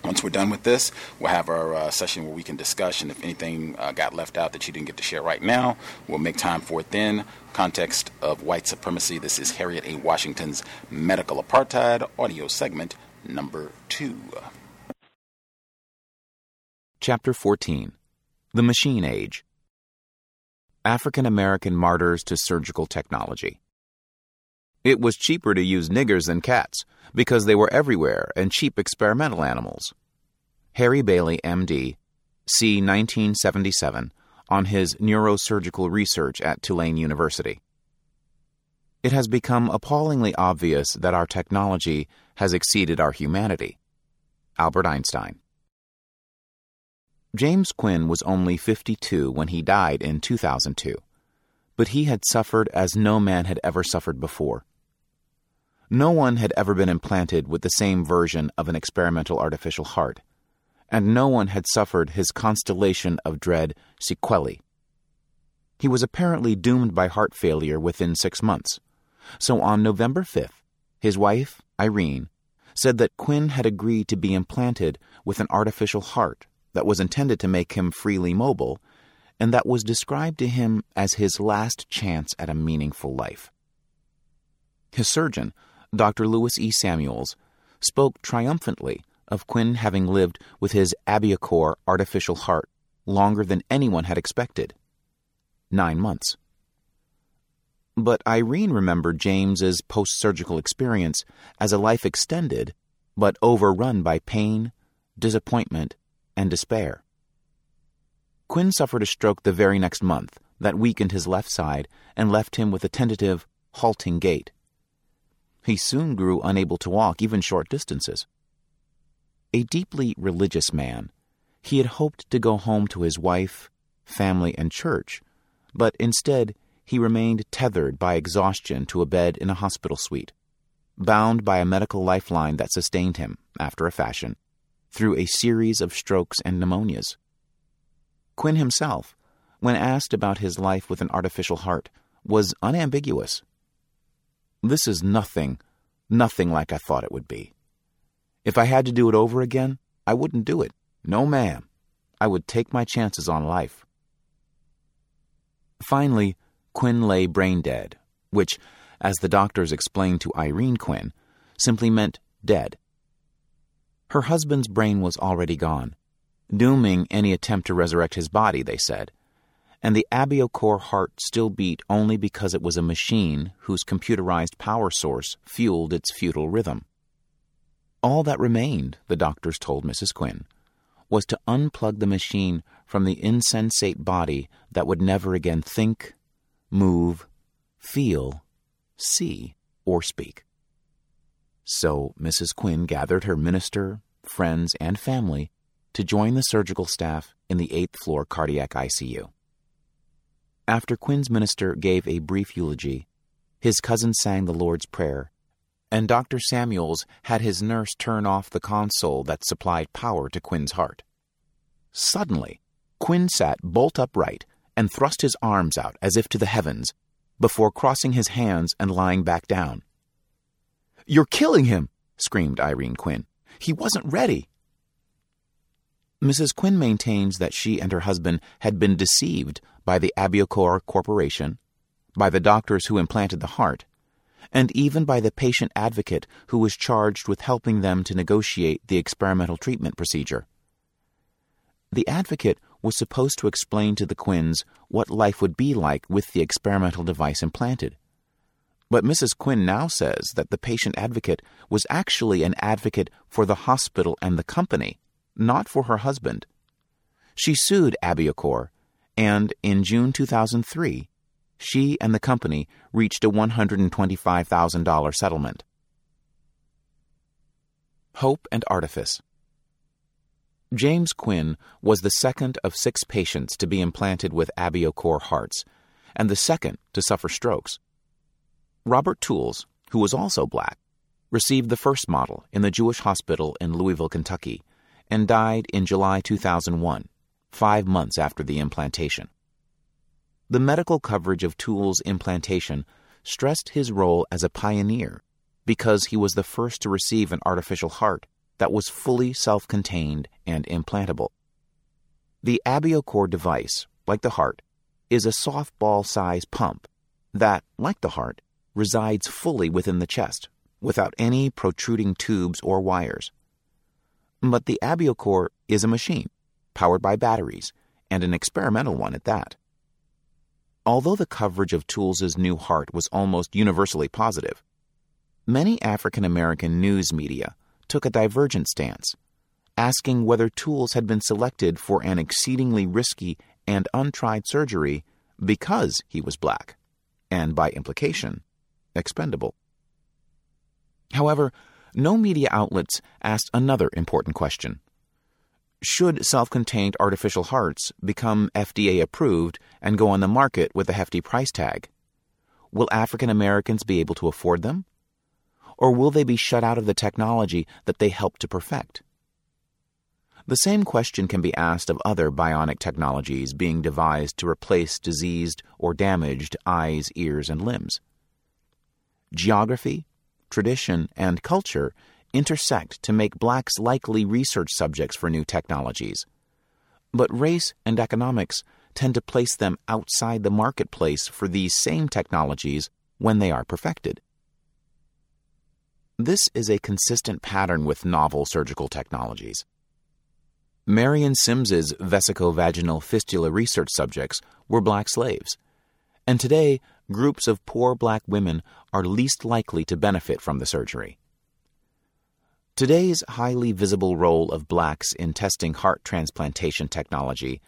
once we're done with this, we'll have our uh, session where we can discuss, and if anything uh, got left out that you didn't get to share right now, we'll make time for it then. Context of white supremacy. This is Harriet A. Washington's Medical Apartheid audio segment number two. Chapter 14 The Machine Age African American Martyrs to Surgical Technology. It was cheaper to use niggers than cats because they were everywhere and cheap experimental animals. Harry Bailey, MD, c. 1977, on his neurosurgical research at Tulane University. It has become appallingly obvious that our technology has exceeded our humanity. Albert Einstein. James Quinn was only 52 when he died in 2002, but he had suffered as no man had ever suffered before. No one had ever been implanted with the same version of an experimental artificial heart, and no one had suffered his constellation of dread sequelae. He was apparently doomed by heart failure within six months. So on November 5th, his wife, Irene, said that Quinn had agreed to be implanted with an artificial heart that was intended to make him freely mobile and that was described to him as his last chance at a meaningful life. His surgeon, Dr. Lewis E. Samuels, spoke triumphantly of Quinn having lived with his AbioCor artificial heart longer than anyone had expected nine months. But Irene remembered James's post surgical experience as a life extended, but overrun by pain, disappointment, and despair. Quinn suffered a stroke the very next month that weakened his left side and left him with a tentative, halting gait. He soon grew unable to walk even short distances. A deeply religious man, he had hoped to go home to his wife, family, and church, but instead he remained tethered by exhaustion to a bed in a hospital suite, bound by a medical lifeline that sustained him, after a fashion, through a series of strokes and pneumonias. Quinn himself, when asked about his life with an artificial heart, was unambiguous. This is nothing, nothing like I thought it would be. If I had to do it over again, I wouldn't do it. No, ma'am. I would take my chances on life. Finally, Quinn lay brain dead, which, as the doctors explained to Irene Quinn, simply meant dead. Her husband's brain was already gone, dooming any attempt to resurrect his body, they said and the AbioCor heart still beat only because it was a machine whose computerized power source fueled its futile rhythm. All that remained, the doctors told Mrs. Quinn, was to unplug the machine from the insensate body that would never again think, move, feel, see, or speak. So Mrs. Quinn gathered her minister, friends, and family to join the surgical staff in the eighth floor cardiac ICU. After Quinn's minister gave a brief eulogy, his cousin sang the Lord's Prayer, and Dr. Samuels had his nurse turn off the console that supplied power to Quinn's heart. Suddenly, Quinn sat bolt upright and thrust his arms out as if to the heavens before crossing his hands and lying back down. You're killing him, screamed Irene Quinn. He wasn't ready. Mrs. Quinn maintains that she and her husband had been deceived by the Abiocor Corporation, by the doctors who implanted the heart, and even by the patient advocate who was charged with helping them to negotiate the experimental treatment procedure. The advocate was supposed to explain to the Quinns what life would be like with the experimental device implanted. But Mrs. Quinn now says that the patient advocate was actually an advocate for the hospital and the company not for her husband. She sued Abiocor, and in June 2003, she and the company reached a $125,000 settlement. Hope and Artifice James Quinn was the second of six patients to be implanted with Abiocor hearts, and the second to suffer strokes. Robert Tools, who was also black, received the first model in the Jewish hospital in Louisville, Kentucky, and died in July 2001, five months after the implantation. The medical coverage of Tools' implantation stressed his role as a pioneer because he was the first to receive an artificial heart that was fully self contained and implantable. The Abiocor device, like the heart, is a softball size pump that, like the heart, resides fully within the chest, without any protruding tubes or wires. But the Abiocor is a machine, powered by batteries, and an experimental one at that. Although the coverage of Tools's new heart was almost universally positive, many African American news media took a divergent stance, asking whether Tools had been selected for an exceedingly risky and untried surgery because he was black, and by implication, expendable. However, no media outlets asked another important question. Should self contained artificial hearts become FDA approved and go on the market with a hefty price tag? Will African Americans be able to afford them? Or will they be shut out of the technology that they helped to perfect? The same question can be asked of other bionic technologies being devised to replace diseased or damaged eyes, ears, and limbs. Geography, tradition, and culture intersect to make blacks likely research subjects for new technologies. But race and economics tend to place them outside the marketplace for these same technologies when they are perfected. This is a consistent pattern with novel surgical technologies. Marion Sims's vesicovaginal fistula research subjects were black slaves, and today groups of poor black women are least likely to benefit from the surgery. Today's highly visible role of blacks in testing heart transplantation technology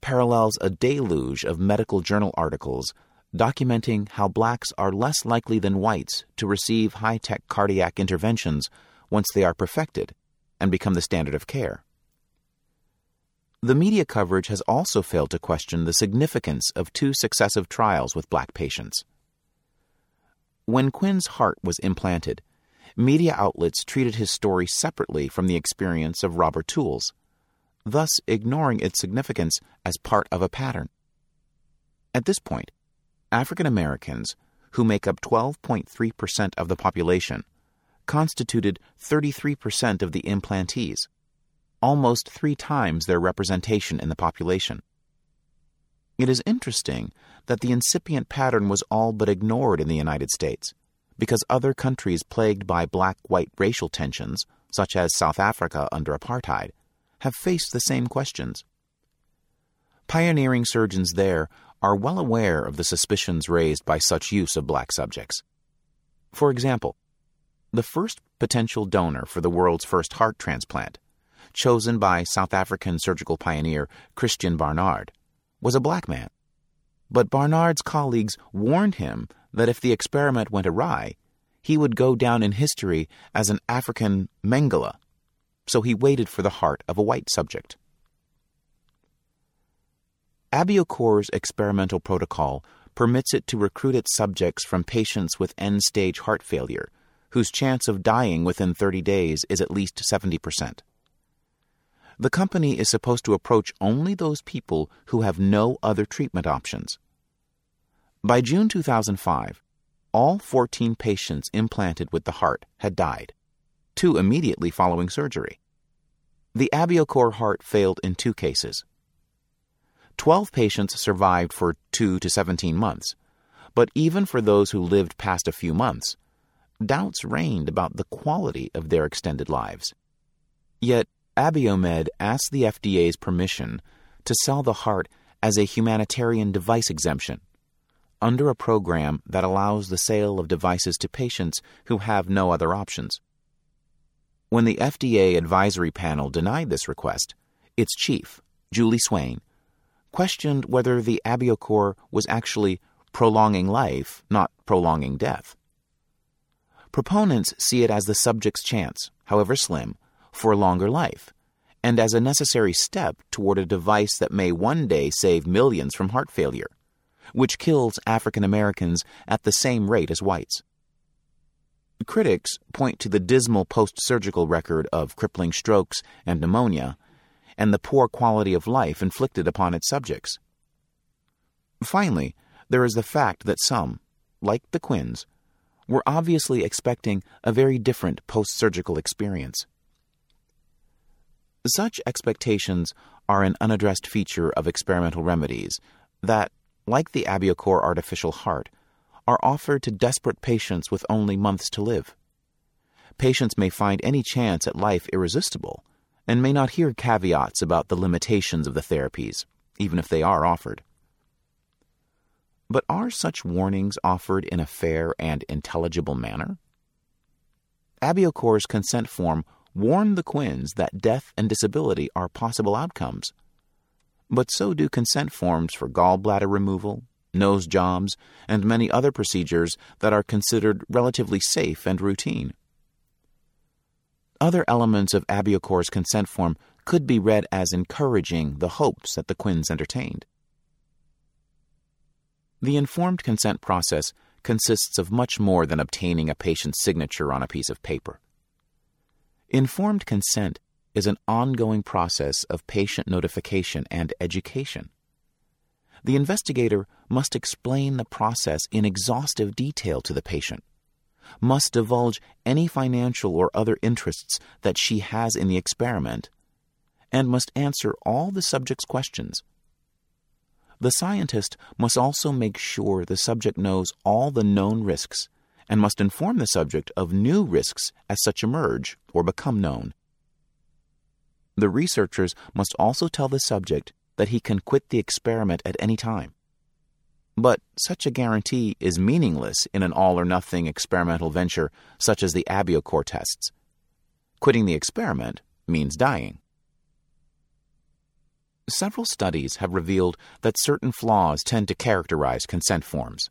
parallels a deluge of medical journal articles documenting how blacks are less likely than whites to receive high tech cardiac interventions once they are perfected and become the standard of care. The media coverage has also failed to question the significance of two successive trials with black patients. When Quinn's heart was implanted, media outlets treated his story separately from the experience of Robert Tools, thus ignoring its significance as part of a pattern. At this point, African Americans, who make up 12.3% of the population, constituted 33% of the implantees almost three times their representation in the population. It is interesting that the incipient pattern was all but ignored in the United States, because other countries plagued by black white racial tensions, such as South Africa under apartheid, have faced the same questions. Pioneering surgeons there are well aware of the suspicions raised by such use of black subjects. For example, the first potential donor for the world's first heart transplant chosen by South African surgical pioneer Christiaan Barnard, was a black man. But Barnard's colleagues warned him that if the experiment went awry, he would go down in history as an African Mengele, so he waited for the heart of a white subject. Abiocor's experimental protocol permits it to recruit its subjects from patients with end stage heart failure, whose chance of dying within 30 days is at least 70%. the company is supposed to approach only those people who have no other treatment options. By June 2005, all 14 patients implanted with the heart had died, two immediately following surgery. The AbioCor heart failed in two cases. 12 patients survived for 2 to 17 months, but even for those who lived past a few months, doubts reigned about the quality of their extended lives. Yet, Abiomed asked the FDA's permission to sell the heart as a humanitarian device exemption under a program that allows the sale of devices to patients who have no other options. When the FDA advisory panel denied this request, its chief, Julie Swain, questioned whether the AbioCor was actually prolonging life, not prolonging death. Proponents see it as the subject's chance, however slim, for longer life, and as a necessary step toward a device that may one day save millions from heart failure, which kills African Americans at the same rate as whites. Critics point to the dismal post surgical record of crippling strokes and pneumonia, and the poor quality of life inflicted upon its subjects. Finally, there is the fact that some, like the Quinns, were obviously expecting a very different post surgical experience. Such expectations are an unaddressed feature of experimental remedies that, like the AbioCor artificial heart, are offered to desperate patients with only months to live. Patients may find any chance at life irresistible and may not hear caveats about the limitations of the therapies, even if they are offered. But are such warnings offered in a fair and intelligible manner? AbioCor's consent form warned the Quinns that death and disability are possible outcomes. But so do consent forms for gallbladder removal, nose jobs, and many other procedures that are considered relatively safe and routine. Other elements of AbioCor's consent form could be read as encouraging the hopes that the Quinns entertained. The informed consent process consists of much more than obtaining a patient's signature on a piece of paper. Informed consent is an ongoing process of patient notification and education. The investigator must explain the process in exhaustive detail to the patient, must divulge any financial or other interests that she has in the experiment, and must answer all the subject's questions. The scientist must also make sure the subject knows all the known risks and must inform the subject of new risks as such emerge or become known. The researchers must also tell the subject that he can quit the experiment at any time. But such a guarantee is meaningless in an all or nothing experimental venture such as the AbioCor tests. Quitting the experiment means dying. Several studies have revealed that certain flaws tend to characterize consent forms.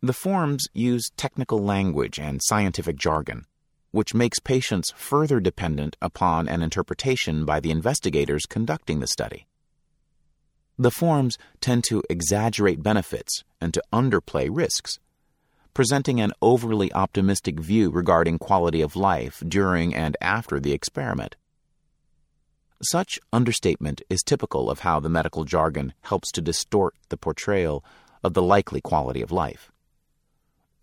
The forms use technical language and scientific jargon, which makes patients further dependent upon an interpretation by the investigators conducting the study. The forms tend to exaggerate benefits and to underplay risks, presenting an overly optimistic view regarding quality of life during and after the experiment. Such understatement is typical of how the medical jargon helps to distort the portrayal of the likely quality of life.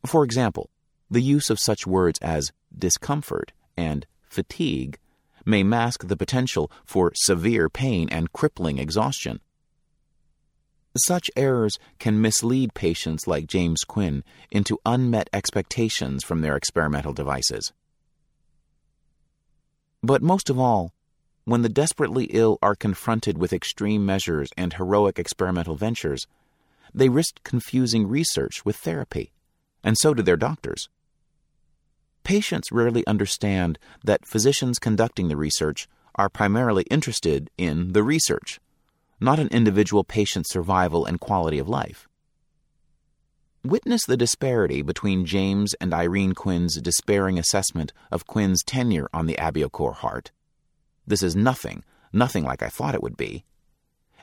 For example, the use of such words as discomfort and fatigue may mask the potential for severe pain and crippling exhaustion. Such errors can mislead patients like James Quinn into unmet expectations from their experimental devices. But most of all, when the desperately ill are confronted with extreme measures and heroic experimental ventures, they risk confusing research with therapy, and so do their doctors. Patients rarely understand that physicians conducting the research are primarily interested in the research not an individual patient's survival and quality of life. Witness the disparity between James and Irene Quinn's despairing assessment of Quinn's tenure on the AbioCor heart. This is nothing, nothing like I thought it would be.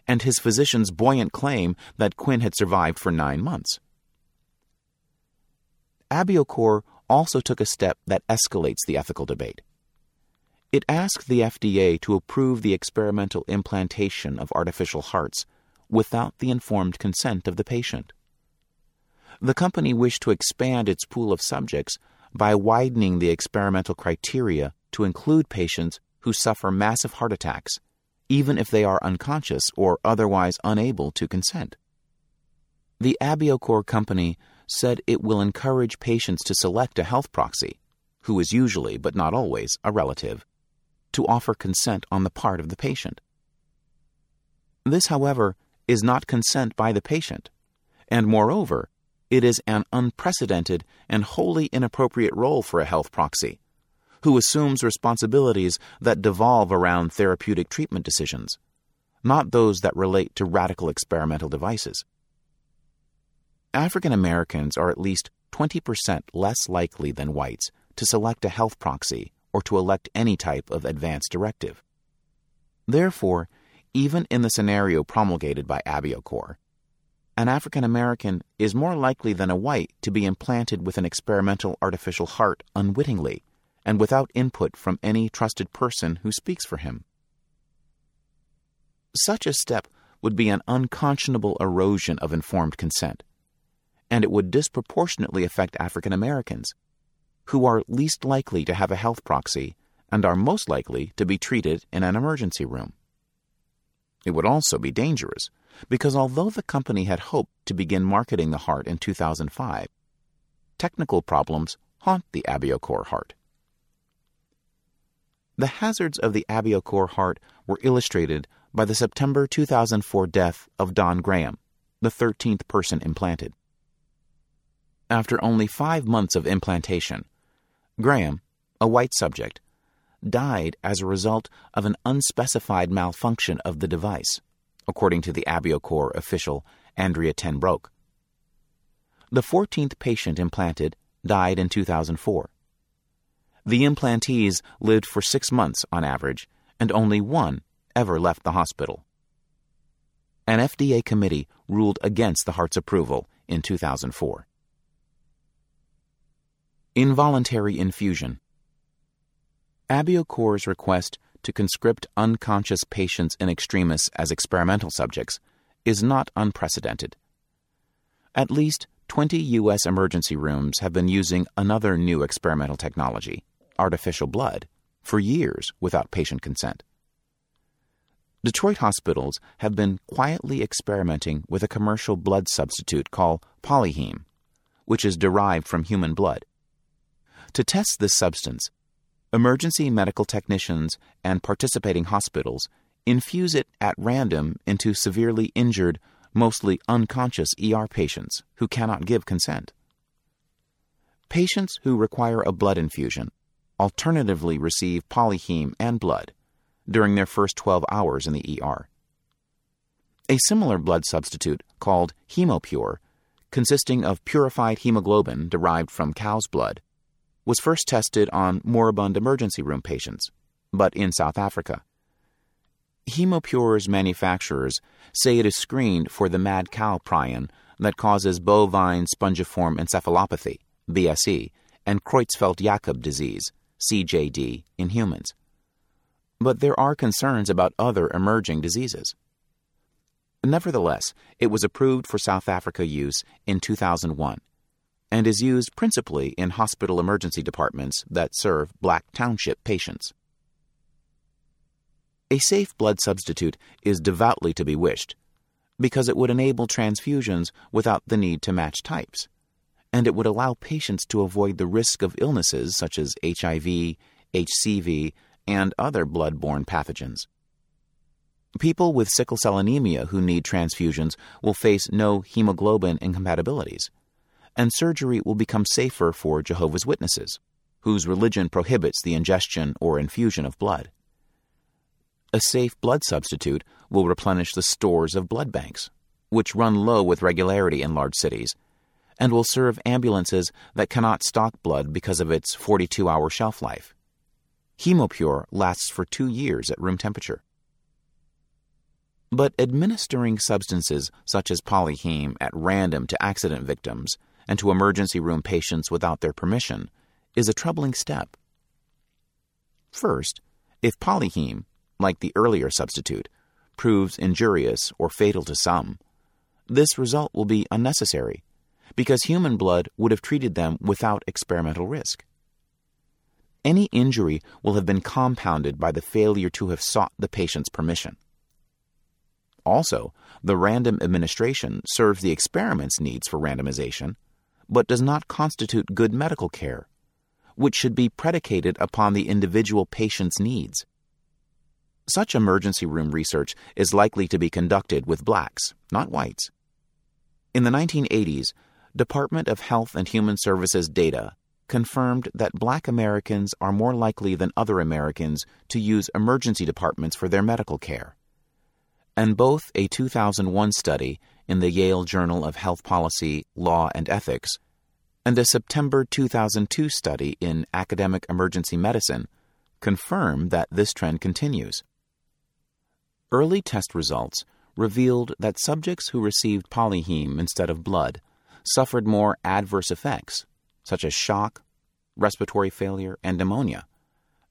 And his physician's buoyant claim that Quinn had survived for nine months. AbioCor also took a step that escalates the ethical debate. It asked the FDA to approve the experimental implantation of artificial hearts without the informed consent of the patient. The company wished to expand its pool of subjects by widening the experimental criteria to include patients who suffer massive heart attacks, even if they are unconscious or otherwise unable to consent. The AbioCor company said it will encourage patients to select a health proxy, who is usually, but not always, a relative, to offer consent on the part of the patient. This, however, is not consent by the patient, and moreover, it is an unprecedented and wholly inappropriate role for a health proxy, who assumes responsibilities that devolve around therapeutic treatment decisions, not those that relate to radical experimental devices. African Americans are at least 20% less likely than whites to select a health proxy or to elect any type of advance directive. Therefore, even in the scenario promulgated by AbioCor, an African American is more likely than a white to be implanted with an experimental artificial heart unwittingly and without input from any trusted person who speaks for him. Such a step would be an unconscionable erosion of informed consent and it would disproportionately affect African Americans, who are least likely to have a health proxy and are most likely to be treated in an emergency room. It would also be dangerous because although the company had hoped to begin marketing the heart in 2005, technical problems haunt the AbioCor heart. The hazards of the AbioCor heart were illustrated by the September 2004 death of Don Graham, the 13th person implanted after only five months of implantation. Graham, a white subject, died as a result of an unspecified malfunction of the device, according to the AbioCor official Andrea ten Broek. The 14th patient implanted died in 2004. The implantees lived for six months on average, and only one ever left the hospital. An FDA committee ruled against the heart's approval in 2004. Involuntary infusion. AbioCor's request to conscript unconscious patients in extremis as experimental subjects is not unprecedented. At least 20 U.S. emergency rooms have been using another new experimental technology, artificial blood, for years without patient consent. Detroit hospitals have been quietly experimenting with a commercial blood substitute called Polyheme, which is derived from human blood. To test this substance, emergency medical technicians and participating hospitals infuse it at random into severely injured, mostly unconscious ER patients who cannot give consent. Patients who require a blood infusion alternatively receive polyheme and blood during their first 12 hours in the ER. A similar blood substitute called Hemopure, consisting of purified hemoglobin derived from cow's blood, was first tested on moribund emergency room patients, but in South Africa. Hemopure's manufacturers say it is screened for the mad cow prion that causes bovine spongiform encephalopathy, BSE, and Creutzfeldt Jakob disease, CJD, in humans. But there are concerns about other emerging diseases. Nevertheless, it was approved for South Africa use in 2001 and is used principally in hospital emergency departments that serve Black Township patients. A safe blood substitute is devoutly to be wished because it would enable transfusions without the need to match types, and it would allow patients to avoid the risk of illnesses such as HIV, HCV, and other blood-borne pathogens. People with sickle cell anemia who need transfusions will face no hemoglobin incompatibilities and surgery will become safer for Jehovah's Witnesses, whose religion prohibits the ingestion or infusion of blood. A safe blood substitute will replenish the stores of blood banks, which run low with regularity in large cities, and will serve ambulances that cannot stock blood because of its 42 hour shelf life. Hemopure lasts for two years at room temperature. But administering substances such as polyheme at random to accident victims and to emergency room patients without their permission is a troubling step. First, If polyheme, like the earlier substitute, proves injurious or fatal to some, this result will be unnecessary because human blood would have treated them without experimental risk. Any injury will have been compounded by the failure to have sought the patient's permission. Also, the random administration serves the experiment's needs for randomization, but does not constitute good medical care, which should be predicated upon the individual patient's needs. Such emergency room research is likely to be conducted with blacks, not whites. In the 1980s, Department of Health and Human Services data confirmed that black Americans are more likely than other Americans to use emergency departments for their medical care. And both a 2001 study in the Yale Journal of Health Policy, Law, and Ethics and a September 2002 study in Academic Emergency Medicine confirm that this trend continues. Early test results revealed that subjects who received polyheme instead of blood suffered more adverse effects, such as shock, respiratory failure, and pneumonia,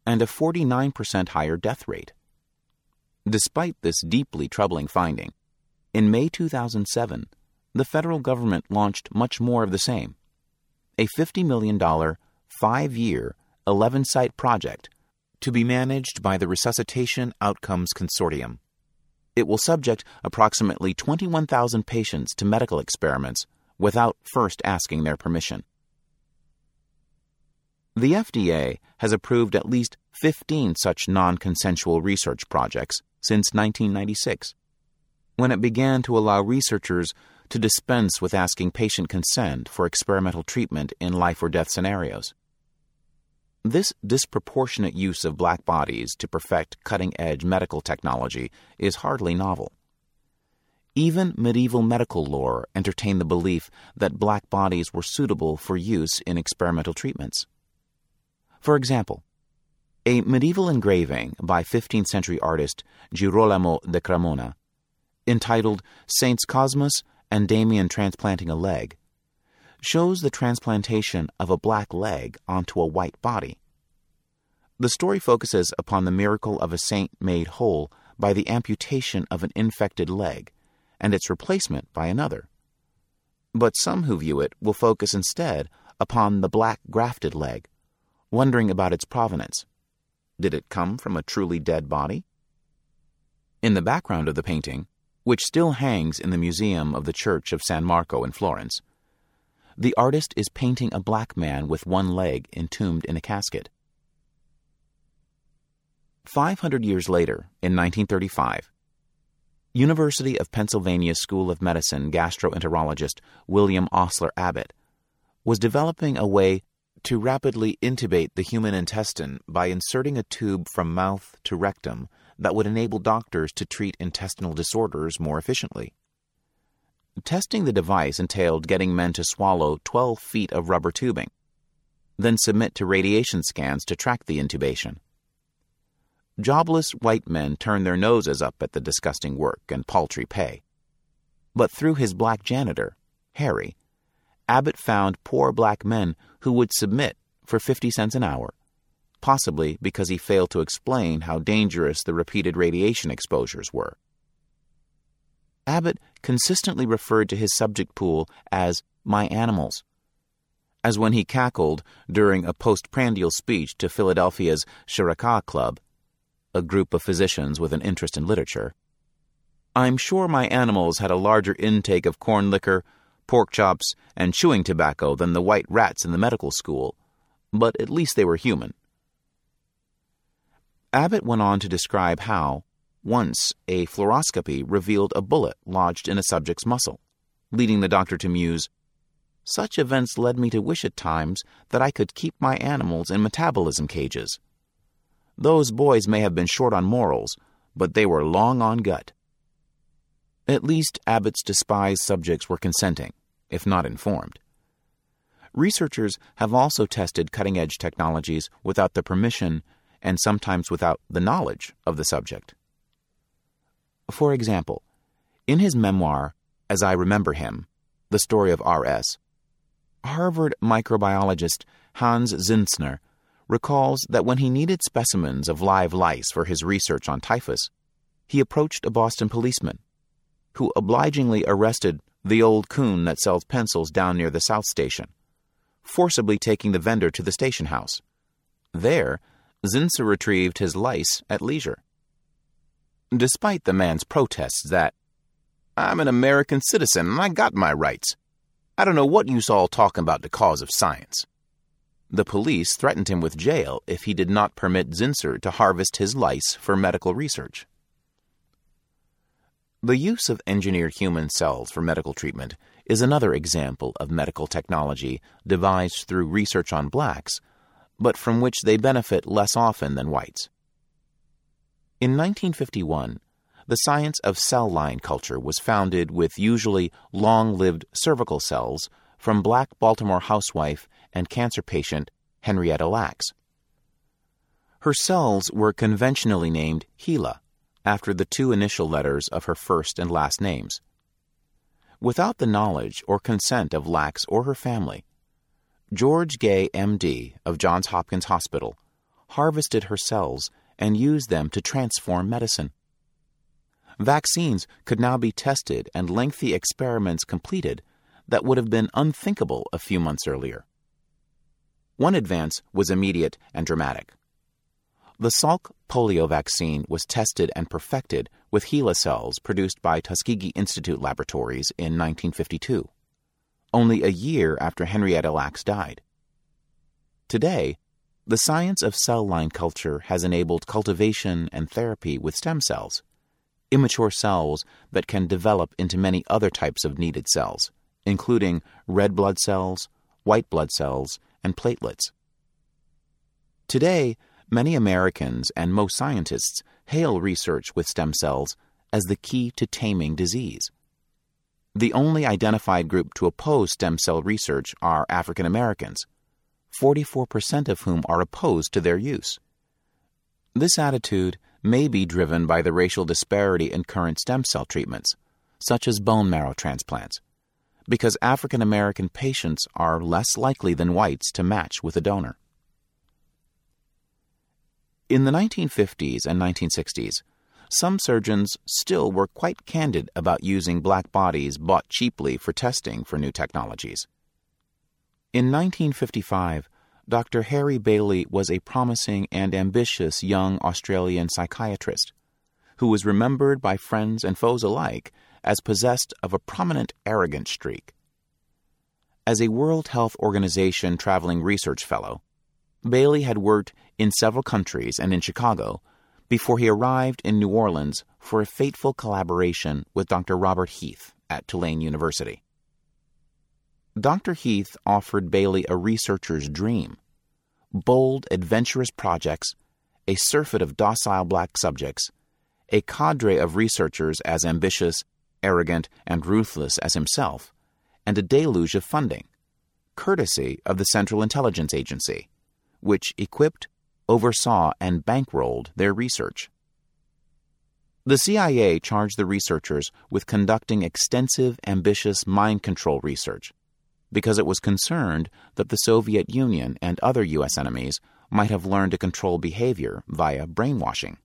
and a 49% higher death rate. Despite this deeply troubling finding, in May 2007, the federal government launched much more of the same a $50 million, five year, 11 site project to be managed by the Resuscitation Outcomes Consortium. It will subject approximately 21,000 patients to medical experiments without first asking their permission. The FDA has approved at least 15 such non consensual research projects since 1996, when it began to allow researchers to dispense with asking patient consent for experimental treatment in life or death scenarios. This disproportionate use of black bodies to perfect cutting edge medical technology is hardly novel. Even medieval medical lore entertained the belief that black bodies were suitable for use in experimental treatments. For example, a medieval engraving by 15th century artist Girolamo de Cremona, entitled Saints Cosmas and Damian Transplanting a Leg, shows the transplantation of a black leg onto a white body. The story focuses upon the miracle of a saint made whole by the amputation of an infected leg and its replacement by another. But some who view it will focus instead upon the black grafted leg, wondering about its provenance. Did it come from a truly dead body? In the background of the painting, which still hangs in the museum of the Church of San Marco in Florence, the artist is painting a black man with one leg entombed in a casket. 500 years later, in 1935, University of Pennsylvania School of Medicine gastroenterologist William Osler Abbott was developing a way to rapidly intubate the human intestine by inserting a tube from mouth to rectum that would enable doctors to treat intestinal disorders more efficiently. Testing the device entailed getting men to swallow 12 feet of rubber tubing, then submit to radiation scans to track the intubation. Jobless white men turned their noses up at the disgusting work and paltry pay. But through his black janitor, Harry, Abbott found poor black men who would submit for 50 cents an hour, possibly because he failed to explain how dangerous the repeated radiation exposures were. Abbott consistently referred to his subject pool as my animals, as when he cackled during a postprandial speech to Philadelphia's Charaka Club a group of physicians with an interest in literature. I'm sure my animals had a larger intake of corn liquor, pork chops, and chewing tobacco than the white rats in the medical school, but at least they were human. Abbott went on to describe how, once, a fluoroscopy revealed a bullet lodged in a subject's muscle, leading the doctor to muse, Such events led me to wish at times that I could keep my animals in metabolism cages. Those boys may have been short on morals, but they were long on gut. At least Abbott's despised subjects were consenting, if not informed. Researchers have also tested cutting edge technologies without the permission and sometimes without the knowledge of the subject. For example, in his memoir, As I Remember Him, The Story of R.S., Harvard microbiologist Hans Zinsser recalls that when he needed specimens of live lice for his research on typhus, he approached a Boston policeman who obligingly arrested the old coon that sells pencils down near the South Station, forcibly taking the vendor to the station house. There, Zinsser retrieved his lice at leisure. Despite the man's protests that, I'm an American citizen and I got my rights. I don't know what you all talking about the cause of science. The police threatened him with jail if he did not permit Zinsser to harvest his lice for medical research. The use of engineered human cells for medical treatment is another example of medical technology devised through research on blacks, but from which they benefit less often than whites. In 1951, the science of cell line culture was founded with usually long lived cervical cells from black Baltimore housewife and cancer patient Henrietta Lacks. Her cells were conventionally named HeLa after the two initial letters of her first and last names. Without the knowledge or consent of Lacks or her family, George Gey, MD, of Johns Hopkins Hospital, harvested her cells and used them to transform medicine. Vaccines could now be tested and lengthy experiments completed that would have been unthinkable a few months earlier. One advance was immediate and dramatic. The Salk polio vaccine was tested and perfected with HeLa cells produced by Tuskegee Institute Laboratories in 1952, only a year after Henrietta Lacks died. Today, the science of cell line culture has enabled cultivation and therapy with stem cells, immature cells that can develop into many other types of needed cells, including red blood cells, white blood cells, and platelets. Today, Many Americans and most scientists hail research with stem cells as the key to taming disease. The only identified group to oppose stem cell research are African Americans, 44% of whom are opposed to their use. This attitude may be driven by the racial disparity in current stem cell treatments, such as bone marrow transplants, because African American patients are less likely than whites to match with a donor. In the 1950s and 1960s, some surgeons still were quite candid about using black bodies bought cheaply for testing for new technologies. In 1955, Dr. Harry Bailey was a promising and ambitious young Australian psychiatrist who was remembered by friends and foes alike as possessed of a prominent arrogant streak. As a World Health Organization traveling research fellow, Bailey had worked in several countries and in Chicago before he arrived in New Orleans for a fateful collaboration with Dr. Robert Heath at Tulane University. Dr. Heath offered Bailey a researcher's dream bold, adventurous projects, a surfeit of docile black subjects, a cadre of researchers as ambitious, arrogant, and ruthless as himself, and a deluge of funding, courtesy of the Central Intelligence Agency, which equipped, oversaw, and bankrolled their research. The CIA charged the researchers with conducting extensive, ambitious mind control research because it was concerned that the Soviet Union and other U.S. enemies might have learned to control behavior via brainwashing.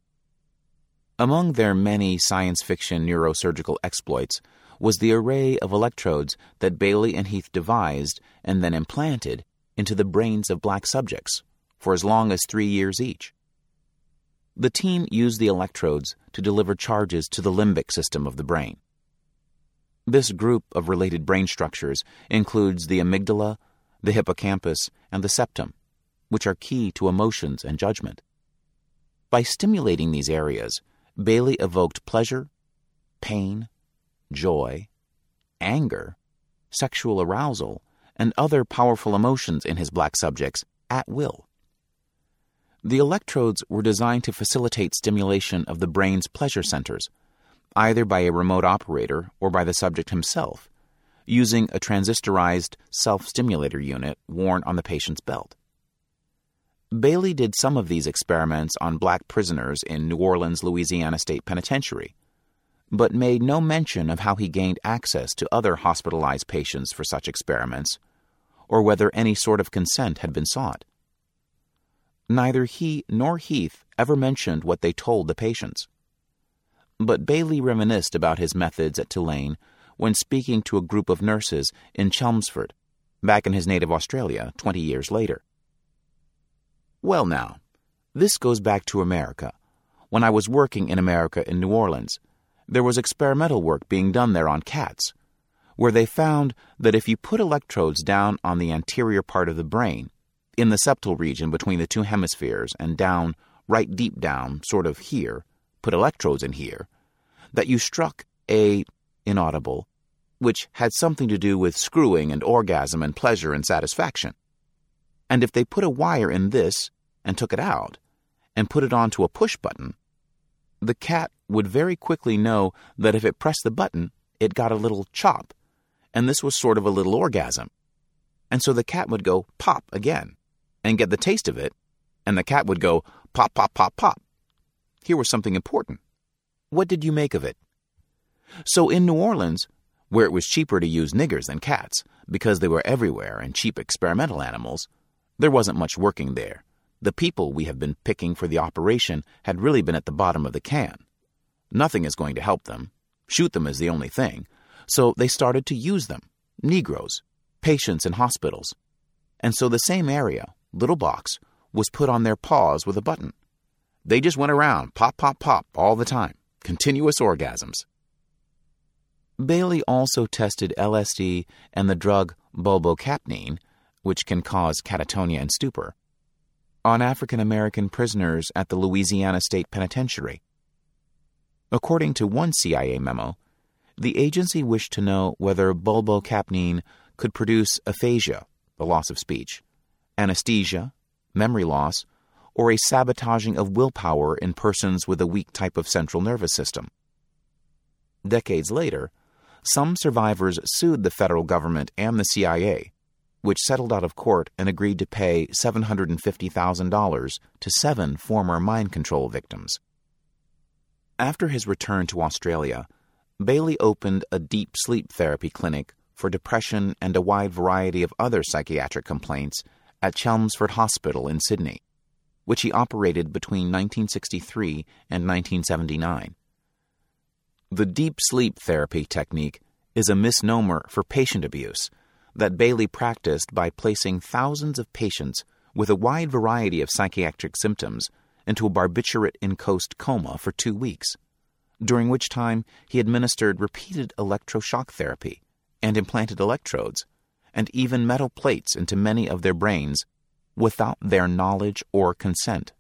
Among their many science fiction neurosurgical exploits was the array of electrodes that Bailey and Heath devised and then implanted into the brains of black subjects for as long as three years each. The team used the electrodes to deliver charges to the limbic system of the brain. This group of related brain structures includes the amygdala, the hippocampus, and the septum, which are key to emotions and judgment. By stimulating these areas, Bailey evoked pleasure, pain, joy, anger, sexual arousal, and other powerful emotions in his black subjects at will. The electrodes were designed to facilitate stimulation of the brain's pleasure centers, either by a remote operator or by the subject himself, using a transistorized self stimulator unit worn on the patient's belt. Bailey did some of these experiments on black prisoners in New Orleans, Louisiana State Penitentiary, but made no mention of how he gained access to other hospitalized patients for such experiments, or whether any sort of consent had been sought. Neither he nor Heath ever mentioned what they told the patients. But Bailey reminisced about his methods at Tulane when speaking to a group of nurses in Chelmsford, back in his native Australia 20 years later. Well, now, this goes back to America. When I was working in America in New Orleans, there was experimental work being done there on cats, where they found that if you put electrodes down on the anterior part of the brain, in the septal region between the two hemispheres and down, right deep down, sort of here, put electrodes in here, that you struck a inaudible, which had something to do with screwing and orgasm and pleasure and satisfaction. And if they put a wire in this and took it out and put it onto a push button, the cat would very quickly know that if it pressed the button, it got a little chop, and this was sort of a little orgasm. And so the cat would go pop again and get the taste of it, and the cat would go pop, pop, pop, pop. Here was something important. What did you make of it? So in New Orleans, where it was cheaper to use niggers than cats because they were everywhere and cheap experimental animals, there wasn't much working there. The people we have been picking for the operation had really been at the bottom of the can. Nothing is going to help them. Shoot them is the only thing. So they started to use them Negroes, patients in hospitals. And so the same area, little box, was put on their paws with a button. They just went around, pop, pop, pop, all the time. Continuous orgasms. Bailey also tested LSD and the drug bulbocapnine, which can cause catatonia and stupor, on African American prisoners at the Louisiana State Penitentiary. According to one CIA memo, the agency wished to know whether bulbocapnine could produce aphasia, the loss of speech, anesthesia, memory loss, or a sabotaging of willpower in persons with a weak type of central nervous system. Decades later, some survivors sued the federal government and the CIA, which settled out of court and agreed to pay $750,000 to seven former mind control victims. After his return to Australia, Bailey opened a deep sleep therapy clinic for depression and a wide variety of other psychiatric complaints at Chelmsford Hospital in Sydney which he operated between 1963 and 1979. The deep sleep therapy technique is a misnomer for patient abuse that Bailey practiced by placing thousands of patients with a wide variety of psychiatric symptoms into a barbiturate encased coma for two weeks, during which time he administered repeated electroshock therapy and implanted electrodes and even metal plates into many of their brains without their knowledge or consent.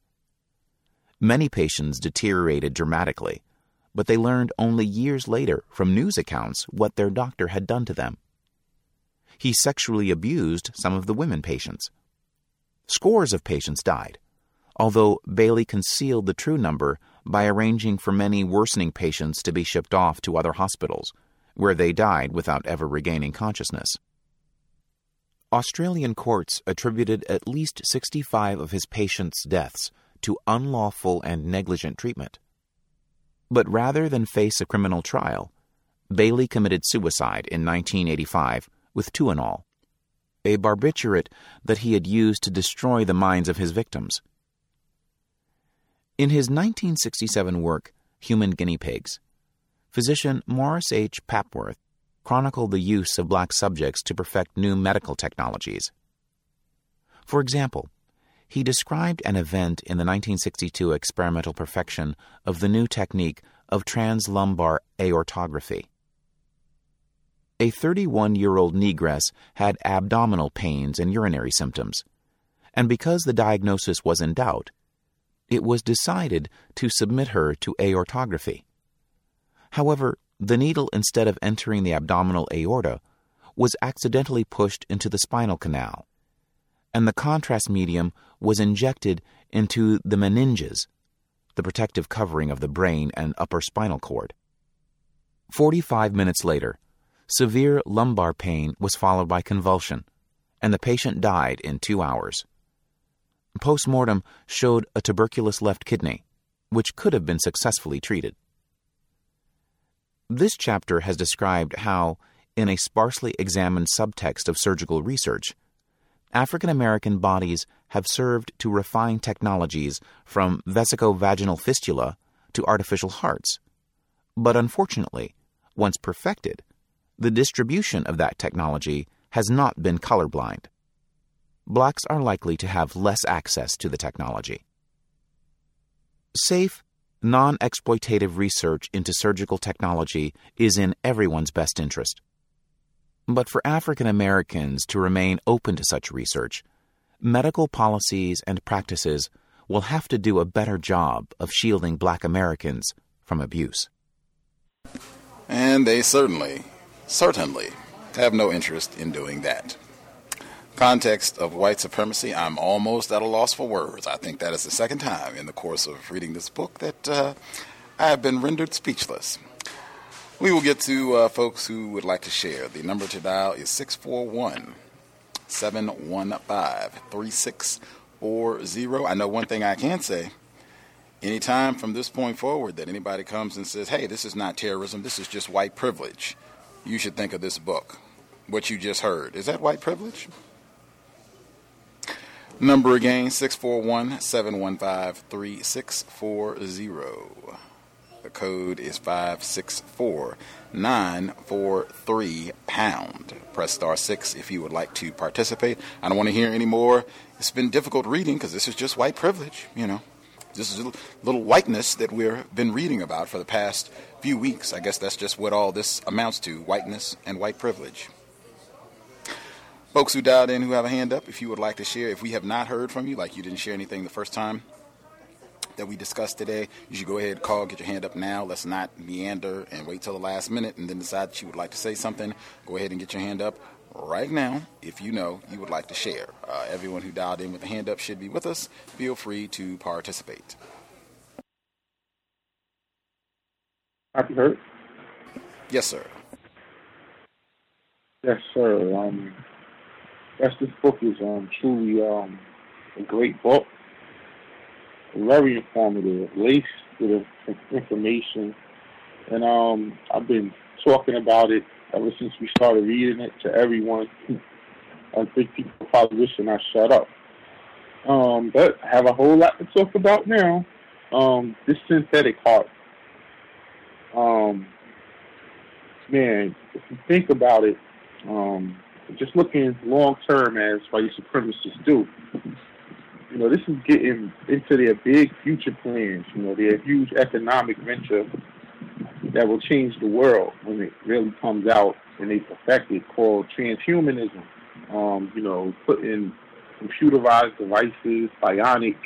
Many patients deteriorated dramatically, but they learned only years later from news accounts what their doctor had done to them. He sexually abused some of the women patients. Scores of patients died, although Bailey concealed the true number by arranging for many worsening patients to be shipped off to other hospitals, where they died without ever regaining consciousness. Australian courts attributed at least 65 of his patients' deaths to unlawful and negligent treatment. But rather than face a criminal trial, Bailey committed suicide in 1985 with Tuinal, a barbiturate that he had used to destroy the minds of his victims. In his 1967 work, Human Guinea Pigs, physician Maurice H. Pappworth chronicle the use of black subjects to perfect new medical technologies. For example, he described an event in the 1962 experimental perfection of the new technique of translumbar aortography. A 31 year old negress had abdominal pains and urinary symptoms, and because the diagnosis was in doubt, it was decided to submit her to aortography. However, the needle, instead of entering the abdominal aorta, was accidentally pushed into the spinal canal, and the contrast medium was injected into the meninges, the protective covering of the brain and upper spinal cord. Forty five minutes later, severe lumbar pain was followed by convulsion, and the patient died in two hours. Post mortem showed a tuberculous left kidney, which could have been successfully treated. This chapter has described how, in a sparsely examined subtext of surgical research, African American bodies have served to refine technologies from vesicovaginal fistula to artificial hearts. But unfortunately, once perfected, the distribution of that technology has not been colorblind. Blacks are likely to have less access to the technology. Safe, non exploitative research into surgical technology is in everyone's best interest. But for African Americans to remain open to such research, medical policies and practices will have to do a better job of shielding black Americans from abuse. And they certainly, certainly have no interest in doing that. Context of white supremacy, I'm almost at a loss for words. I think that is the second time in the course of reading this book that uh, I have been rendered speechless. We will get to uh, folks who would like to share. The number to dial is 641 715 3640. I know one thing I can say. Anytime from this point forward that anybody comes and says, hey, this is not terrorism, this is just white privilege, you should think of this book. What you just heard. Is that white privilege? Number again, 641 715 3640. The code is 564943 pound. Press star 6 if you would like to participate. I don't want to hear any more. It's been difficult reading because this is just white privilege, you know. This is little whiteness that we've been reading about for the past few weeks. I guess that's just what all this amounts to whiteness and white privilege. Folks who dialed in who have a hand up, if you would like to share, if we have not heard from you, like you didn't share anything the first time, that we discussed today, you should go ahead, call, get your hand up now. Let's not meander and wait till the last minute and then decide that you would like to say something. Go ahead and get your hand up right now if you know you would like to share. Uh, everyone who dialed in with a hand up should be with us. Feel free to participate. Happy heard? Yes, sir. Yes, sir. Um, yes, this book is um, truly um, a great book very informative, laced with information. And um, I've been talking about it ever since we started reading it to everyone. I think people probably wishing I shut up. Um, but I have a whole lot to talk about now. Um, this synthetic heart. Um, man, if you think about it, um, just looking long term as white supremacists do, you know, this is getting into their big future plans, you know, their huge economic venture that will change the world when it really comes out and they perfect it called transhumanism. Um, you know, putting computerized devices, bionic,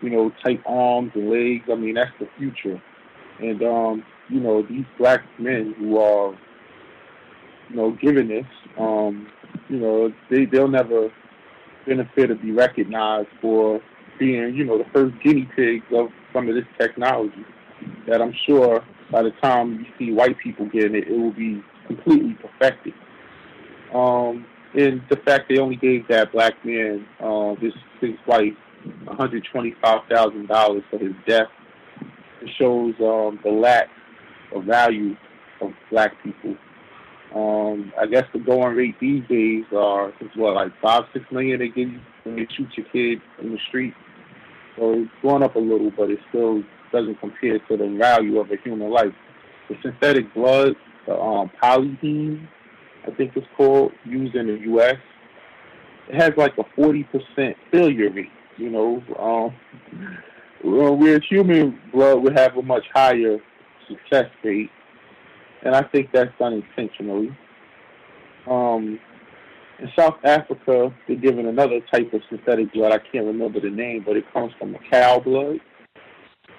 you know, type arms and legs. I mean, that's the future. And, um, you know, these black men who are, you know, given this, um, you know, they, they'll never benefit to be recognized for being, you know, the first guinea pigs of some of this technology. That I'm sure by the time you see white people getting it, it will be completely perfected. Um, and the fact they only gave that black man, uh, his his wife, $125,000 for his death, it shows um, the lack of value of black people um, I guess the going rate these days are it's what like five six million they give you when you shoot your kid in the street. So it's up a little, but it still doesn't compare to the value of a human life. The synthetic blood, the um, polyheme, I think it's called, used in the U.S. It has like a forty percent failure rate. You know, um, where human blood would have a much higher success rate and I think that's done intentionally. Um, in South Africa, they're given another type of synthetic blood. I can't remember the name, but it comes from cow blood,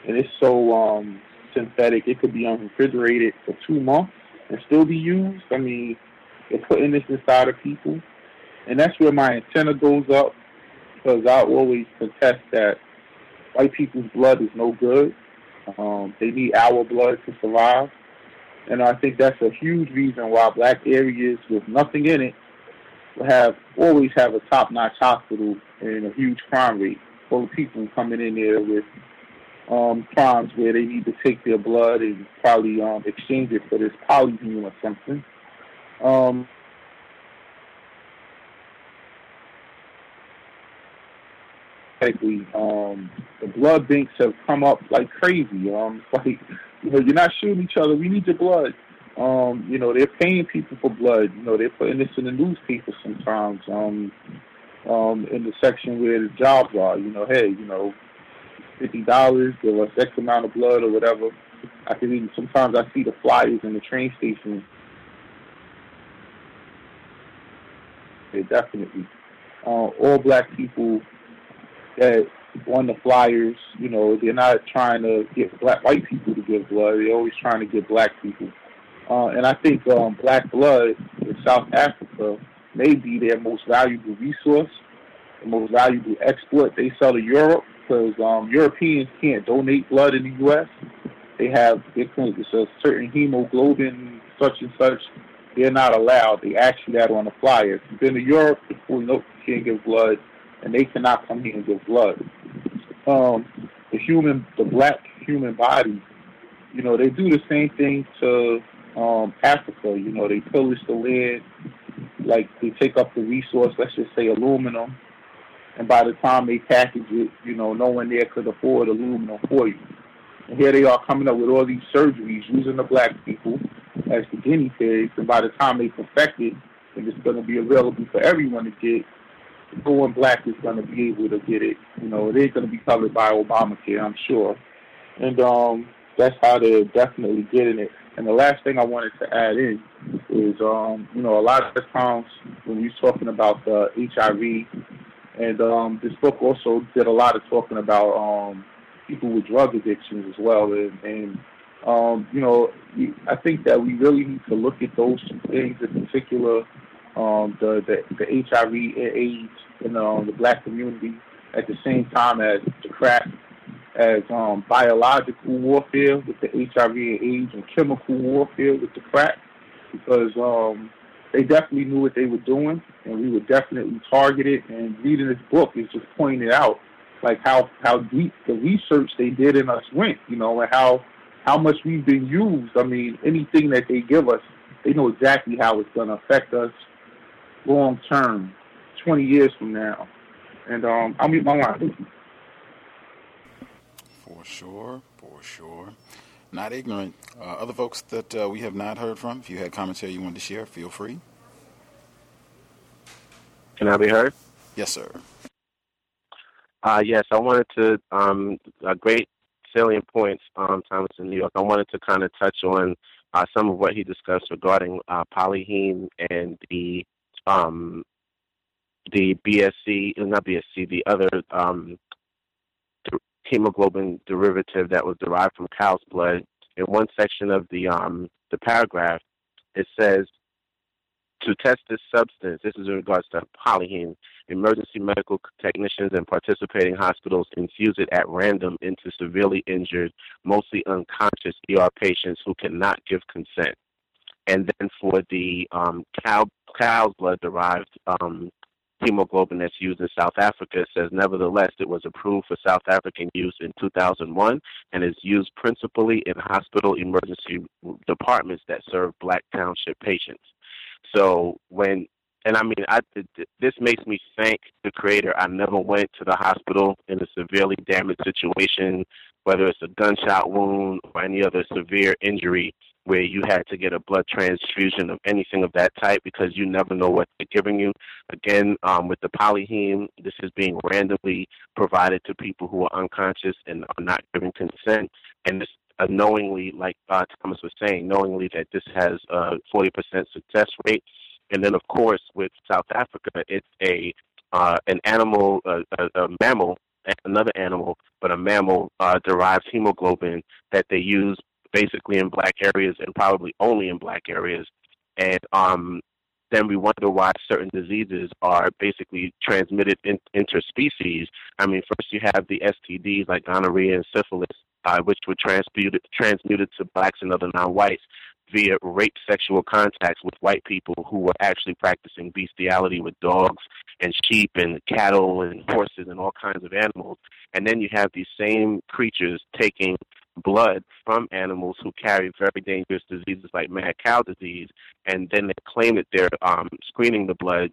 and it's so um, synthetic it could be unrefrigerated for two months and still be used. I mean, they're putting this inside of people, and that's where my antenna goes up because I always contest that white people's blood is no good. Um, they need our blood to survive. And I think that's a huge reason why black areas with nothing in it will have always have a top-notch hospital and a huge crime rate full of people coming in there with um, crimes where they need to take their blood and probably um, exchange it for this polyheme or something. Um. Um, the blood banks have come up like crazy. Um, like you know, you're not shooting each other. We need your blood. Um, you know, they're paying people for blood. You know, they're putting this in the newspaper sometimes. Um, um, in the section where the jobs are. You know, hey, you know, fifty dollars, give us X amount of blood or whatever. I can even sometimes I see the flyers in the train station. Yeah, definitely. Uh, all black people that on the flyers, you know, they're not trying to get black white people to give blood. They're always trying to get black people. Uh, and I think um, black blood in South Africa may be their most valuable resource, the most valuable export they sell to Europe because um, Europeans can't donate blood in the U.S. They have it's a certain hemoglobin, such and such. They're not allowed. They ask you that on the flyer. If you've been to Europe, you know you can't give blood, and they cannot come here and give blood. Um, the human, the black human body, you know, they do the same thing to um, Africa. You know, they pillage the land, like they take up the resource, let's just say aluminum, and by the time they package it, you know, no one there could afford aluminum for you. And here they are coming up with all these surgeries using the black people as the guinea pigs, and by the time they perfect it, and it's going to be available for everyone to get, one black is going to be able to get it. You know, it ain't going to be covered by Obamacare, I'm sure. And um, that's how they're definitely getting it. And the last thing I wanted to add in is, um, you know, a lot of times when we're talking about the HIV, and um, this book also did a lot of talking about um, people with drug addictions as well. And, and um, you know, I think that we really need to look at those things in particular, um, the, the the HIV AIDS in um, the black community at the same time as the crack, as um, biological warfare with the HIV and AIDS and chemical warfare with the crack, because um, they definitely knew what they were doing, and we were definitely targeted. And reading this book is just pointing out like how how deep the research they did in us went, you know, and how how much we've been used. I mean, anything that they give us, they know exactly how it's going to affect us long term, 20 years from now. And um, I'll meet my line. For sure, for sure. Not ignorant. Uh, other folks that uh, we have not heard from, if you had commentary you wanted to share, feel free. Can I be heard? Yes, sir. Uh, yes, I wanted to, um, a great salient points, um, Thomas in New York. I wanted to kind of touch on uh, some of what he discussed regarding uh, polyheme and the um, the BSC, not BSC, the other um, hemoglobin derivative that was derived from cow's blood. In one section of the um, the paragraph, it says to test this substance, this is in regards to polyheme, emergency medical technicians and participating hospitals infuse it at random into severely injured, mostly unconscious ER patients who cannot give consent. And then for the um, cow, cow's blood derived um, hemoglobin that's used in South Africa. Says, nevertheless, it was approved for South African use in 2001 and is used principally in hospital emergency departments that serve black township patients. So when and I mean, I this makes me thank the Creator. I never went to the hospital in a severely damaged situation, whether it's a gunshot wound or any other severe injury where you had to get a blood transfusion of anything of that type because you never know what they're giving you. Again, um, with the polyheme, this is being randomly provided to people who are unconscious and are not giving consent. And this uh, knowingly, like uh, Thomas was saying, knowingly that this has a 40% success rate. And then, of course, with South Africa, it's a uh, an animal, uh, a, a mammal, another animal, but a mammal uh, derives hemoglobin that they use basically in black areas and probably only in black areas. And um, then we wonder why certain diseases are basically transmitted in, interspecies. I mean, first you have the STDs like gonorrhea and syphilis, uh, which were transmuted, transmuted to blacks and other non-whites via rape sexual contacts with white people who were actually practicing bestiality with dogs and sheep and cattle and horses and all kinds of animals. And then you have these same creatures taking blood from animals who carry very dangerous diseases like mad cow disease, and then they claim that they're um, screening the blood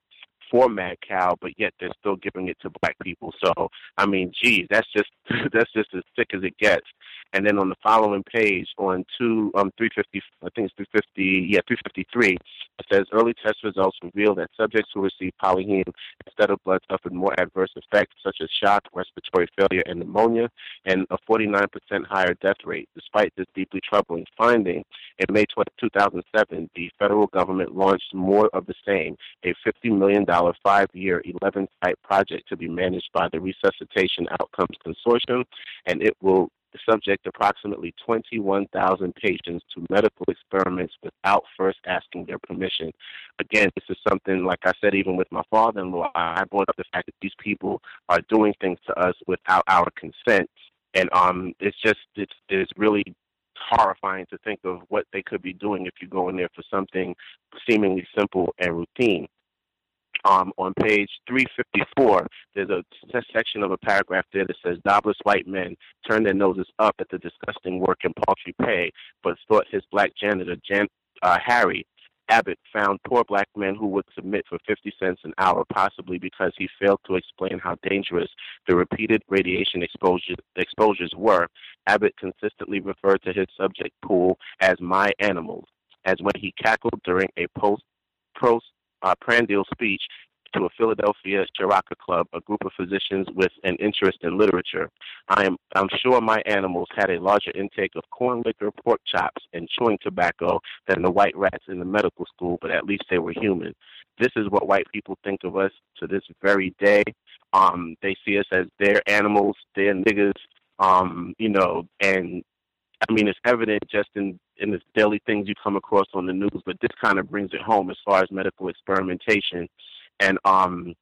for Mad Cow, but yet they're still giving it to black people. So I mean, geez, that's just that's just as sick as it gets. And then on the following page, on two um three fifty, I think it's three fifty, yeah, three fifty three, it says early test results reveal that subjects who received Polyheme instead of blood suffered more adverse effects such as shock, respiratory failure, and pneumonia, and a forty nine percent higher death rate. Despite this deeply troubling finding, in May 2007, the federal government launched more of the same, a $50 million five-year 11-site project to be managed by the Resuscitation Outcomes Consortium, and it will subject approximately 21,000 patients to medical experiments without first asking their permission. Again, this is something, like I said, even with my father-in-law, I brought up the fact that these people are doing things to us without our consent. And um, it's just, it's, it's really horrifying to think of what they could be doing if you go in there for something seemingly simple and routine. Um, on page 354, there's a section of a paragraph there that says Jobless white men turn their noses up at the disgusting work and paltry pay, but thought his black janitor, Jan- uh, Harry, Abbott found poor black men who would submit for 50 cents an hour, possibly because he failed to explain how dangerous the repeated radiation exposures, exposures were. Abbott consistently referred to his subject pool as my animals, as when he cackled during a post uh, prandial speech to a Philadelphia Charaka Club, a group of physicians with an interest in literature. I am I'm sure my animals had a larger intake of corn liquor, pork chops, and chewing tobacco than the white rats in the medical school, but at least they were human. This is what white people think of us to this very day. Um, they see us as their animals, their niggas, um, you know, and I mean, it's evident just in in the daily things you come across on the news, but this kind of brings it home as far as medical experimentation and um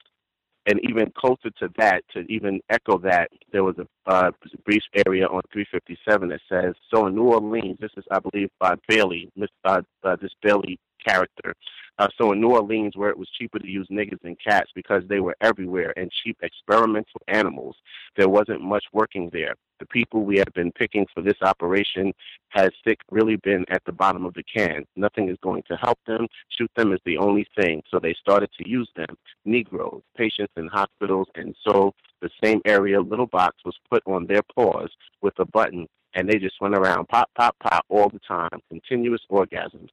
and even closer to that, to even echo that, there was a uh, brief area on 357 that says, so in New Orleans, this is, I believe, by Bailey, uh, uh, this Bailey character. Uh, so in New Orleans, where it was cheaper to use niggas than cats because they were everywhere and cheap experimental animals, there wasn't much working there. The people we have been picking for this operation has sick really been at the bottom of the can. Nothing is going to help them. Shoot them is the only thing. So they started to use them. Negroes, patients in hospitals, and so the same area little box was put on their paws with a button and they just went around pop, pop, pop all the time, continuous orgasms.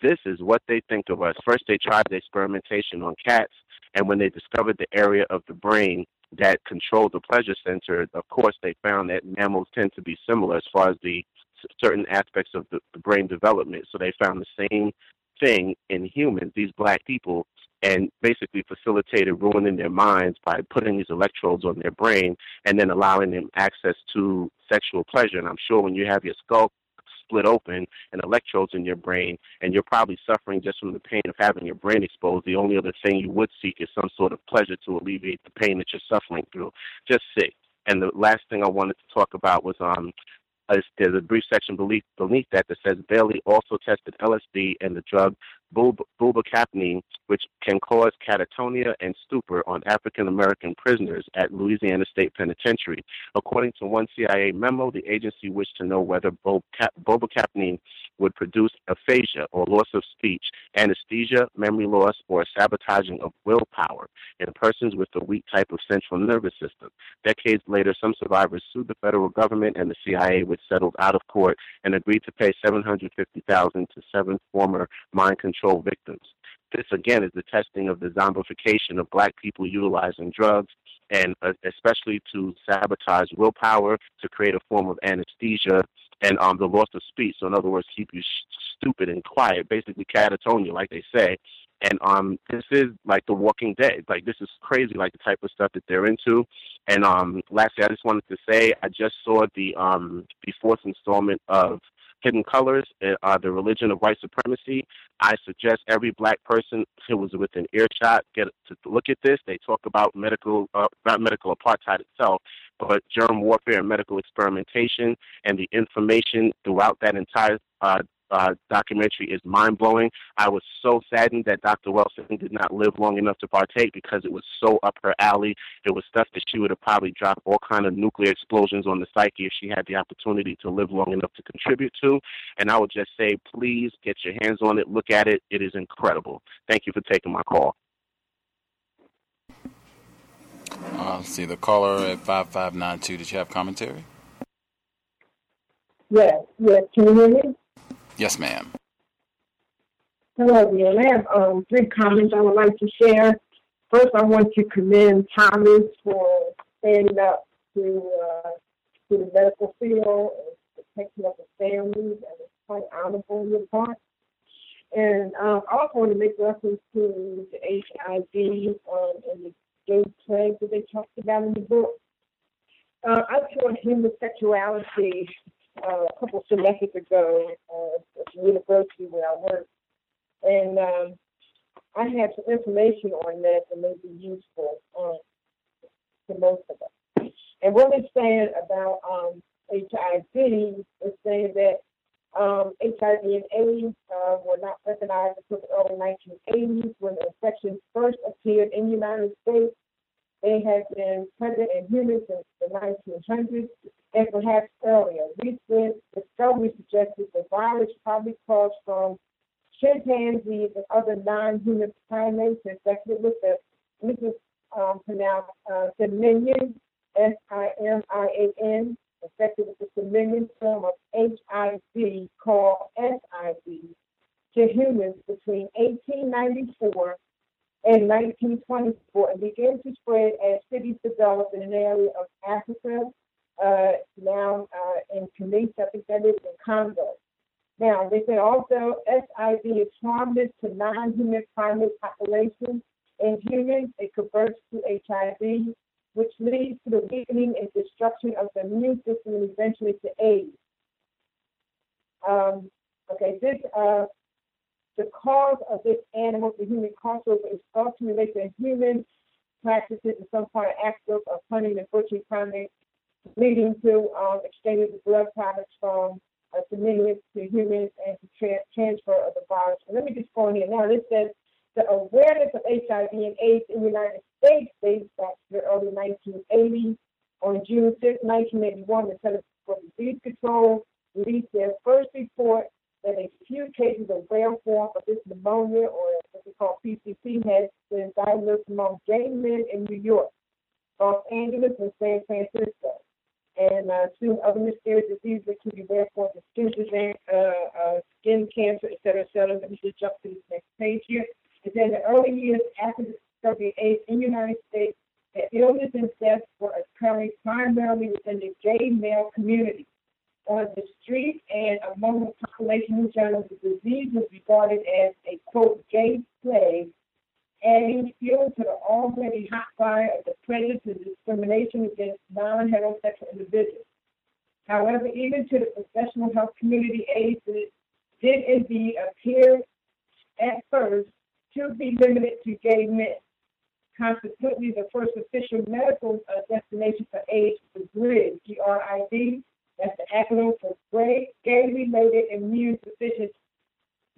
This is what they think of us. First, they tried the experimentation on cats, and when they discovered the area of the brain that controlled the pleasure center, of course, they found that mammals tend to be similar as far as the certain aspects of the, the brain development. So they found the same thing in humans, these black people, and basically facilitated ruining their minds by putting these electrodes on their brain and then allowing them access to sexual pleasure. And I'm sure when you have your skull split open and electrodes in your brain, and you're probably suffering just from the pain of having your brain exposed. The only other thing you would seek is some sort of pleasure to alleviate the pain that you're suffering through. Just sick. And the last thing I wanted to talk about was um, there's a brief section beneath, beneath that that says Bailey also tested LSD and the drug bulbocapnine, which can cause catatonia and stupor on African American prisoners at Louisiana State Penitentiary. According to one CIA memo, the agency wished to know whether bulbocapnine would produce aphasia or loss of speech, anesthesia, memory loss, or sabotaging of willpower in persons with a weak type of central nervous system. Decades later, some survivors sued the federal government and the CIA, which settled out of court and agreed to pay 750000 to seven former mind control control victims. This again is the testing of the zombification of black people utilizing drugs and uh, especially to sabotage willpower, to create a form of anesthesia, and um, the loss of speech. So, in other words, keep you sh- stupid and quiet, basically catatonia, like they say. And um, this is like The Walking Dead. Like this is crazy, like the type of stuff that they're into. And um, lastly, I just wanted to say I just saw the um, the fourth installment of Hidden Colors, uh, the religion of white supremacy. I suggest every black person who was within earshot get to look at this. They talk about medical, uh, not medical apartheid itself, but germ warfare and medical experimentation, and the information throughout that entire uh, uh, documentary is mind blowing. I was so saddened that Dr. Welsing did not live long enough to partake because it was so up her alley. It was stuff that she would have probably dropped all kind of nuclear explosions on the psyche if she had the opportunity to live long enough to contribute to. And I would just say, please get your hands on it, look at it. It is incredible. Thank you for taking my call. Uh, see the caller at 5592. Did you have commentary? Yes, yes. Can you hear me? Yes, ma'am. Hello, dear. I have um, three comments I would like to share. First, I want to commend Thomas for standing up to uh, to the medical field and protecting of the families, and quite honorable on your part. And um, I also want to make reference to the HIV um, and the gay plague that they talked about in the book. Uh, I taught homosexuality uh, a couple semesters ago uh, at the university where I work, and um, I had some information on that that may be useful um, to most of us. And what it's saying about um, HIV is saying that um, HIV and AIDS uh, were not recognized until the early 1980s when the first appeared in the United States. They have been present in humans since the 1900s and perhaps earlier. Recent discovery suggested the virus probably caused from chimpanzees and other non-human primates infected with the, this is um, pronounced uh, Simian, S-I-M-I-A-N, infected with the Simian form of HIV called SIV to humans between 1894 and 1924 and began to spread as cities developed in an area of Africa, uh, now uh, in Tunisia, I think that is in Congo. Now, they say also SIV is harmless to non-human primate populations. In humans, it converts to HIV, which leads to the weakening and destruction of the immune system and eventually to AIDS. Um, okay, this uh, the cause of this animal to human crossover is thought to to human practices and some part of acts of hunting and butchering primates, leading to um, exchange of blood products from uh, to humans and to tra- transfer of the virus. Let me just go here now. This says the awareness of HIV and AIDS in the United States dates back to the early 1980s. On June 6, 1981, the Center for Disease Control released their first report that a few cases of rare form of this pneumonia, or what we call PCP, has been diagnosed among gay men in New York, Los Angeles, and San Francisco and uh, soon other mysterious diseases, including rare forms of skin disease, uh, uh, skin cancer, et cetera, et cetera. Let me just jump to this next page here. It says in the early years after the discovery of AIDS in the United States, the illness and deaths were occurring primarily within the gay male community. On the street and among the population in general, the disease was regarded as a quote gay plague adding fuel to the already hot fire of the prejudice and discrimination against non-heterosexual individuals. However, even to the professional health community, AIDS did indeed appear at first to be limited to gay men. Consequently, the first official medical uh, destination for AIDS was GRID, G-R-I-D. That's the acronym for Gay-Related Immune Deficiency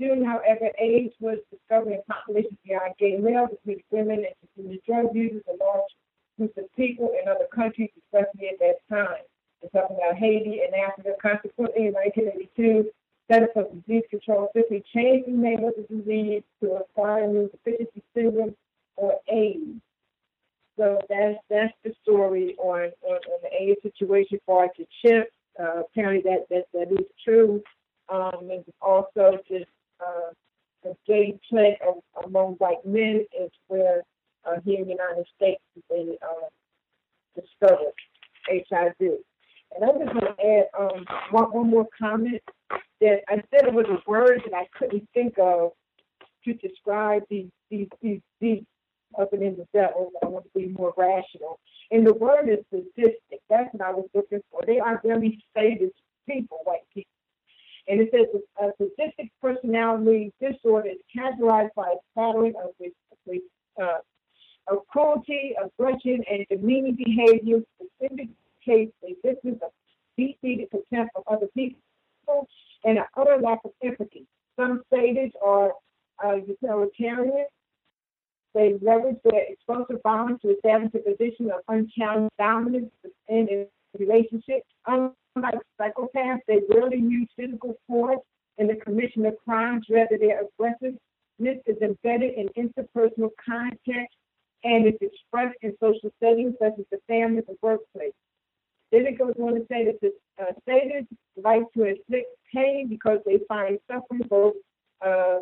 Soon, however, AIDS was discovered in populations beyond gay males, including women and including drug users, a large group of people in other countries, especially at that time. We're talking about Haiti and Africa. Consequently, in 1982, Center for Disease Control simply changed the name of the disease to acquiring deficiency syndrome or AIDS. So that's that's the story on, on, on the AIDS situation for to Chip. Uh, apparently that, that that is true. Um, and also just uh, gay plague among white men is where uh, here in the United States they uh, discovered HIV. And I'm just going to add um, one, one more comment that I said it was a word that I couldn't think of to describe these these these these up and in the devil. I want to be more rational. And the word is sadistic. That's what I was looking for. They are very sadist people, white people. And it says a sadistic personality disorder is characterized by a pattern of, uh, of cruelty, aggression, and demeaning behavior indicates a distance of deep-seated contempt of other people and an utter lack of empathy. Some sadists are uh, utilitarian. They leverage their explosive violence to establish a position of unchallenged dominance in a relationship. Unlike psychopaths, they rarely use physical force in the commission of crimes, rather their aggressiveness is embedded in interpersonal contact and it's expressed in social settings such as the family and workplace. Then it goes on to say that the uh, sadists like to inflict pain because they find suffering both uh,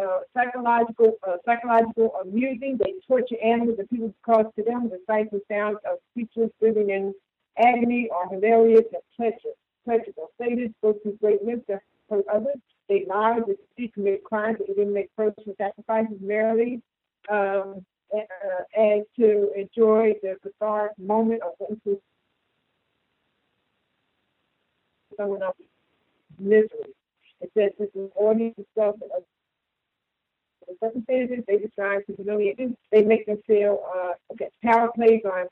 uh, psychological, uh, psychological amusing. They torture animals and people because to them the sights and sounds of creatures living in agony are hilarious and pleasure, pleasurable. Sadists go through great lengths to hurt others. They lie, deceive, commit crimes, and even make personal sacrifices merely um, uh, and to enjoy the cathartic moment of going someone else's misery. It says this is ordinary stuff of the circumstances they describe to humiliate them. They make them feel uh, okay. Power plays are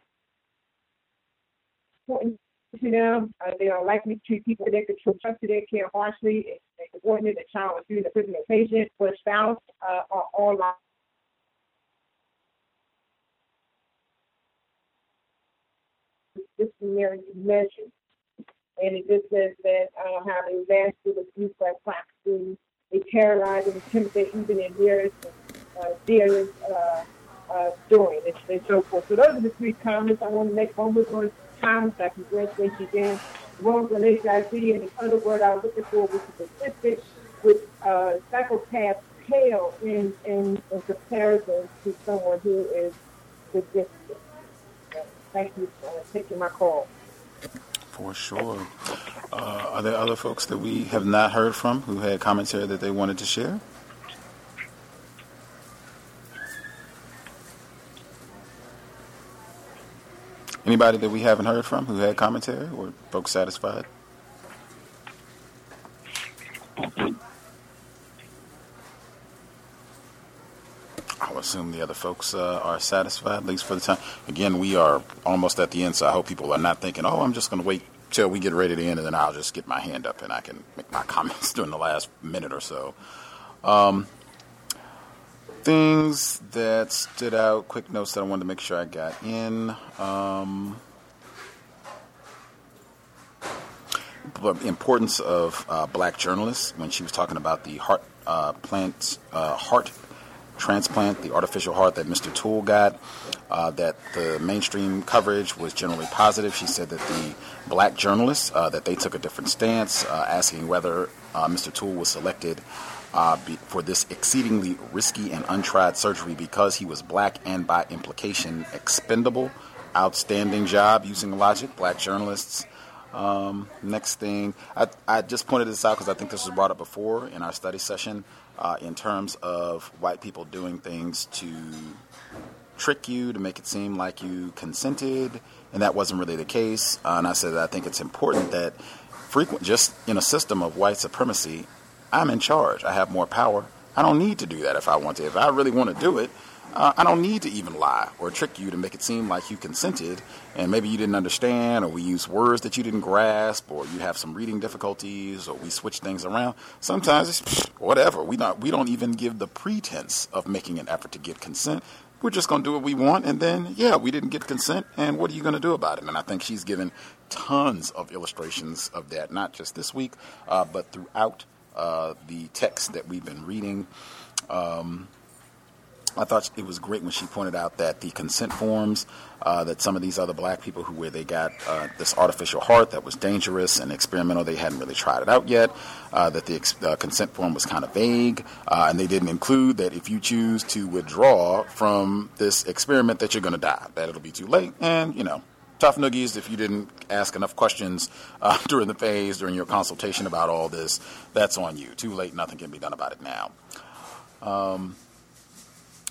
important to them. Uh, they are likely to treat people that they control trust to their care harshly. It's important that child is doing the prison patient or spouse uh, are all like disciplinary measures. And it just says that uh, how they master the abuse by practicing, they terrorize and intimidate even their nearest uh, dearest uh, uh, doing and, and so forth. So those are the three comments I want to make. One was on time, so I congratulate you again. One was on HIV, and the other word I was looking for was specific, with uh, psychopath pale in, in, in comparison to someone who is sadistic. Thank you for taking my call. For sure. Uh, are there other folks that we have not heard from who had commentary that they wanted to share? Anybody that we haven't heard from who had commentary or folks satisfied? I'll assume the other folks uh, are satisfied, at least for the time. Again, we are almost at the end, so I hope people are not thinking, oh, I'm just going to wait till we get ready to end and then I'll just get my hand up and I can make my comments during the last minute or so. Um, things that stood out, quick notes that I wanted to make sure I got in. Um, importance of uh, black journalists when she was talking about the heart uh, plant, uh, heart transplant, the artificial heart that Mr. Toole got, uh, that the mainstream coverage was generally positive. She said that the black journalists, uh, that they took a different stance, uh, asking whether uh, Mr. Toole was selected uh, be, for this exceedingly risky and untried surgery because he was black and by implication expendable. Outstanding job using logic, black journalists. Um, next thing, I, I just pointed this out because I think this was brought up before in our study session uh, in terms of white people doing things to trick you, to make it seem like you consented, and that wasn't really the case. Uh, and I said I think it's important that frequent, just in a system of white supremacy, I'm in charge. I have more power. I don't need to do that if I want to. If I really want to do it, uh, I don't need to even lie or trick you to make it seem like you consented and maybe you didn't understand or we use words that you didn't grasp or you have some reading difficulties or we switch things around. Sometimes it's whatever. We don't, we don't even give the pretense of making an effort to get consent. We're just going to do what we want and then, yeah, we didn't get consent and what are you going to do about it? And I think she's given tons of illustrations of that, not just this week, uh, but throughout uh, the text that we've been reading. Um, I thought it was great when she pointed out that the consent forms uh, that some of these other black people who where they got uh, this artificial heart that was dangerous and experimental, they hadn't really tried it out yet. Uh, that the ex- uh, consent form was kind of vague, uh, and they didn't include that if you choose to withdraw from this experiment, that you're going to die, that it'll be too late, and you know. Tough noogies if you didn't ask enough questions uh, during the phase, during your consultation about all this. That's on you. Too late, nothing can be done about it now. Um,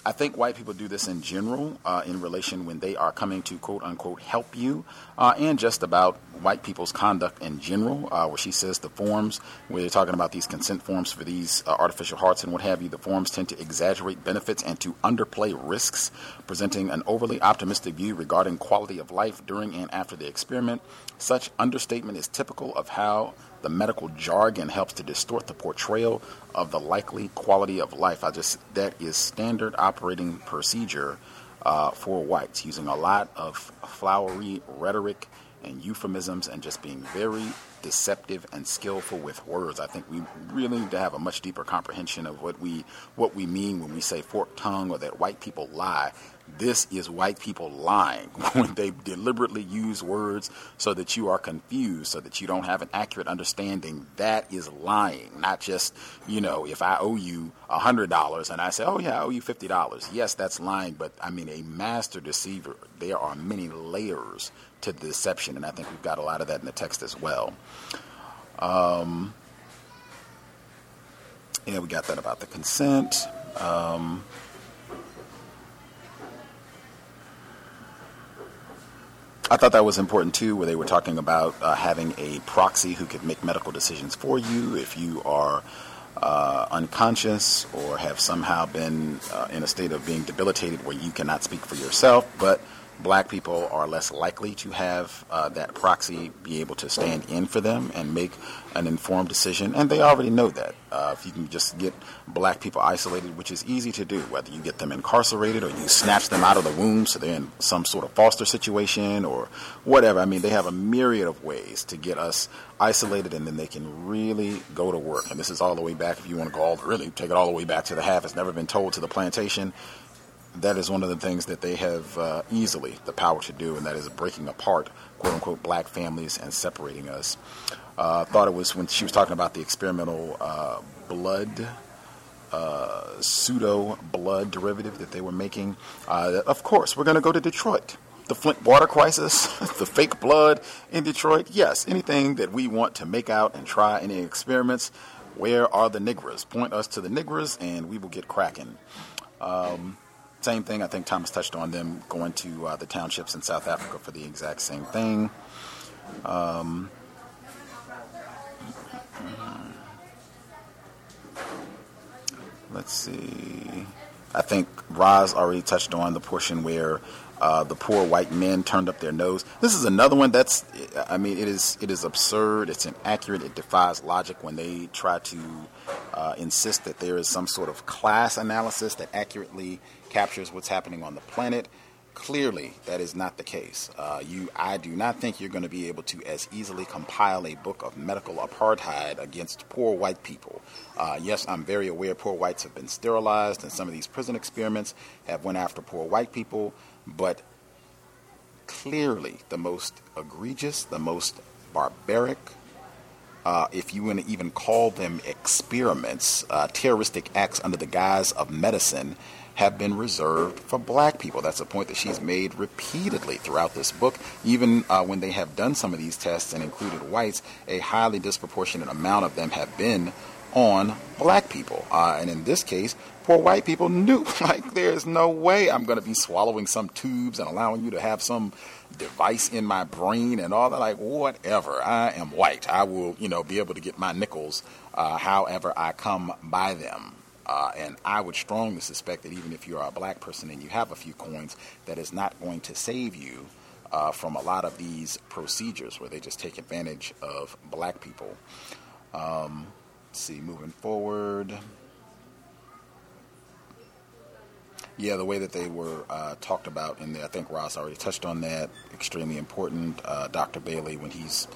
I think white people do this in general uh, in relation when they are coming to quote unquote help you, uh, and just about white people's conduct in general, uh, where she says the forms, where they're talking about these consent forms for these uh, artificial hearts and what have you, the forms tend to exaggerate benefits and to underplay risks, presenting an overly optimistic view regarding quality of life during and after the experiment. Such understatement is typical of how the medical jargon helps to distort the portrayal of the likely quality of life. I just that is standard operating procedure uh, for whites, using a lot of flowery rhetoric and euphemisms, and just being very deceptive and skillful with words. I think we really need to have a much deeper comprehension of what we what we mean when we say forked tongue or that white people lie. This is white people lying when they deliberately use words so that you are confused, so that you don't have an accurate understanding. That is lying, not just, you know, if I owe you $100 and I say, oh, yeah, I owe you $50. Yes, that's lying, but I mean, a master deceiver, there are many layers to deception, and I think we've got a lot of that in the text as well. Um, yeah, we got that about the consent. Um, I thought that was important too, where they were talking about uh, having a proxy who could make medical decisions for you if you are uh, unconscious or have somehow been uh, in a state of being debilitated where you cannot speak for yourself, but black people are less likely to have uh, that proxy be able to stand in for them and make an informed decision, and they already know that. Uh, if you can just get black people isolated, which is easy to do, whether you get them incarcerated or you snatch them out of the womb so they're in some sort of foster situation or whatever. I mean, they have a myriad of ways to get us isolated, and then they can really go to work. And this is all the way back, if you want to go all the, really take it all the way back to the half. It's never been told to the plantation that is one of the things that they have uh, easily the power to do, and that is breaking apart quote unquote black families and separating us. Uh, thought it was when she was talking about the experimental uh, blood. Uh, pseudo blood derivative that they were making. Uh, of course, we're going to go to Detroit. The Flint water crisis, the fake blood in Detroit. Yes, anything that we want to make out and try any experiments. Where are the niggers? Point us to the niggers, and we will get cracking. Um, same thing. I think Thomas touched on them going to uh, the townships in South Africa for the exact same thing. Um, let's see. I think Roz already touched on the portion where uh, the poor white men turned up their nose. This is another one that's, I mean, it is it is absurd. It's inaccurate. It defies logic when they try to uh, insist that there is some sort of class analysis that accurately captures what's happening on the planet. Clearly, that is not the case. Uh, you, I do not think you're going to be able to as easily compile a book of medical apartheid against poor white people. Uh, yes, I'm very aware poor whites have been sterilized, and some of these prison experiments have went after poor white people. But clearly, the most egregious, the most barbaric, uh, if you want to even call them experiments, uh, terroristic acts under the guise of medicine have been reserved for black people. That's a point that she's made repeatedly throughout this book. Even uh, when they have done some of these tests and included whites, a highly disproportionate amount of them have been on black people. Uh, and in this case, poor white people knew, like, there's no way I'm going to be swallowing some tubes and allowing you to have some device in my brain and all that. Like, whatever. I am white. I will, you know, be able to get my nickels uh, however I come by them. Uh, and I would strongly suspect that even if you are a black person and you have a few coins, that is not going to save you uh, from a lot of these procedures where they just take advantage of black people. Um, see, moving forward. Yeah, the way that they were uh, talked about there, I think Roz already touched on that. Extremely important. Uh, Dr. Bailey, when he's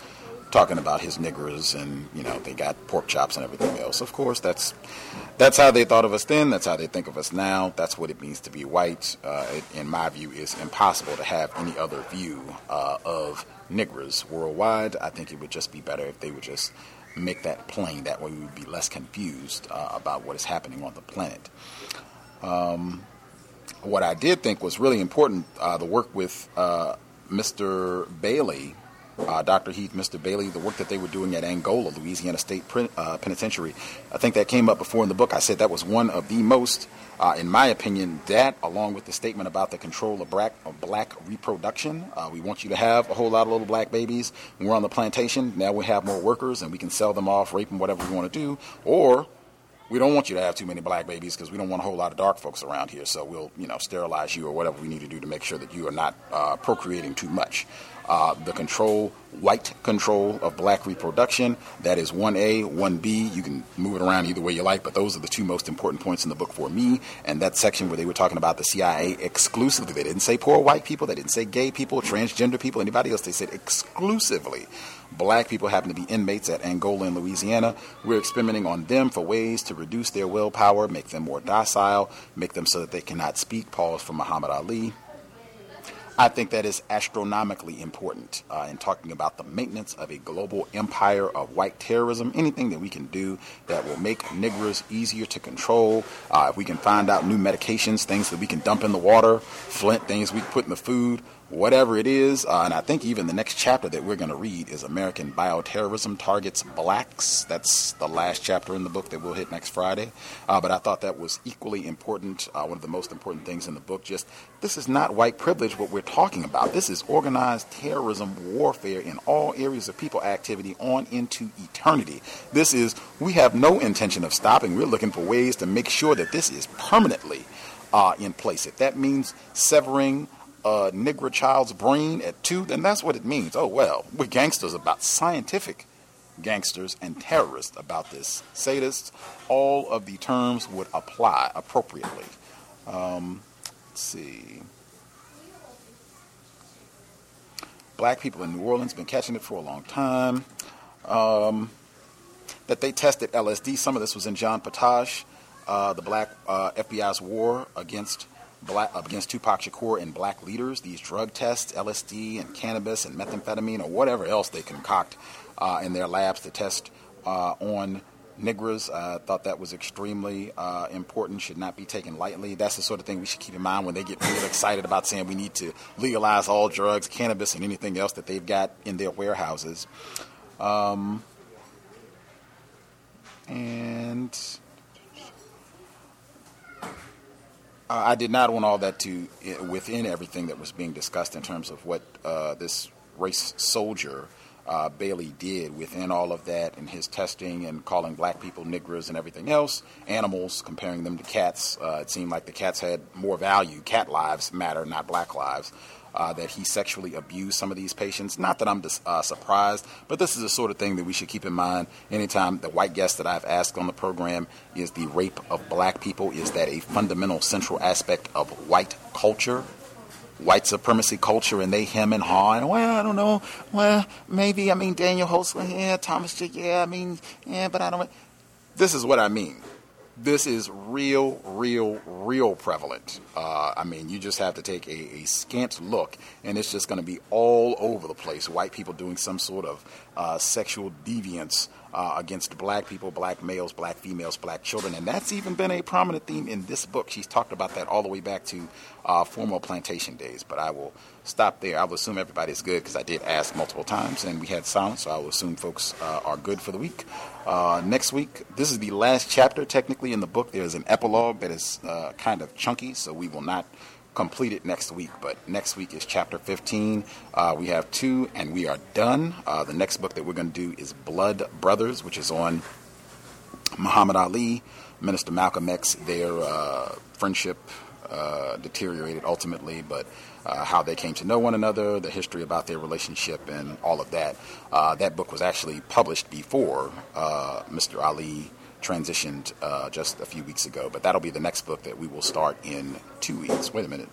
talking about his niggers and you know they got pork chops and everything else. Of course, that's that's how they thought of us then. That's how they think of us now. That's what it means to be white. Uh, it, in my view, is impossible to have any other view uh, of niggers worldwide. I think it would just be better if they would just make that plain. That way, we would be less confused uh, about what is happening on the planet. Um, what I did think was really important, uh, the work with uh, Mr. Bailey uh, Dr. Heath, Mr. Bailey, the work that they were doing at Angola, Louisiana State uh, Penitentiary. I think that came up before in the book. I said that was one of the most, uh, in my opinion, that along with the statement about the control of black, of black reproduction. Uh, we want you to have a whole lot of little black babies. We're on the plantation, now we have more workers and we can sell them off, rape them, whatever we want to do. Or we don't want you to have too many black babies because we don't want a whole lot of dark folks around here. So we'll, you know, sterilize you or whatever we need to do to make sure that you are not uh, procreating too much uh, the control, white control of black reproduction. That is 1A, 1B. You can move it around either way you like, but those are the two most important points in the book for me. And that section where they were talking about the CIA exclusively, they didn't say poor white people, they didn't say gay people, transgender people, anybody else. They said exclusively black people happen to be inmates at Angola and Louisiana. We're experimenting on them for ways to reduce their willpower, make them more docile, make them so that they cannot speak. Pause for Muhammad Ali. I think that is astronomically important uh, in talking about the maintenance of a global empire of white terrorism. Anything that we can do that will make niggers easier to control. Uh, if we can find out new medications, things that we can dump in the water, flint, things we can put in the food, whatever it is. Uh, and I think even the next chapter that we're going to read is American Bioterrorism Targets Blacks. That's the last chapter in the book that we'll hit next Friday. Uh, but I thought that was equally important. Uh, one of the most important things in the book. Just this is not white privilege, what we're talking about. This is organized terrorism warfare in all areas of people activity on into eternity. This is, we have no intention of stopping. We're looking for ways to make sure that this is permanently. Uh, in place. If that means severing a Negro child's brain at two, then that's what it means. Oh, well, we're gangsters about scientific gangsters and terrorists about this. Sadists, all of the terms would apply appropriately. Um, let's see. Black people in New Orleans been catching it for a long time. Um, that they tested LSD. Some of this was in John Potash, uh, the black uh, FBI's war against black, against Tupac Shakur and black leaders, these drug tests, LSD and cannabis and methamphetamine or whatever else they concoct uh, in their labs to test uh, on niggers. I uh, thought that was extremely uh, important, should not be taken lightly. That's the sort of thing we should keep in mind when they get really excited about saying we need to legalize all drugs, cannabis, and anything else that they've got in their warehouses. Um, and Uh, I did not want all that to within everything that was being discussed in terms of what uh, this race soldier uh, Bailey did within all of that and his testing and calling black people niggers and everything else, animals, comparing them to cats. Uh, it seemed like the cats had more value. Cat lives matter, not black lives uh, that he sexually abused some of these patients. Not that I'm dis- uh, surprised, but this is the sort of thing that we should keep in mind anytime the white guest that I've asked on the program is the rape of black people. Is that a fundamental central aspect of white culture? White supremacy culture, and they hem and haw, and well, I don't know, well, maybe, I mean, Daniel Holtz, yeah, Thomas, J yeah, I mean, yeah, but I don't. This is what I mean this is real, real, real prevalent. Uh, I mean, you just have to take a, a scant look, and it's just going to be all over the place. White people doing some sort of uh, sexual deviance uh, against black people, black males, black females, black children. And that's even been a prominent theme in this book. She's talked about that all the way back to uh, formal plantation days. But I will stop there. I will assume everybody's good because I did ask multiple times and we had silence. So I will assume folks uh, are good for the week. Uh, next week, this is the last chapter technically in the book. There's an epilogue that is uh, kind of chunky, so we will not complete it next week. But next week is chapter 15. Uh, we have two, and we are done. Uh, the next book that we're going to do is Blood Brothers, which is on Muhammad Ali, Minister Malcolm X. Their uh, friendship uh, deteriorated ultimately, but uh, how they came to know one another, the history about their relationship, and all of that. Uh, that book was actually published before Mr. Ali transitioned uh, just a few weeks ago. But that'll be the next book that we will start in two weeks. Wait a minute.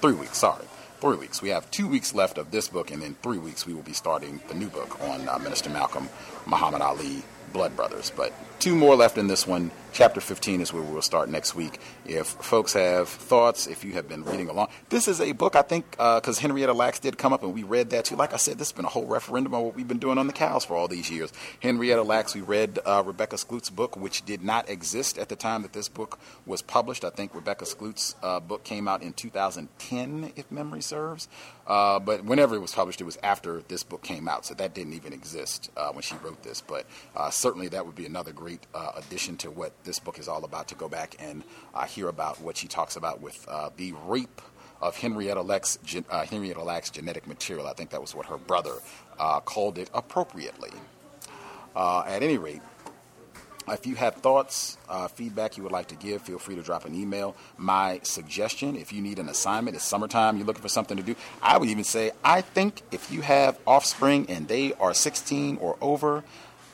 Three weeks, sorry. Three weeks. We have two weeks left of this book, and then three weeks, we will be starting the new book on uh, Minister Malcolm Muhammad Ali Blood Brothers. But two more left in this one. Chapter 15 is where we'll start next week. If folks have thoughts, if you have been reading along, this is a book I think because uh, Henrietta Lacks did come up and we read that too. Like I said, this has been a whole referendum on what we've been doing on the cows for all these years. Henrietta Lacks, we read uh, Rebecca Skloot's book, which did not exist at the time that this book was published. I think Rebecca Skloot's uh, book came out in 2010, if memory serves. Uh, but whenever it was published, it was after this book came out, so that didn't even exist uh, when she wrote this. But uh, certainly that would be another great addition to what this book is all about to go back and uh, hear about what she talks about with uh, the rape of Henrietta Lacks, uh, Henrietta Lacks genetic material. I think that was what her brother uh, called it appropriately. Uh, at any rate, if you have thoughts, uh, feedback you would like to give, feel free to drop an email. My suggestion, if you need an assignment, it's summertime, you're looking for something to do, I would even say, I think if you have offspring and they are 16 or over,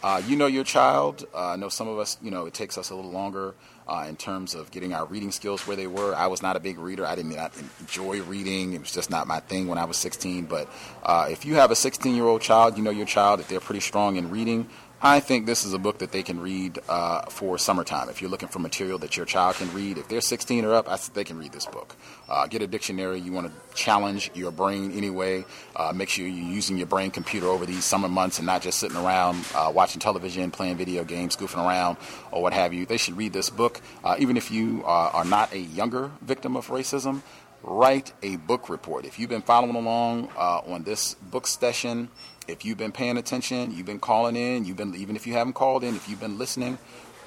Uh, you know your child. Uh, I know some of us, you know, it takes us a little longer uh, in terms of getting our reading skills where they were. I was not a big reader. I did not enjoy reading. It was just not my thing when I was 16. But uh, if you have a 16 year old child, you know your child, if they're pretty strong in reading, I think this is a book that they can read uh, for summertime. If you're looking for material that your child can read, if they're 16 or up, I they can read this book. Uh, get a dictionary. You want to challenge your brain anyway. Uh, make sure you're using your brain computer over these summer months and not just sitting around uh, watching television, playing video games, goofing around, or what have you. They should read this book. Uh, even if you are not a younger victim of racism, write a book report. If you've been following along uh, on this book session, if you've been paying attention, you've been calling in, you've been even if you haven't called in, if you've been listening,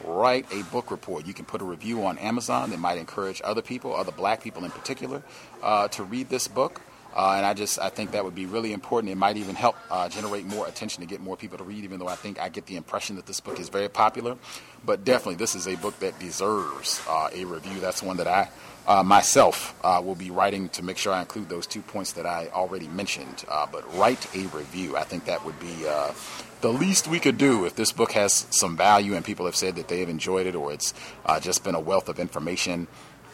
write a book report. You can put a review on Amazon that might encourage other people, other black people in particular, uh, to read this book. Uh, and I just I think that would be really important. It might even help uh, generate more attention to get more people to read. Even though I think I get the impression that this book is very popular, but definitely this is a book that deserves uh, a review. That's one that I uh, myself uh, will be writing to make sure I include those two points that I already mentioned. Uh, but write a review. I think that would be the least we could do if this book has some value and people have said that they have enjoyed it or it's just been a wealth of information.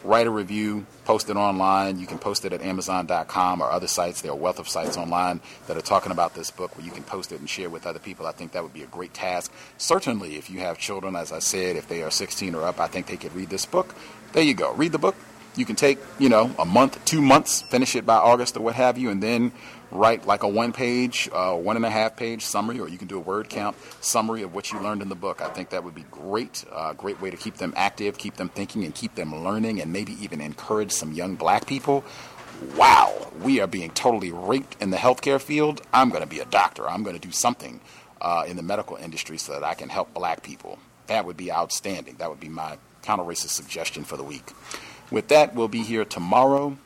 Write a review, post it online. You can post it at Amazon.com or other sites. There are a wealth of sites online that are talking about this book where you can post it and share with other people. I think that would be a great task. Certainly, if you have children, as I said, if they are 16 or up, I think they could read this book. There you go. Read the book, you can take, you know, a month, two months, finish it by August or what have you, and then write like a one page, uh, one and a half page summary, or you can do a word count summary of what you learned in the book. I think that would be great. Uh, great way to keep them active, keep them thinking, and keep them learning, and maybe even encourage some young black people. Wow, we are being totally raped in the healthcare field. I'm going to be a doctor. I'm going to do something uh, in the medical industry so that I can help black people. That would be outstanding. That would be my counter racist suggestion for the week. With that, we'll be here tomorrow.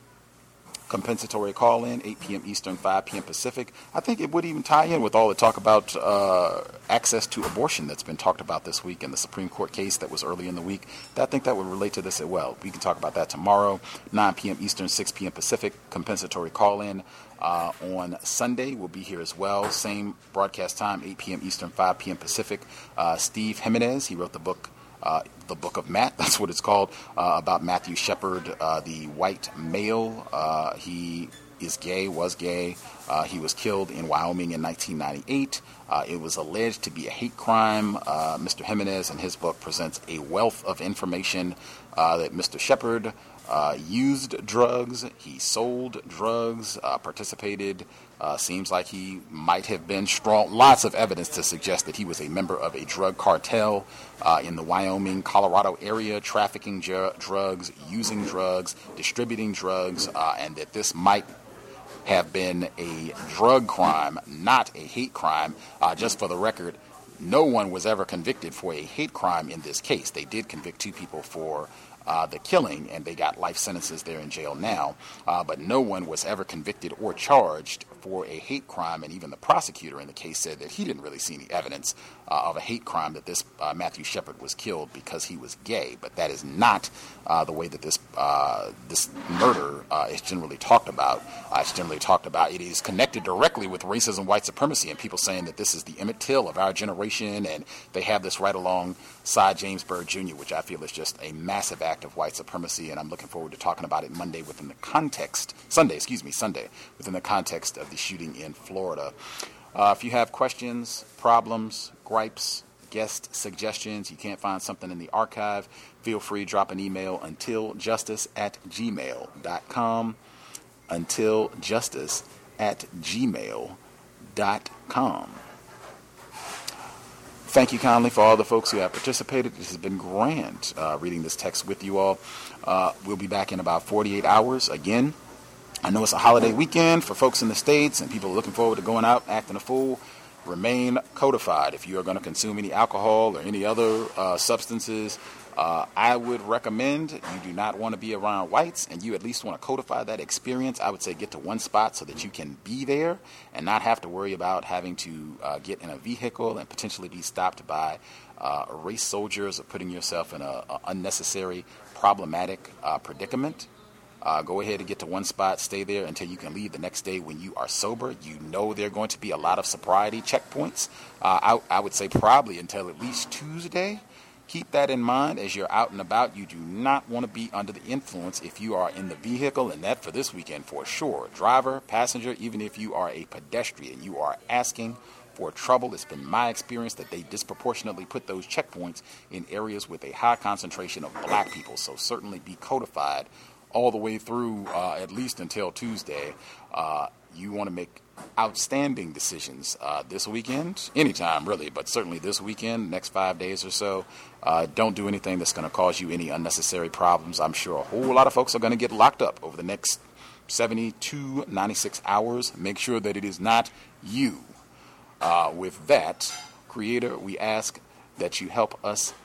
Compensatory call in, 8 p.m. Eastern, 5 p.m. Pacific. I think it would even tie in with all the talk about uh, access to abortion that's been talked about this week and the Supreme Court case that was early in the week. I think that would relate to this as well. We can talk about that tomorrow, 9 p.m. Eastern, 6 p.m. Pacific. Compensatory call in. Uh, on Sunday, we'll be here as well. Same broadcast time, 8 p.m. Eastern, 5 p.m. Pacific. Uh, Steve Jimenez, he wrote the book uh, the Book of Matt. That's what it's called uh, about Matthew Shepard, uh, the white male. Uh, he is gay, was gay. Uh, he was killed in Wyoming in 1998. Uh, it was alleged to be a hate crime. Mr. Jimenez, in his book, presents a wealth of information that Mr. Shepard used drugs, he sold drugs, participated uh, seems like he might have been strong. Lots of evidence to suggest that he was a member of a drug cartel uh, in the Wyoming, Colorado area, trafficking ju- drugs, using drugs, distributing drugs, uh, and that this might have been a drug crime, not a hate crime. Uh, just for the record, no one was ever convicted for a hate crime in this case. They did convict two people for uh, the killing, and they got life sentences there in jail now. Uh, but no one was ever convicted or charged for a hate crime, and even the prosecutor in the case said that he didn't really see any evidence uh, of a hate crime that this uh, Matthew Shepard was killed because he was gay. But that is not uh, the way that this uh, this murder is generally talked about. it's generally talked about. It is connected directly with racism, white supremacy, and people saying that this is the Emmett Till of our generation, and they have this right alongside James Byrd Jr., which I feel is just a massive act of white supremacy. And I'm looking forward to talking about it Monday within the context Sunday, excuse me, Sunday within the context of the shooting in Florida. Uh, if you have questions, problems, gripes, guest suggestions, you can't find something in the archive, feel free to drop an email until justice at gmail.com. Until justice at gmail.com. Thank you kindly for all the folks who have participated. This has been grand uh, reading this text with you all. Uh, we'll be back in about 48 hours again. I know it's a holiday weekend for folks in the States and people are looking forward to going out acting a fool. Remain codified. If you are going to consume any alcohol or any other uh, substances, uh, I would recommend you do not want to be around whites and you at least want to codify that experience. I would say get to one spot so that you can be there and not have to worry about having to uh, get in a vehicle and potentially be stopped by uh, race soldiers or putting yourself in an unnecessary, problematic uh, predicament. Uh, go ahead and get to one spot, stay there until you can leave the next day when you are sober. You know there are going to be a lot of sobriety checkpoints. Uh, I, I would say probably until at least Tuesday. Keep that in mind as you're out and about. You do not want to be under the influence if you are in the vehicle, and that for this weekend for sure. Driver, passenger, even if you are a pedestrian, you are asking for trouble. It's been my experience that they disproportionately put those checkpoints in areas with a high concentration of black people. So certainly be codified all the way through uh, at least until Tuesday. Uh, you want to make outstanding decisions uh, this weekend, anytime really, but certainly this weekend, next five days or so. Uh, don't do anything that's going to cause you any unnecessary problems. I'm sure a whole lot of folks are going to get locked up over the next 72, 96 hours. Make sure that it is not you. Uh, with that, Creator, we ask that you help us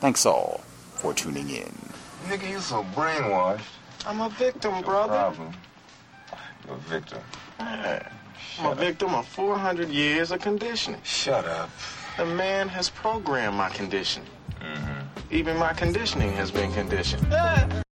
Thanks all for tuning in. Nigga, you so brainwashed. I'm a victim, brother. Problem. You're a victim. Yeah. I'm a victim of 400 years of conditioning. Shut up. The man has programmed my conditioning. Mm-hmm. Even my conditioning has been conditioned.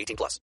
18 plus.